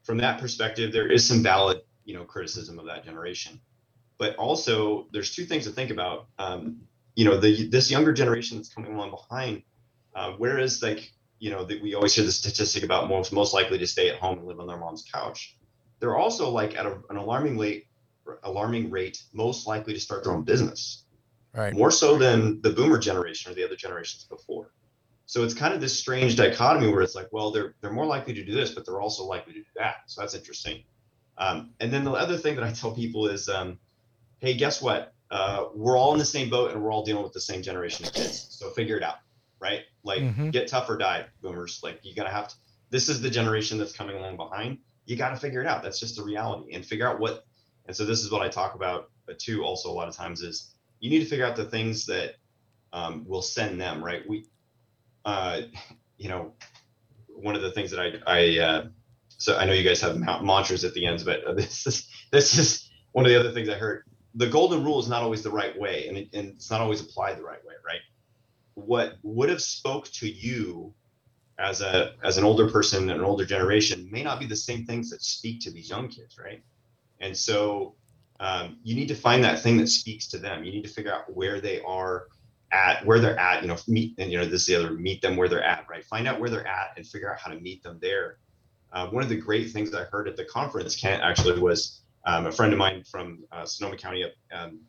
[SPEAKER 7] from that perspective, there is some valid you know criticism of that generation. But also, there's two things to think about. Um, you know, the this younger generation that's coming along behind, uh, whereas like you know that we always hear the statistic about most most likely to stay at home and live on their mom's couch. They're also like at a, an alarming rate, alarming rate, most likely to start their own business
[SPEAKER 5] Right.
[SPEAKER 7] more so than the boomer generation or the other generations before. So it's kind of this strange dichotomy where it's like, well, they're they're more likely to do this, but they're also likely to do that. So that's interesting. Um, and then the other thing that I tell people is, um, hey, guess what? Uh, we're all in the same boat and we're all dealing with the same generation of kids. So figure it out, right? Like
[SPEAKER 5] Mhm.
[SPEAKER 7] get tough or die, boomers. Like you gotta have to. This is the generation that's coming along behind. You got to figure it out. That's just the reality, and figure out what. And so this is what I talk about too. Also, a lot of times is you need to figure out the things that um, will send them right. We, uh, you know, one of the things that I, I, uh, so I know you guys have ma- mantras at the ends, but uh, (laughs) this is this is one of the other things I heard. The golden rule is not always the right way, and, it, and it's not always applied the right way, right? What would have spoke to you as a as an older person an older generation may not be the same things that speak to these young kids, right? And so um, you need to find that thing that speaks to them. You need to figure out where they are at, where they're at. You know, meet and you know this is the other meet them where they're at, right? Find out where they're at and figure out how to meet them there. Uh, one of the great things I heard at the conference, Kent, actually was um, a friend of mine from uh, Sonoma County, um,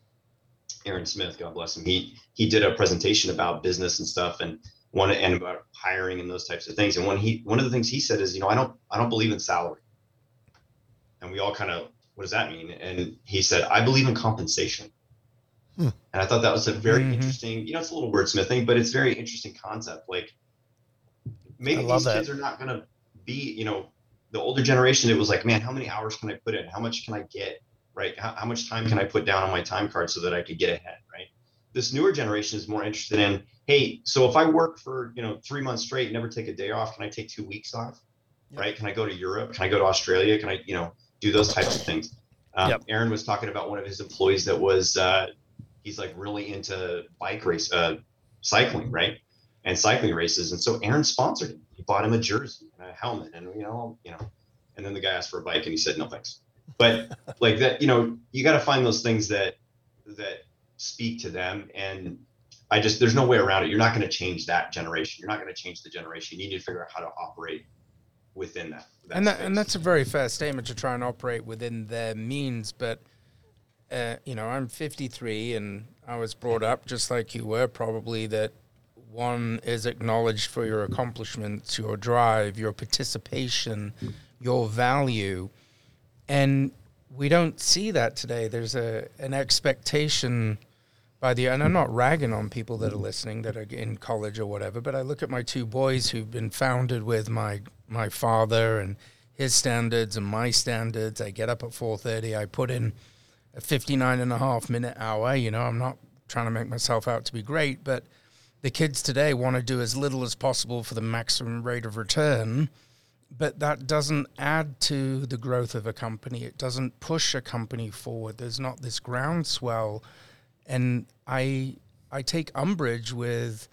[SPEAKER 7] Aaron Smith, God bless him. He he did a presentation about business and stuff, and one and about hiring and those types of things. And one he one of the things he said is, you know, I don't I don't believe in salary. And we all kind of what does that mean? And he said, I believe in compensation. And I thought that was a very
[SPEAKER 5] Mhm.
[SPEAKER 7] interesting, you know, it's a little wordsmithing, but it's very interesting concept. Like maybe these
[SPEAKER 4] that.
[SPEAKER 7] kids are not going to be, you know, the older generation, it was like, man, how many hours can I put in? How much can I get? Right? How, how much time can I put down on my time card so that I could get ahead? Right? This newer generation is more interested in, hey, so if I work for, you know, three months straight, never take a day off, can I take two weeks off?
[SPEAKER 4] Yep.
[SPEAKER 7] Right? Can I go to Europe? Can I go to Australia? Can I, you know, do those types of things? Um,
[SPEAKER 4] Yep.
[SPEAKER 7] Aaron was talking about one of his employees that was, uh, he's like really into bike race, uh, cycling, right? And cycling races. And so Aaron sponsored him. He bought him a jersey and a helmet and, you know, you know, and then the guy asked for a bike and he said, no, thanks. But (laughs) like that, you know, you got to find those things that, that speak to them. And I just, there's no way around it. You're not going to change that generation. You're not going to change the generation. You need to figure out how to operate within that. that
[SPEAKER 5] and that, and that's a very fair statement to try and operate within their means. But uh, you know, I'm 53, and I was brought up just like you were, probably that one is acknowledged for your accomplishments, your drive, your participation, your value, and we don't see that today. There's a an expectation by the and I'm not ragging on people that are listening that are in college or whatever, but I look at my two boys who've been founded with my my father and his standards and my standards. I get up at 4:30. I put in a 59 and a half minute hour. You know, I'm not trying to make myself out to be great, but the kids today want to do as little as possible for the maximum rate of return. But that doesn't add to the growth of a company. It doesn't push a company forward. There's not this groundswell and I I take umbrage with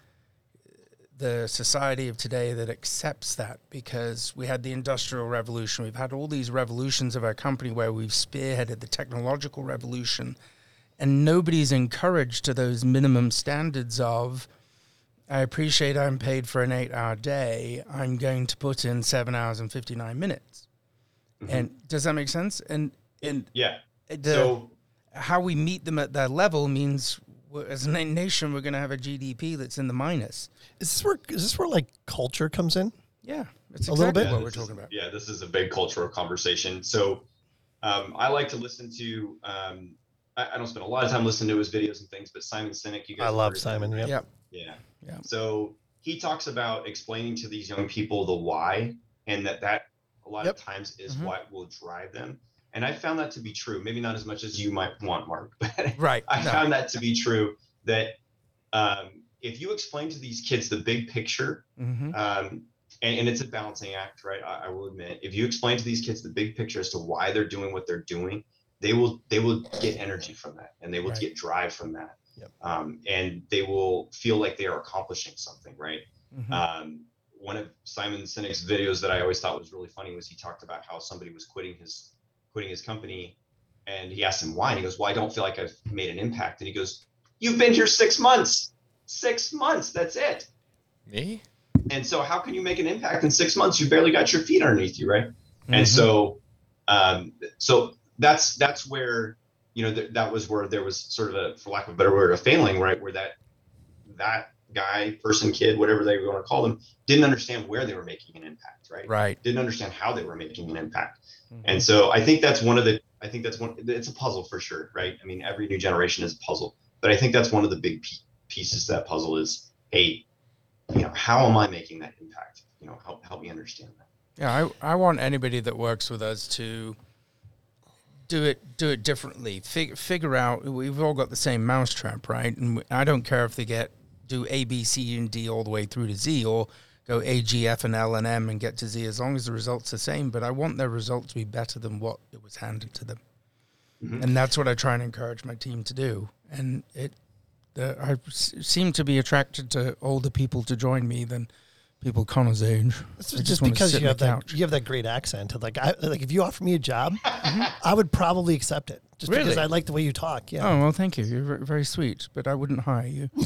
[SPEAKER 5] the society of today that accepts that because we had the industrial revolution. We've had all these revolutions of our company where we've spearheaded the technological revolution and nobody's encouraged to those minimum standards of I appreciate I'm paid for an 8 hour day. I'm going to put in 7 hours and 59 minutes. Mm-hmm. And does that make sense? And and
[SPEAKER 7] yeah.
[SPEAKER 5] the,
[SPEAKER 7] so
[SPEAKER 5] how we meet them at that level means as a nation we're going to have a GDP that's in the minus.
[SPEAKER 4] Is this where is this where like culture comes in?
[SPEAKER 5] Yeah, it's
[SPEAKER 4] A little
[SPEAKER 5] exactly
[SPEAKER 4] bit?
[SPEAKER 5] what we're
[SPEAKER 7] is-
[SPEAKER 5] talking about.
[SPEAKER 7] Yeah, this is a big cultural conversation. So um, I like to listen to. Um, I, I don't spend a lot of time listening to his videos and things, but Simon Sinek, you guys.
[SPEAKER 4] I love
[SPEAKER 7] heard him,
[SPEAKER 4] Simon.
[SPEAKER 7] right?
[SPEAKER 4] Yep.
[SPEAKER 5] Yeah.
[SPEAKER 7] Yeah.
[SPEAKER 5] Yeah.
[SPEAKER 7] So he talks about explaining to these young people the why, and that that a lot
[SPEAKER 4] Yep.
[SPEAKER 7] of times is
[SPEAKER 5] Mhm.
[SPEAKER 7] what will drive them. And I found that to be true. Maybe not as much as you might want, Mark, (laughs) but
[SPEAKER 5] Right.
[SPEAKER 7] I
[SPEAKER 5] No.
[SPEAKER 7] found that to be true. That um, if you explain to these kids the big picture,
[SPEAKER 5] Mhm.
[SPEAKER 7] um, and, and it's a balancing act, right? I, I will admit, if you explain to these kids the big picture as to why they're doing what they're doing, they will they will get energy from that, and they will
[SPEAKER 5] Right.
[SPEAKER 7] get drive from that,
[SPEAKER 4] Yep.
[SPEAKER 7] um, and they will feel like they are accomplishing something, right?
[SPEAKER 5] Mhm.
[SPEAKER 7] Um, one of Simon Sinek's videos that I always thought was really funny was he talked about how somebody was quitting his quitting his company, and he asked him why, and he goes, "Well, I don't feel like I've made an impact." And he goes, "You've been here six months. Six months. That's it."
[SPEAKER 6] Me?
[SPEAKER 7] And so, how can you make an impact in six months? You barely got your feet underneath you, right?
[SPEAKER 5] Mm-hmm.
[SPEAKER 7] And so, um, so that's that's where you know th- that was where there was sort of a, for lack of a better word, a failing, right? Where that that guy, person, kid, whatever they want to call them, didn't understand where they were making an impact, right?
[SPEAKER 5] right.
[SPEAKER 7] Didn't understand how they were making an impact.
[SPEAKER 5] Mhm.
[SPEAKER 7] And so, I think that's one of the. I think that's one. It's a puzzle for sure, right? I mean, every new generation is a puzzle, but I think that's one of the big p- pieces to that puzzle is, hey, you know, how am I making that impact? You know, help help me understand that.
[SPEAKER 5] Yeah, I, I want anybody that works with us to do it do it differently. Fig, figure out we've all got the same mousetrap, right? And I don't care if they get do A, B, C, and D all the way through to Z, or go A, G, F, and L and M and get to Z, as long as the results are the same. But I want their result to be better than what it was handed to them,
[SPEAKER 7] Mhm.
[SPEAKER 5] and that's what I try and encourage my team to do. And it, the, I s- seem to be attracted to older people to join me than people Connor's age.
[SPEAKER 4] It's just,
[SPEAKER 5] just
[SPEAKER 4] because you have that
[SPEAKER 5] couch.
[SPEAKER 4] you have that great accent. Like I like if you offer me a job, (laughs) I would probably accept it just because I like the way you talk. Yeah.
[SPEAKER 5] Oh well, thank you. You're very, very sweet, but I wouldn't hire you. (laughs)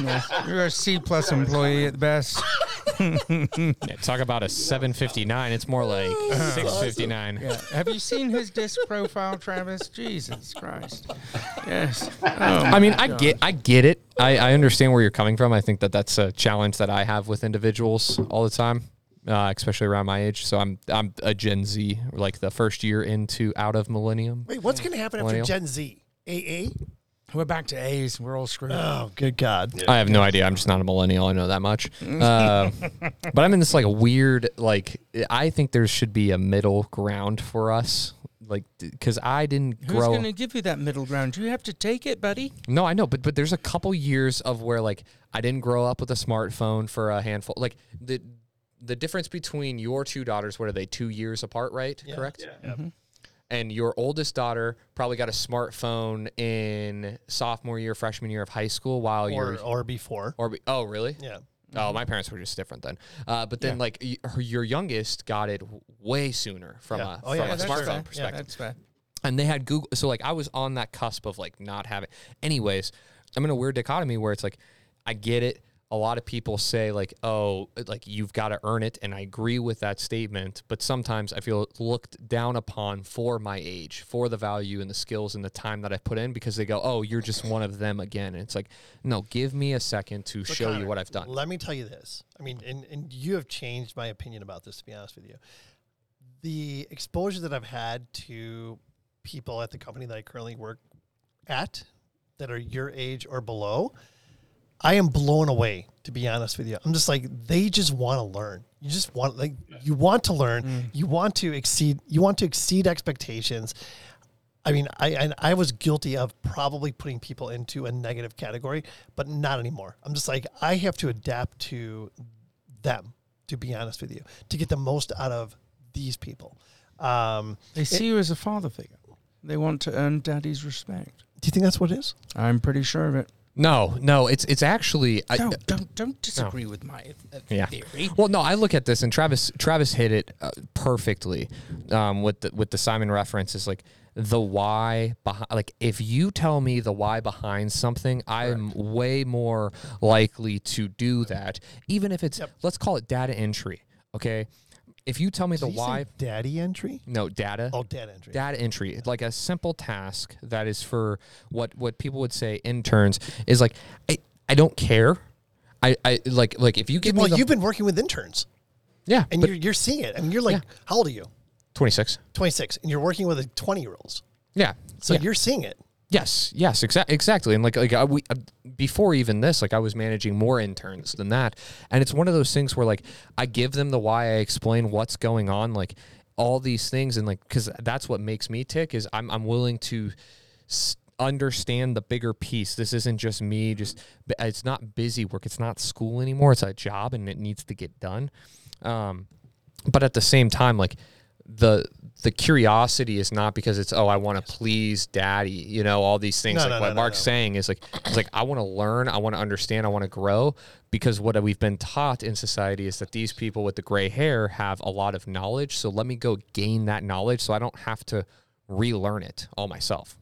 [SPEAKER 5] no, you're a C plus employee at best. (laughs)
[SPEAKER 6] Yeah, talk about a 759. It's more like 659.
[SPEAKER 5] Yeah. Have you seen his disc profile, Travis? Jesus Christ. Yes. Oh,
[SPEAKER 6] I mean, I
[SPEAKER 5] God.
[SPEAKER 6] get, I get it. I, I understand where you're coming from. I think that that's a challenge that I have with individuals all the time, uh, especially around my age. So I'm, I'm a Gen Z, like the first year into out of millennium.
[SPEAKER 4] Wait, what's going to happen after Gen Z? AA?
[SPEAKER 5] We're back to A's. And we're all screwed.
[SPEAKER 4] Oh, good God.
[SPEAKER 6] I have no idea. I'm just not a millennial. I know that much. Uh, (laughs) but I'm in this like a weird, like I think there should be a middle ground for us, like because I didn't
[SPEAKER 5] Who's
[SPEAKER 6] grow.
[SPEAKER 5] going to give you that middle ground? Do you have to take it, buddy.
[SPEAKER 6] No, I know, but but there's a couple years of where like I didn't grow up with a smartphone for a handful. Like the the difference between your two daughters, what are they? Two years apart, right?
[SPEAKER 4] Yeah.
[SPEAKER 6] Correct.
[SPEAKER 7] Yeah.
[SPEAKER 6] And your oldest daughter probably got a smartphone in sophomore year, freshman year of high school, while
[SPEAKER 4] Or,
[SPEAKER 6] you're
[SPEAKER 4] or before.
[SPEAKER 6] or be- oh really?
[SPEAKER 4] Yeah.
[SPEAKER 6] Oh, my parents were just different then. Uh, but then, like, y- her, your youngest got it w- way sooner from
[SPEAKER 4] Yeah.
[SPEAKER 6] a
[SPEAKER 4] Oh, yeah,
[SPEAKER 6] from a smartphone
[SPEAKER 4] fair. Yeah,
[SPEAKER 6] perspective
[SPEAKER 5] That's fair.
[SPEAKER 6] and they had Google. So like I was on that cusp of like not having. Anyways, I'm in a weird dichotomy where it's like I get it. A lot of people say like, oh, like you've got to earn it, and I agree with that statement. But sometimes I feel looked down upon for my age, for the value and the skills and the time that I put in, because they go, oh, you're just one of them again. And it's like, no, give me a second to
[SPEAKER 4] So,
[SPEAKER 6] show you what I've done.
[SPEAKER 4] Let me tell you this. I mean, and, and you have changed my opinion about this, to be honest with you. The exposure that I've had to people at the company that I currently work at that are your age or below, I am blown away, to be honest with you. I'm just like, they just want to learn. You just want, like, you want to learn. You want to exceed, you want to exceed expectations. I mean, I, I I was guilty of probably putting people into a negative category, but not anymore. I'm just like I have to adapt to them, to be honest with you, to get the most out of these people. Um,
[SPEAKER 5] They see you as a father figure. They want to earn daddy's respect.
[SPEAKER 4] do you think that's what it is?
[SPEAKER 5] I'm pretty sure of it.
[SPEAKER 6] No, no, it's it's actually I,
[SPEAKER 5] Don't don't don't disagree with my uh,
[SPEAKER 6] Yeah.
[SPEAKER 5] theory.
[SPEAKER 6] Well, no, I look at this and Travis Travis hit it uh, perfectly um, with the with the Simon reference is like the why behind like if you tell me the why behind something, I'm way more likely to do that, even if it's
[SPEAKER 4] Yep.
[SPEAKER 6] let's call it data entry. Okay, if you tell me
[SPEAKER 4] Did
[SPEAKER 6] the
[SPEAKER 4] say
[SPEAKER 6] why,
[SPEAKER 4] daddy entry?
[SPEAKER 6] no data.
[SPEAKER 4] Oh, data entry.
[SPEAKER 6] Data entry, like a simple task that is for what what people would say interns is like I, I don't care. I, I like like if you give
[SPEAKER 4] well,
[SPEAKER 6] me the,
[SPEAKER 4] you've been working with interns,
[SPEAKER 6] yeah,
[SPEAKER 4] and
[SPEAKER 6] but
[SPEAKER 4] you're you're seeing it. I mean, you're like, how old are you?
[SPEAKER 6] 26.
[SPEAKER 4] 26, and you're working with a 20 year olds.
[SPEAKER 6] Yeah.
[SPEAKER 4] So
[SPEAKER 6] yeah.
[SPEAKER 4] you're seeing it.
[SPEAKER 6] Yes, yes, exa- exactly. And like like I, we uh, before even this, like I was managing more interns than that, and it's one of those things where like I give them the why, I explain what's going on, like all these things, and like because that's what makes me tick is I'm I'm willing to. S- understand the bigger piece this isn't just me just it's not busy work it's not school anymore it's a job and it needs to get done um but at the same time like the the curiosity is not because it's oh I want to please daddy you know all these things
[SPEAKER 4] No,
[SPEAKER 6] like
[SPEAKER 4] no,
[SPEAKER 6] what
[SPEAKER 4] no, no,
[SPEAKER 6] Mark's
[SPEAKER 4] no.
[SPEAKER 6] saying is like it's like I want to learn I want to understand I want to grow because what we've been taught in society is that these people with the gray hair have a lot of knowledge so let me go gain that knowledge so I don't have to relearn it all myself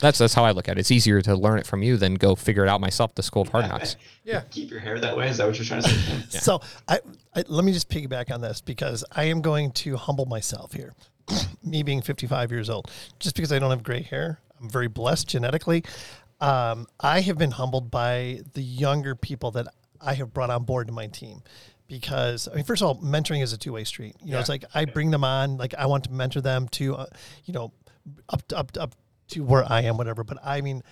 [SPEAKER 6] that's that's how I look at it it's easier to learn it from you than go figure it out myself at the school of hard knocks (laughs)
[SPEAKER 5] Yeah.
[SPEAKER 7] Keep your hair that way. Is that what you're trying to say? (laughs)
[SPEAKER 4] So I, I let me just piggyback on this because I am going to humble myself here. (clears throat) me being 55 years old, just because I don't have gray hair, I'm very blessed genetically. Um, I have been humbled by the younger people that I have brought on board to my team. Because I mean, first of all, mentoring is a two way street. You know, it's like I bring them on, like I want to mentor them to, uh, you know, up to, up to, up to where I am, whatever. But I mean,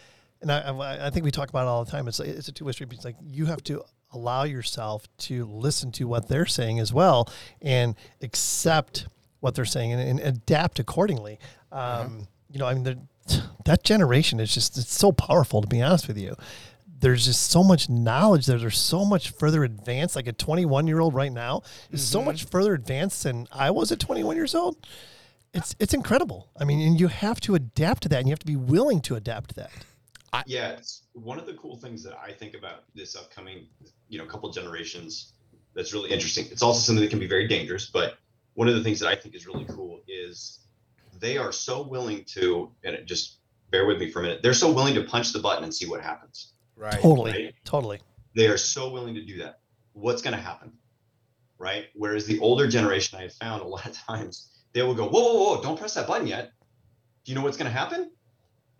[SPEAKER 4] and I, I I think we talk about it all the time. It's like, it's a two way street. It's like you have to allow yourself to listen to what they're saying as well and accept what they're saying and, and adapt accordingly. Um, You know, I mean, the- that generation is just it's so powerful. To be honest with you, there's just so much knowledge there. There's so much further advanced. Like a 21 year old right now is so much further advanced than I was at 21 years old. It's it's incredible. I mean, and you have to adapt to that, and you have to be willing to adapt to that.
[SPEAKER 7] Yeah, it's one of the cool things that I think about this upcoming, you know, couple generations that's really interesting. It's also something that can be very dangerous, but one of the things that I think is really cool is they are so willing to, and it just bear with me for a minute. They're so willing to punch the button and see what happens.
[SPEAKER 5] Right.
[SPEAKER 4] Totally,
[SPEAKER 7] Right.
[SPEAKER 4] totally.
[SPEAKER 7] They are so willing to do that. What's going to happen? Right. Whereas the older generation, I have found a lot of times they will go, whoa, whoa, whoa, don't press that button yet. Do you know what's going to happen?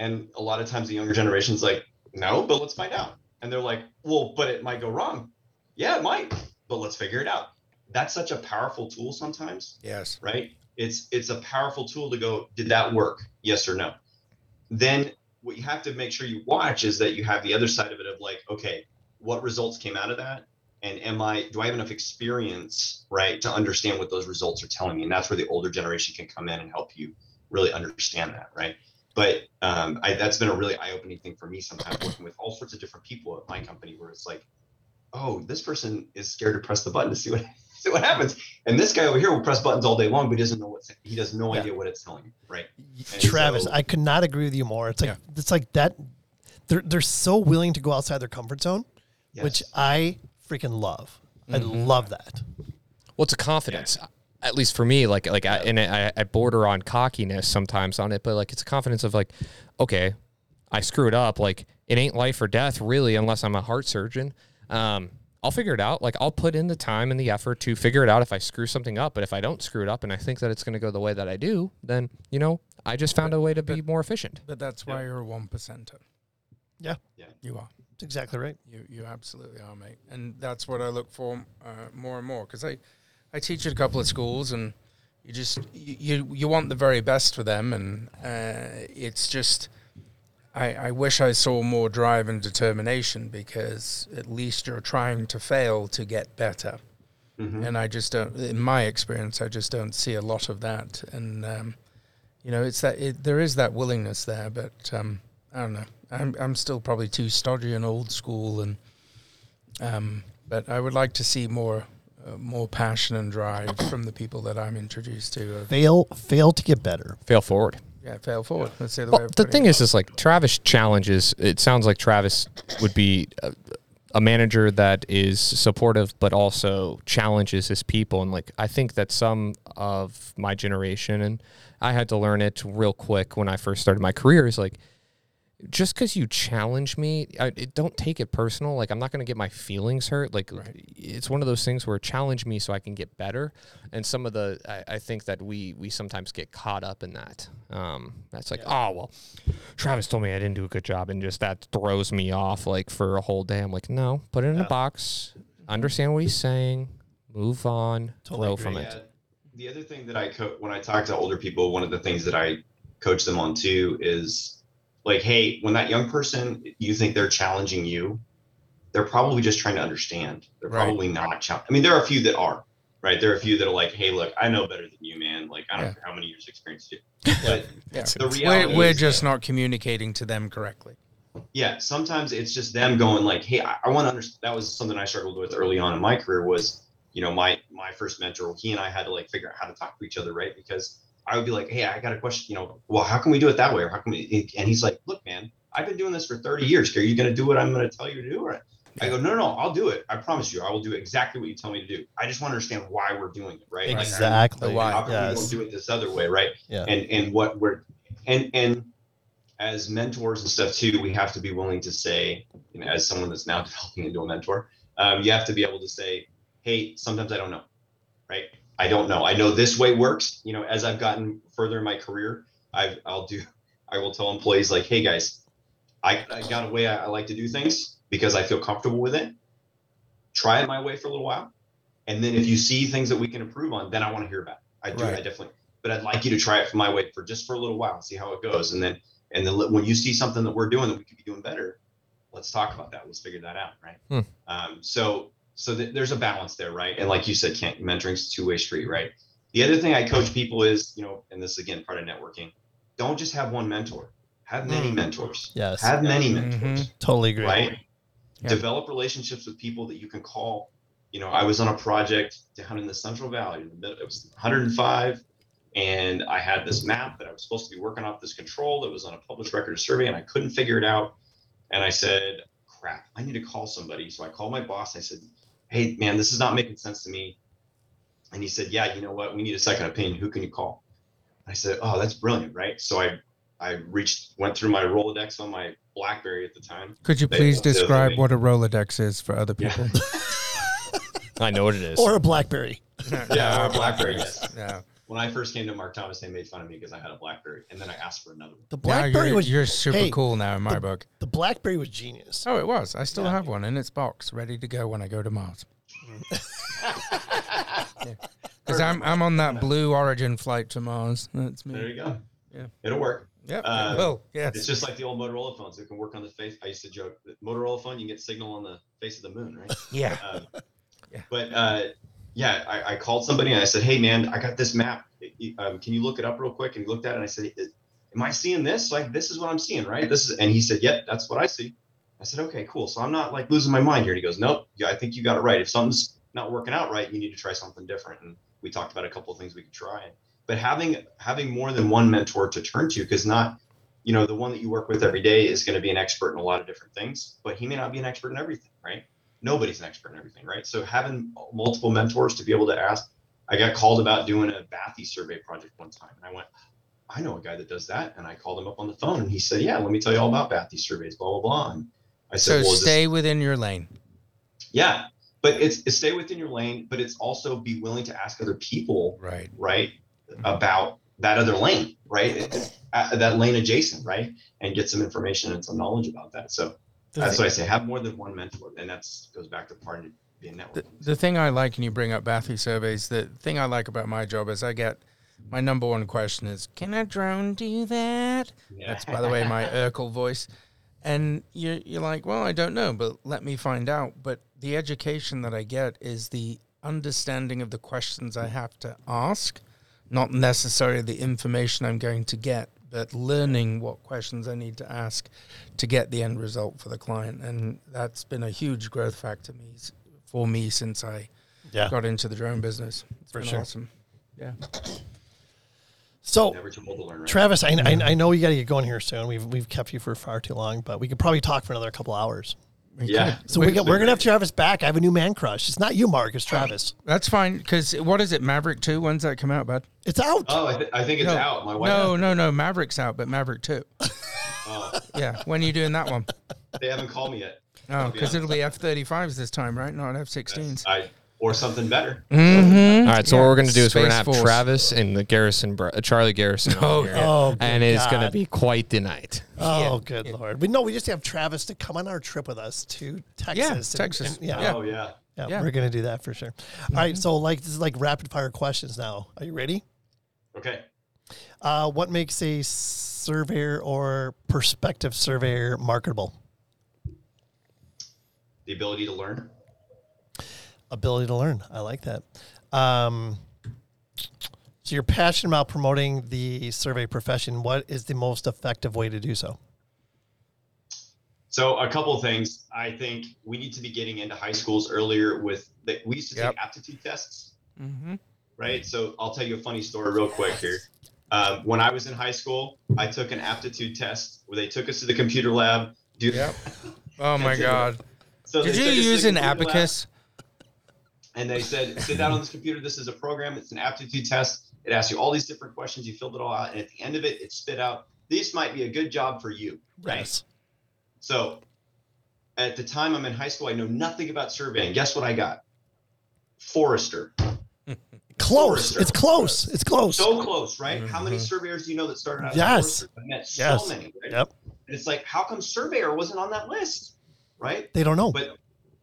[SPEAKER 7] And a lot of times the younger generation's like, no, but let's find out. And they're like, well, but it might go wrong. Yeah, it might, but let's figure it out. That's such a powerful tool sometimes
[SPEAKER 5] Yes.
[SPEAKER 7] right? It's it's a powerful tool to go, did that work? Yes or no? Then what you have to make sure you watch is that you have the other side of it of like, okay, what results came out of that? And am I do I have enough experience, right, to understand what those results are telling me? And that's where the older generation can come in and help you really understand that, right? But um, I, that's been a really eye-opening thing for me sometimes working with all sorts of different people at my company where it's like, oh, this person is scared to press the button to see what (laughs) see what happens. And this guy over here will press buttons all day long, but he doesn't know what's he has no
[SPEAKER 4] Yeah.
[SPEAKER 7] idea what it's telling him, right? And
[SPEAKER 4] Travis,
[SPEAKER 7] so-
[SPEAKER 4] I could not agree with you more. It's like
[SPEAKER 5] Yeah.
[SPEAKER 4] it's like that. They're they're so willing to go outside their comfort zone, which I freaking love. I love that.
[SPEAKER 6] Well, it's a confidence. At least for me, like like I, and I, I border on cockiness sometimes on it, but like it's a confidence of like, okay, I screwed up. Like it ain't life or death really, unless I'm a heart surgeon. Um, I'll figure it out. Like I'll put in the time and the effort to figure it out if I screw something up. But if I don't screw it up and I think that it's going to go the way that I do, then you know I just found a way to be more efficient.
[SPEAKER 5] But that's why you're a one percenter.
[SPEAKER 4] Yeah, yeah,
[SPEAKER 5] You are.
[SPEAKER 4] that's exactly right.
[SPEAKER 5] You you absolutely are, mate. And that's what I look for uh, more and more because I, I teach at a couple of schools and you just you you, want the very best for them and uh, it's just I, I wish I saw more drive and determination because at least you're trying to fail to get better.
[SPEAKER 7] Mhm.
[SPEAKER 5] And I just don't, in my experience, I just don't see a lot of that. And, um, you know, it's that, it, there is that willingness there, but um, I don't know. I'm, I'm still probably too stodgy and old school. And, um, but I would like to see more, uh, more passion and drive from the people that I'm introduced to. Of,
[SPEAKER 4] Fail, fail to get better.
[SPEAKER 6] Fail forward.
[SPEAKER 5] yeah, fail forward. Let's say the way
[SPEAKER 6] Well,
[SPEAKER 5] of
[SPEAKER 6] the thing
[SPEAKER 5] it.
[SPEAKER 6] is, is like Travis challenges. It sounds like Travis would be a, a manager that is supportive, but also challenges his people. And like, I think that some of my generation, and I had to learn it real quick when I first started my career, is like, just because you challenge me, I, it, don't take it personal. Like I'm not going to get my feelings hurt. Like it's one of those things where challenge me so I can get better. And some of the, I, I think that we we sometimes get caught up in that. Um, that's like, oh well, Travis told me I didn't do a good job, and just that throws me off like for a whole day. I'm like, no, put it in a box, understand what he's saying, move on,
[SPEAKER 4] Totally
[SPEAKER 6] grow
[SPEAKER 4] agree.
[SPEAKER 6] from
[SPEAKER 7] Yeah.
[SPEAKER 6] it.
[SPEAKER 7] The other thing that I co- when I talk to older people, one of the things that I coach them on too is like, hey, when that young person you think they're challenging you, they're probably just trying to understand. They're
[SPEAKER 5] Right.
[SPEAKER 7] probably not. Chal- I mean, there are a few that are right. There are a few that are like, hey, look, I know better than you, man. Like, I don't
[SPEAKER 5] Yeah.
[SPEAKER 7] care how many years experience you. (laughs) But
[SPEAKER 5] Yeah.
[SPEAKER 7] the reality
[SPEAKER 5] We're, we're
[SPEAKER 7] is
[SPEAKER 5] just
[SPEAKER 7] that-
[SPEAKER 5] not communicating to them correctly.
[SPEAKER 7] yeah sometimes it's just them going like hey i, I want to understand that was something i struggled with early on in my career was you know, my my first mentor, he and I had to like figure out how to talk to each other, right? Because I would be like, hey, I got a question, you know, well, how can we do it that way, or how can we? And he's like, look, man, I've been doing this for 30 years. Are you going to do what I'm going to tell you to do? Or I go, no, no, no, I'll do it. I promise you, I will do exactly what you tell me to do. I just want to understand why we're doing it, right?
[SPEAKER 4] Exactly.
[SPEAKER 5] The why.
[SPEAKER 7] how come we
[SPEAKER 4] Yes.
[SPEAKER 7] don't do it this other way, right?
[SPEAKER 4] Yeah.
[SPEAKER 7] And and what we're and and as mentors and stuff too, we have to be willing to say, you know, as someone that's now (laughs) developing into a mentor, um, you have to be able to say, hey, sometimes I don't know, right? I don't know. I know this way works. You know, as I've gotten further in my career, I've I'll do I will tell employees like, hey guys, I, I got a way I, I like to do things because I feel comfortable with it. Try it my way for a little while. And then if you see things that we can improve on, then I want to hear about it. I do,
[SPEAKER 5] Right.
[SPEAKER 7] I definitely. But I'd like you to try it for my way for just for a little while and see how it goes. And then and then when you see something that we're doing that we could be doing better, let's talk about that. Let's figure that out, right?
[SPEAKER 6] Hmm.
[SPEAKER 7] Um, so so th- there's a balance there, right? And like you said, can't mentoring's two way street, right? The other thing I coach people is, you know, and this is again part of networking. Don't just have one mentor. Have many mentors.
[SPEAKER 4] Yes.
[SPEAKER 7] Have many
[SPEAKER 5] Mhm.
[SPEAKER 7] mentors
[SPEAKER 4] Totally agree.
[SPEAKER 7] right?
[SPEAKER 5] Yeah.
[SPEAKER 7] Develop relationships with people that you can call. You know, I was on a project down in the Central Valley. in the mid- It was 105, and I had this map that I was supposed to be working off this control that was on a published record of survey, and I couldn't figure it out. And I said, "Crap, I need to call somebody." So I called my boss. I said, "Hey, man, this is not making sense to me." And he said, "Yeah, you know what? We need a second opinion. Who can you call?" I said, "Oh, that's brilliant, right?" So I I reached, went through my Rolodex on my BlackBerry at the time.
[SPEAKER 5] Could you
[SPEAKER 7] They-
[SPEAKER 5] please describe what a Rolodex is for other
[SPEAKER 7] Yeah.
[SPEAKER 5] people? (laughs)
[SPEAKER 6] I know what it is.
[SPEAKER 4] Or a BlackBerry. (laughs)
[SPEAKER 7] Yeah, or a BlackBerry, yes.
[SPEAKER 5] Yeah.
[SPEAKER 7] When I first came to Mark Thomas, they made fun of me because I had a BlackBerry, and then I asked for another one.
[SPEAKER 4] The BlackBerry
[SPEAKER 5] you're,
[SPEAKER 4] was
[SPEAKER 5] you're super
[SPEAKER 4] hey,
[SPEAKER 5] cool now in my book.
[SPEAKER 4] The BlackBerry was genius.
[SPEAKER 5] Oh, it was. I still
[SPEAKER 7] Yeah.
[SPEAKER 5] have one in its box, ready to go when I go to Mars. (laughs) Because I'm I'm on that Blue Origin flight to Mars. That's me.
[SPEAKER 7] There you go.
[SPEAKER 5] Yeah.
[SPEAKER 7] It'll work.
[SPEAKER 5] Yep.
[SPEAKER 7] Uh,
[SPEAKER 5] well, yes.
[SPEAKER 7] It's just like the old Motorola phones. It can work on the face. I used to joke that Motorola phone, you can get signal on the face of the moon, right?
[SPEAKER 5] yeah.
[SPEAKER 7] Um,
[SPEAKER 5] Yeah.
[SPEAKER 7] But uh, yeah, I, I called somebody and I said, "Hey, man, I got this map. Um, can you look it up real quick?" And he looked at it and I said, "Am I seeing this? Like, this is what I'm seeing, right? This is." And he said, "Yep, that's what I see." I said, "Okay, cool. So I'm not like losing my mind here." And he goes, "Nope. Yeah, I think you got it right. If something's not working out right, you need to try something different." And we talked about a couple of things we could try. But having having more than one mentor to turn to, because not you know the one that you work with every day is going to be an expert in a lot of different things but he may not be an expert in everything right nobody's an expert in everything right so having multiple mentors to be able to ask i got called about doing a bathy survey project one time and i went i know a guy that does that and i called him up on the phone and he said yeah let me tell you all about bathy surveys blah blah blah and i said
[SPEAKER 5] So
[SPEAKER 7] well is this-
[SPEAKER 5] stay within your lane.
[SPEAKER 7] yeah but it's, it's stay within your lane but it's also be willing to ask other people
[SPEAKER 5] Right.
[SPEAKER 7] right about that other lane right uh, that lane adjacent right and get some information and some knowledge about that so that's what i say have more than one mentor and that's goes back to part of being
[SPEAKER 5] The, the thing I like, and you bring up Bathy surveys, the thing I like about my job is I get my number one question is, can a drone do that?
[SPEAKER 7] Yeah.
[SPEAKER 5] That's, by the way, my (laughs) Urkel voice. And you're, you're like, well, I don't know, but let me find out. But the education that I get is the understanding of the questions I have to ask, not necessarily the information I'm going to get, but learning what questions I need to ask to get the end result for the client. And that's been a huge growth factor me, for me since I
[SPEAKER 4] Yeah.
[SPEAKER 5] got into the drone business. It's
[SPEAKER 4] For
[SPEAKER 5] been
[SPEAKER 4] sure.
[SPEAKER 5] awesome. Yeah.
[SPEAKER 4] So
[SPEAKER 7] never too old to learn right
[SPEAKER 4] Travis, I, I, I know you got to get going here soon. We've we've kept you for far too long, but we could probably talk for another couple hours.
[SPEAKER 7] Yeah
[SPEAKER 4] So we got, we're gonna have Travis back. I have a new man crush. It's not you, Mark. It's Travis.
[SPEAKER 5] That's fine. Because what is it, Maverick 2? When's that come out, bud?
[SPEAKER 4] It's out.
[SPEAKER 7] oh I, th- I think it's
[SPEAKER 5] no,
[SPEAKER 7] out my wife
[SPEAKER 5] no, no, no. Maverick's out, but Maverick 2. (laughs)
[SPEAKER 7] oh,
[SPEAKER 5] Yeah. When are you doing that one?
[SPEAKER 7] they haven't called me yet
[SPEAKER 5] Oh,
[SPEAKER 7] I'll be
[SPEAKER 5] because it'll be
[SPEAKER 7] honest.
[SPEAKER 5] F 35s this time, right? Not F 16s.
[SPEAKER 7] I, or something better
[SPEAKER 5] Mm-hmm.
[SPEAKER 6] All right, so what we're gonna do is we're gonna have
[SPEAKER 5] Force.
[SPEAKER 6] Travis and the Garrison, bro- uh, Charlie Garrison,
[SPEAKER 5] Oh,
[SPEAKER 6] here.
[SPEAKER 4] Oh,
[SPEAKER 6] and it's gonna be quite the night.
[SPEAKER 4] Oh,
[SPEAKER 5] Yeah.
[SPEAKER 4] good lord. We no, we just have Travis to come on our trip with us to Texas. and-
[SPEAKER 5] Texas.
[SPEAKER 4] and- yeah,
[SPEAKER 5] Yeah.
[SPEAKER 7] oh yeah
[SPEAKER 4] yeah,
[SPEAKER 5] Yeah.
[SPEAKER 4] we're gonna do that for sure. All right, so like this is like rapid fire questions now. Are you ready?
[SPEAKER 7] okay
[SPEAKER 4] Uh, what makes a surveyor or prospective surveyor marketable?
[SPEAKER 7] the ability to learn
[SPEAKER 4] Ability to learn. I like that. Um, so you're passionate about promoting the survey profession. What is the most effective way to do so?
[SPEAKER 7] So a couple of things. I think we need to be getting into high schools earlier with that. We used to
[SPEAKER 5] Yep.
[SPEAKER 7] take aptitude tests,
[SPEAKER 5] Mm-hmm.
[SPEAKER 7] right? So I'll tell you a funny story real quick here. Um, when I was in high school, I took an aptitude test where they took us to the computer lab. Do
[SPEAKER 5] Yep. Oh my God.
[SPEAKER 7] So
[SPEAKER 5] Did you
[SPEAKER 7] took us to
[SPEAKER 5] use an
[SPEAKER 7] computer lab,
[SPEAKER 5] abacus?
[SPEAKER 7] And they said, sit down on this computer. This is a program. It's an aptitude test. It asks you all these different questions. You filled it all out, and at the end of it, it spit out. This might be a good job for you, right?
[SPEAKER 4] Yes.
[SPEAKER 7] So at the time I'm in high school, I know nothing about surveying. Guess what I got? Forester. (laughs)
[SPEAKER 4] Close.
[SPEAKER 7] Forester.
[SPEAKER 4] It's close. It's close.
[SPEAKER 7] So close, right? How many
[SPEAKER 5] Mhm.
[SPEAKER 7] surveyors do you know that started out?
[SPEAKER 4] Yes.
[SPEAKER 7] I met
[SPEAKER 4] Yes.
[SPEAKER 7] so many. Right?
[SPEAKER 4] Yep.
[SPEAKER 7] And it's like, how come surveyor wasn't on that list? Right?
[SPEAKER 4] They don't know.
[SPEAKER 7] But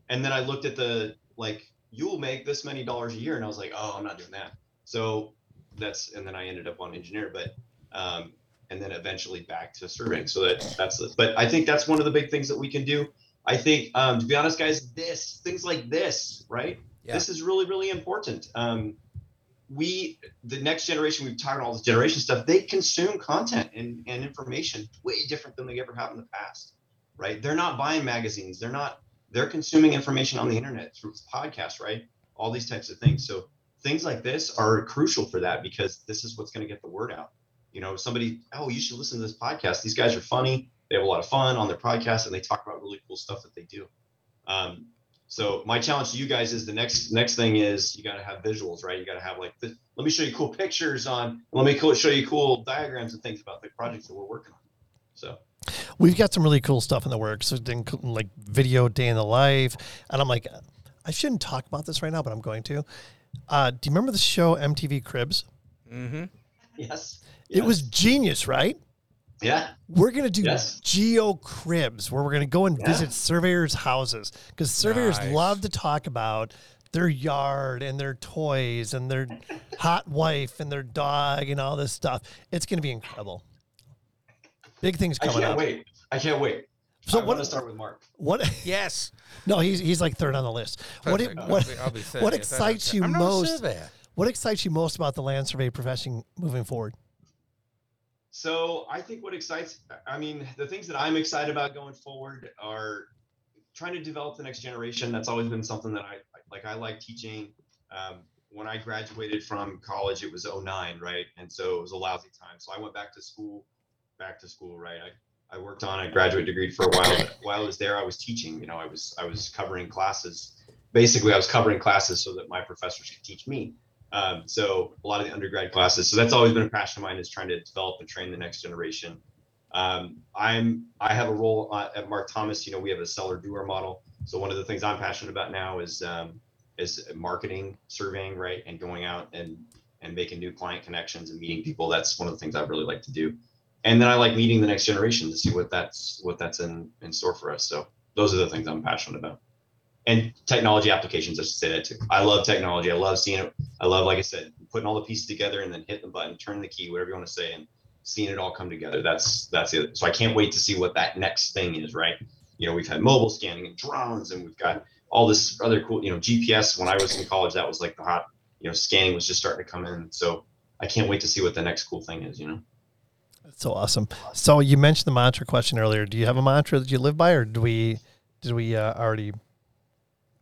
[SPEAKER 7] and then I looked at the like you'll make this many dollars a year, and I was like, oh, I'm not doing that. So that's and then I ended up on engineer, but um, and then eventually back to surveying. So that that's it. But I think that's one of the big things that we can do. I think um, to be honest, guys, this things like this, right?
[SPEAKER 5] Yeah.
[SPEAKER 7] This is really really important. Um, we the next generation we've talked all this generation stuff they consume content and, and information way different than they ever have in the past right they're not buying magazines they're not they're consuming information on the internet through podcasts right? All these types of things. So things like this are crucial for that because this is what's going to get the word out. You know somebody oh you should listen to this podcast. These guys are funny. They have a lot of fun on their podcast and they talk about really cool stuff that they do. Um, so my challenge to you guys is the next next thing is you got to have visuals, right? You got to have like, the, let me show you cool pictures on, let me show you cool diagrams and things about the projects that we're working on. So
[SPEAKER 4] We've got some really cool stuff in the works, so like video day in the life, and I'm like, I shouldn't talk about this right now, but I'm going to. Uh, do you remember the show MTV Cribs?
[SPEAKER 5] Mm-hmm.
[SPEAKER 7] yes,
[SPEAKER 4] It was genius, right?
[SPEAKER 7] yeah,
[SPEAKER 4] We're gonna do
[SPEAKER 7] Yes.
[SPEAKER 4] geo cribs, where we're gonna go and
[SPEAKER 7] Yeah.
[SPEAKER 4] visit surveyors' houses because surveyors
[SPEAKER 5] Nice.
[SPEAKER 4] love to talk about their yard and their toys and their hot wife and their dog and all this stuff. It's gonna be incredible. Big things coming I
[SPEAKER 7] can't
[SPEAKER 4] up.
[SPEAKER 7] wait. I can't wait.
[SPEAKER 4] So
[SPEAKER 7] I
[SPEAKER 4] what?
[SPEAKER 7] want to start with Mark.
[SPEAKER 4] What? (laughs) (laughs)
[SPEAKER 5] Yes.
[SPEAKER 4] No, he's he's like third on the list. What
[SPEAKER 5] Perfect.
[SPEAKER 4] what
[SPEAKER 5] I'll be- I'll be third (laughs)
[SPEAKER 4] what excites
[SPEAKER 5] happens.
[SPEAKER 4] you
[SPEAKER 5] I'm not a
[SPEAKER 4] most? What excites you most about the land survey profession moving forward?
[SPEAKER 7] So I think what excites, I mean, the things that I'm excited about going forward are trying to develop the next generation. That's always been something that I like. I like teaching. Um, when I graduated from college, it was 09, right? And so it was a lousy time. So I went back to school, back to school, right? I, I worked on a graduate degree for a while. While I was there, I was teaching. You know, I was I was covering classes. Basically, I was covering classes so that my professors could teach me. Um, so a lot of the undergrad classes. So that's always been a passion of mine is trying to develop and train the next generation. Um, I'm I have a role uh, at Mark Thomas. You know, we have a seller doer model. So one of the things I'm passionate about now is um, is marketing, surveying, right, and going out and and making new client connections and meeting people. That's one of the things I really like to do. And then I like meeting the next generation to see what that's what that's in in store for us. So those are the things I'm passionate about. And technology applications, I should say that too. I love technology. I love seeing it. I love, like I said, putting all the pieces together and then hitting the button, turning the key, whatever you want to say, and seeing it all come together. That's that's it. So I can't wait to see what that next thing is. Right? You know, we've had mobile scanning and drones, and we've got all this other cool. You know, GPS. When I was in college, that was like the hot. You know, scanning was just starting to come in. So I can't wait to see what the next cool thing is. You know.
[SPEAKER 4] That's so awesome. So you mentioned the mantra question earlier. Do you have a mantra that you live by, or do we did we uh, already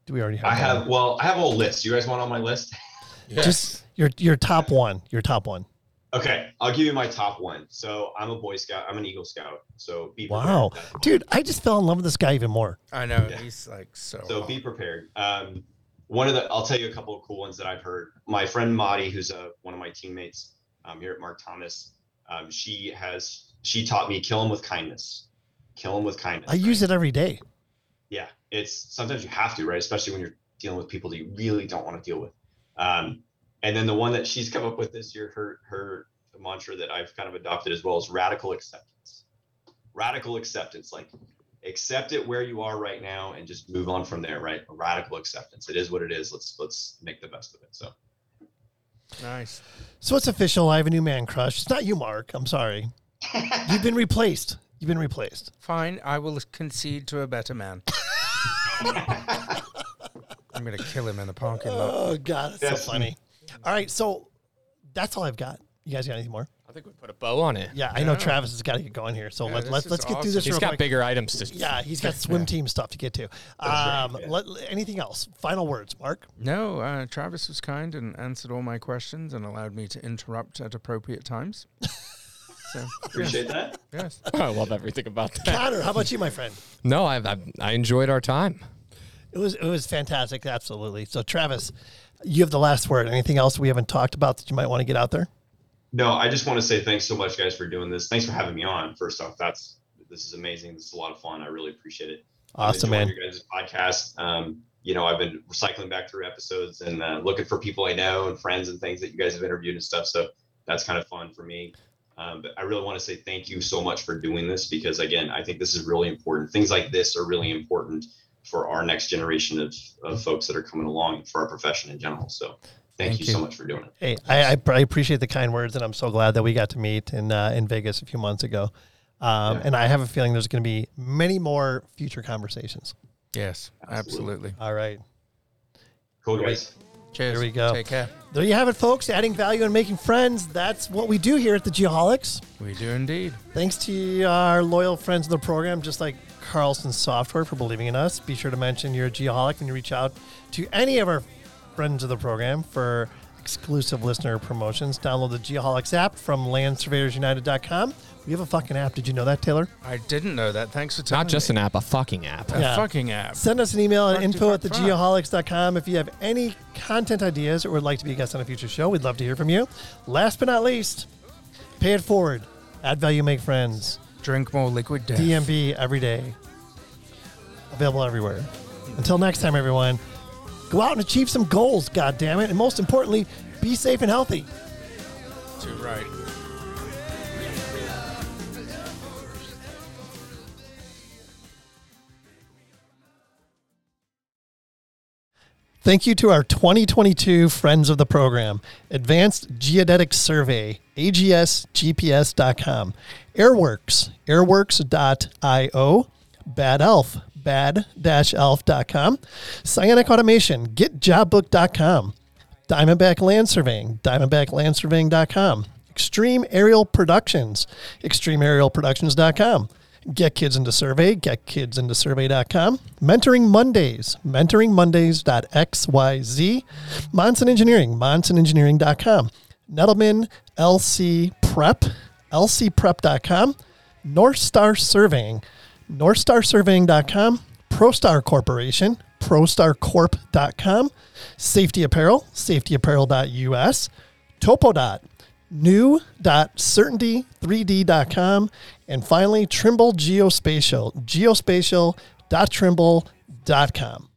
[SPEAKER 4] do we already have?
[SPEAKER 7] I
[SPEAKER 4] one?
[SPEAKER 7] have well, I have a whole list. You guys want on my list? (laughs)
[SPEAKER 4] just your your top one. Your top one.
[SPEAKER 7] Okay, I'll give you my top one. So I'm a Boy Scout. I'm an Eagle Scout. So be prepared.
[SPEAKER 4] Wow, dude, I just fell in love with this guy even more.
[SPEAKER 5] I know
[SPEAKER 7] Yeah.
[SPEAKER 5] he's like so.
[SPEAKER 7] So
[SPEAKER 5] hot.
[SPEAKER 7] be prepared. Um, one of the, I'll tell you a couple of cool ones that I've heard. My friend Madi, who's a, one of my teammates um, here at Mark Thomas, um, she has, she taught me kill them with kindness. Kill them with kindness.
[SPEAKER 4] I use it every day.
[SPEAKER 7] Yeah, it's sometimes you have to, right? Especially when you're dealing with people that you really don't want to deal with. Um, and then the one that she's come up with this year, her her mantra that I've kind of adopted as well is radical acceptance. Radical acceptance, like accept it where you are right now and just move on from there, right? Radical acceptance. It is what it is. Let's let's make the best of it. So
[SPEAKER 5] nice.
[SPEAKER 4] So it's official. I have a new man crush. It's not you, Mark. I'm sorry. (laughs) You've been replaced. You've been replaced.
[SPEAKER 5] Fine, I will concede to a better man. (laughs) I'm gonna kill him in the parking oh, lot.
[SPEAKER 4] Oh God, it's
[SPEAKER 7] That's-
[SPEAKER 4] so funny. All right, so that's all I've got. You guys got anything more?
[SPEAKER 6] Think we put a bow on it.
[SPEAKER 4] Yeah, I know Travis has got to get going here, so
[SPEAKER 5] Yeah,
[SPEAKER 4] let,
[SPEAKER 5] this
[SPEAKER 4] let's
[SPEAKER 5] is
[SPEAKER 4] let's get through
[SPEAKER 5] awesome.
[SPEAKER 4] this
[SPEAKER 6] He's
[SPEAKER 4] real
[SPEAKER 6] got
[SPEAKER 4] quick.
[SPEAKER 6] bigger items to.
[SPEAKER 4] Yeah, he's got (laughs) swim team stuff to get to. Um, let, anything else? Final words, Mark.
[SPEAKER 5] No, uh, Travis was kind and answered all my questions and allowed me to interrupt at appropriate times. (laughs) so,
[SPEAKER 7] Appreciate that.
[SPEAKER 5] yes. (laughs)
[SPEAKER 6] I love everything about that.
[SPEAKER 4] Connor, how about you, my friend?
[SPEAKER 6] No, I've, I've I enjoyed our time.
[SPEAKER 4] It was it was fantastic, absolutely. So, Travis, you have the last word. Anything else we haven't talked about that you might want to get out there?
[SPEAKER 7] No, I just want to say thanks so much, guys, for doing this. Thanks for having me on. First off, that's this is amazing. This is a lot of fun. I really appreciate it.
[SPEAKER 4] Awesome, man.
[SPEAKER 7] Your guys' podcast. Um, you know, I've been recycling back through episodes and uh, looking for people I know and friends and things that you guys have interviewed and stuff. So that's kind of fun for me. Um, but I really want to say thank you so much for doing this because, again, I think this is really important. Things like this are really important for our next generation of, of folks that are coming along for our profession in general. So thank,
[SPEAKER 5] Thank
[SPEAKER 7] you,
[SPEAKER 5] you.
[SPEAKER 7] so much for doing it.
[SPEAKER 4] Hey, I, I, I appreciate the kind words, and I'm so glad that we got to meet in uh, in Vegas a few months ago. Um,
[SPEAKER 7] Yeah.
[SPEAKER 4] And I have a feeling there's going to be many more future conversations.
[SPEAKER 5] Yes,
[SPEAKER 7] Absolutely.
[SPEAKER 5] absolutely.
[SPEAKER 4] All right.
[SPEAKER 7] Cool, guys.
[SPEAKER 5] Cheers.
[SPEAKER 4] There we go.
[SPEAKER 5] Take care.
[SPEAKER 4] There you have it, folks. Adding value and making friends. That's what we do here at the Geoholics.
[SPEAKER 5] We do indeed.
[SPEAKER 4] Thanks to our loyal friends of the program, just like Carlson Software, for believing in us. Be sure to mention you're a Geoholic when you reach out to any of our friends of the program for exclusive listener promotions. Download the Geoholics app from landsurveyorsunited.com. We have a fucking app. Did you know that, Taylor?
[SPEAKER 5] I didn't know that. Thanks for telling
[SPEAKER 6] Not just
[SPEAKER 5] me.
[SPEAKER 6] an app, a fucking app.
[SPEAKER 5] a
[SPEAKER 4] Yeah.
[SPEAKER 5] fucking app.
[SPEAKER 4] Send us an email at
[SPEAKER 5] Fuck,
[SPEAKER 4] info
[SPEAKER 5] fuck,
[SPEAKER 4] at
[SPEAKER 5] fuck.
[SPEAKER 4] thegeoholics.com if you have any content ideas or would like to be a guest on a future show. We'd love to hear from you. Last but not least, pay it forward. Add value, make friends.
[SPEAKER 5] Drink more liquid death.
[SPEAKER 4] DMB every day. Available everywhere. Until next time, everyone, go out and achieve some goals, God damn it, And most importantly, be safe and healthy.
[SPEAKER 5] Too right.
[SPEAKER 4] Thank you to our 2022 friends of the program Advanced Geodetic Survey, agsgps.com, Airworks, airworks.io, Bad Elf, bad-elf.com, Cyanic Automation, getjobbook.com, Diamondback Land Surveying, diamondbacklandsurveying.com, Extreme Aerial Productions, extremeaerialproductions.com, Get Kids Into Survey, getkidsintosurvey.com, Mentoring Mondays, mentoringmondays.xyz, Monson Engineering, monsonengineering.com, Nettleman LC Prep, lcprep.com, North Star Surveying, northstarsurveying.com, ProStar Corporation, prostarcorp.com, Safety Apparel, safetyapparel.us, Topodot, new.certainty3d.com, and finally Trimble Geospatial, geospatial.trimble.com.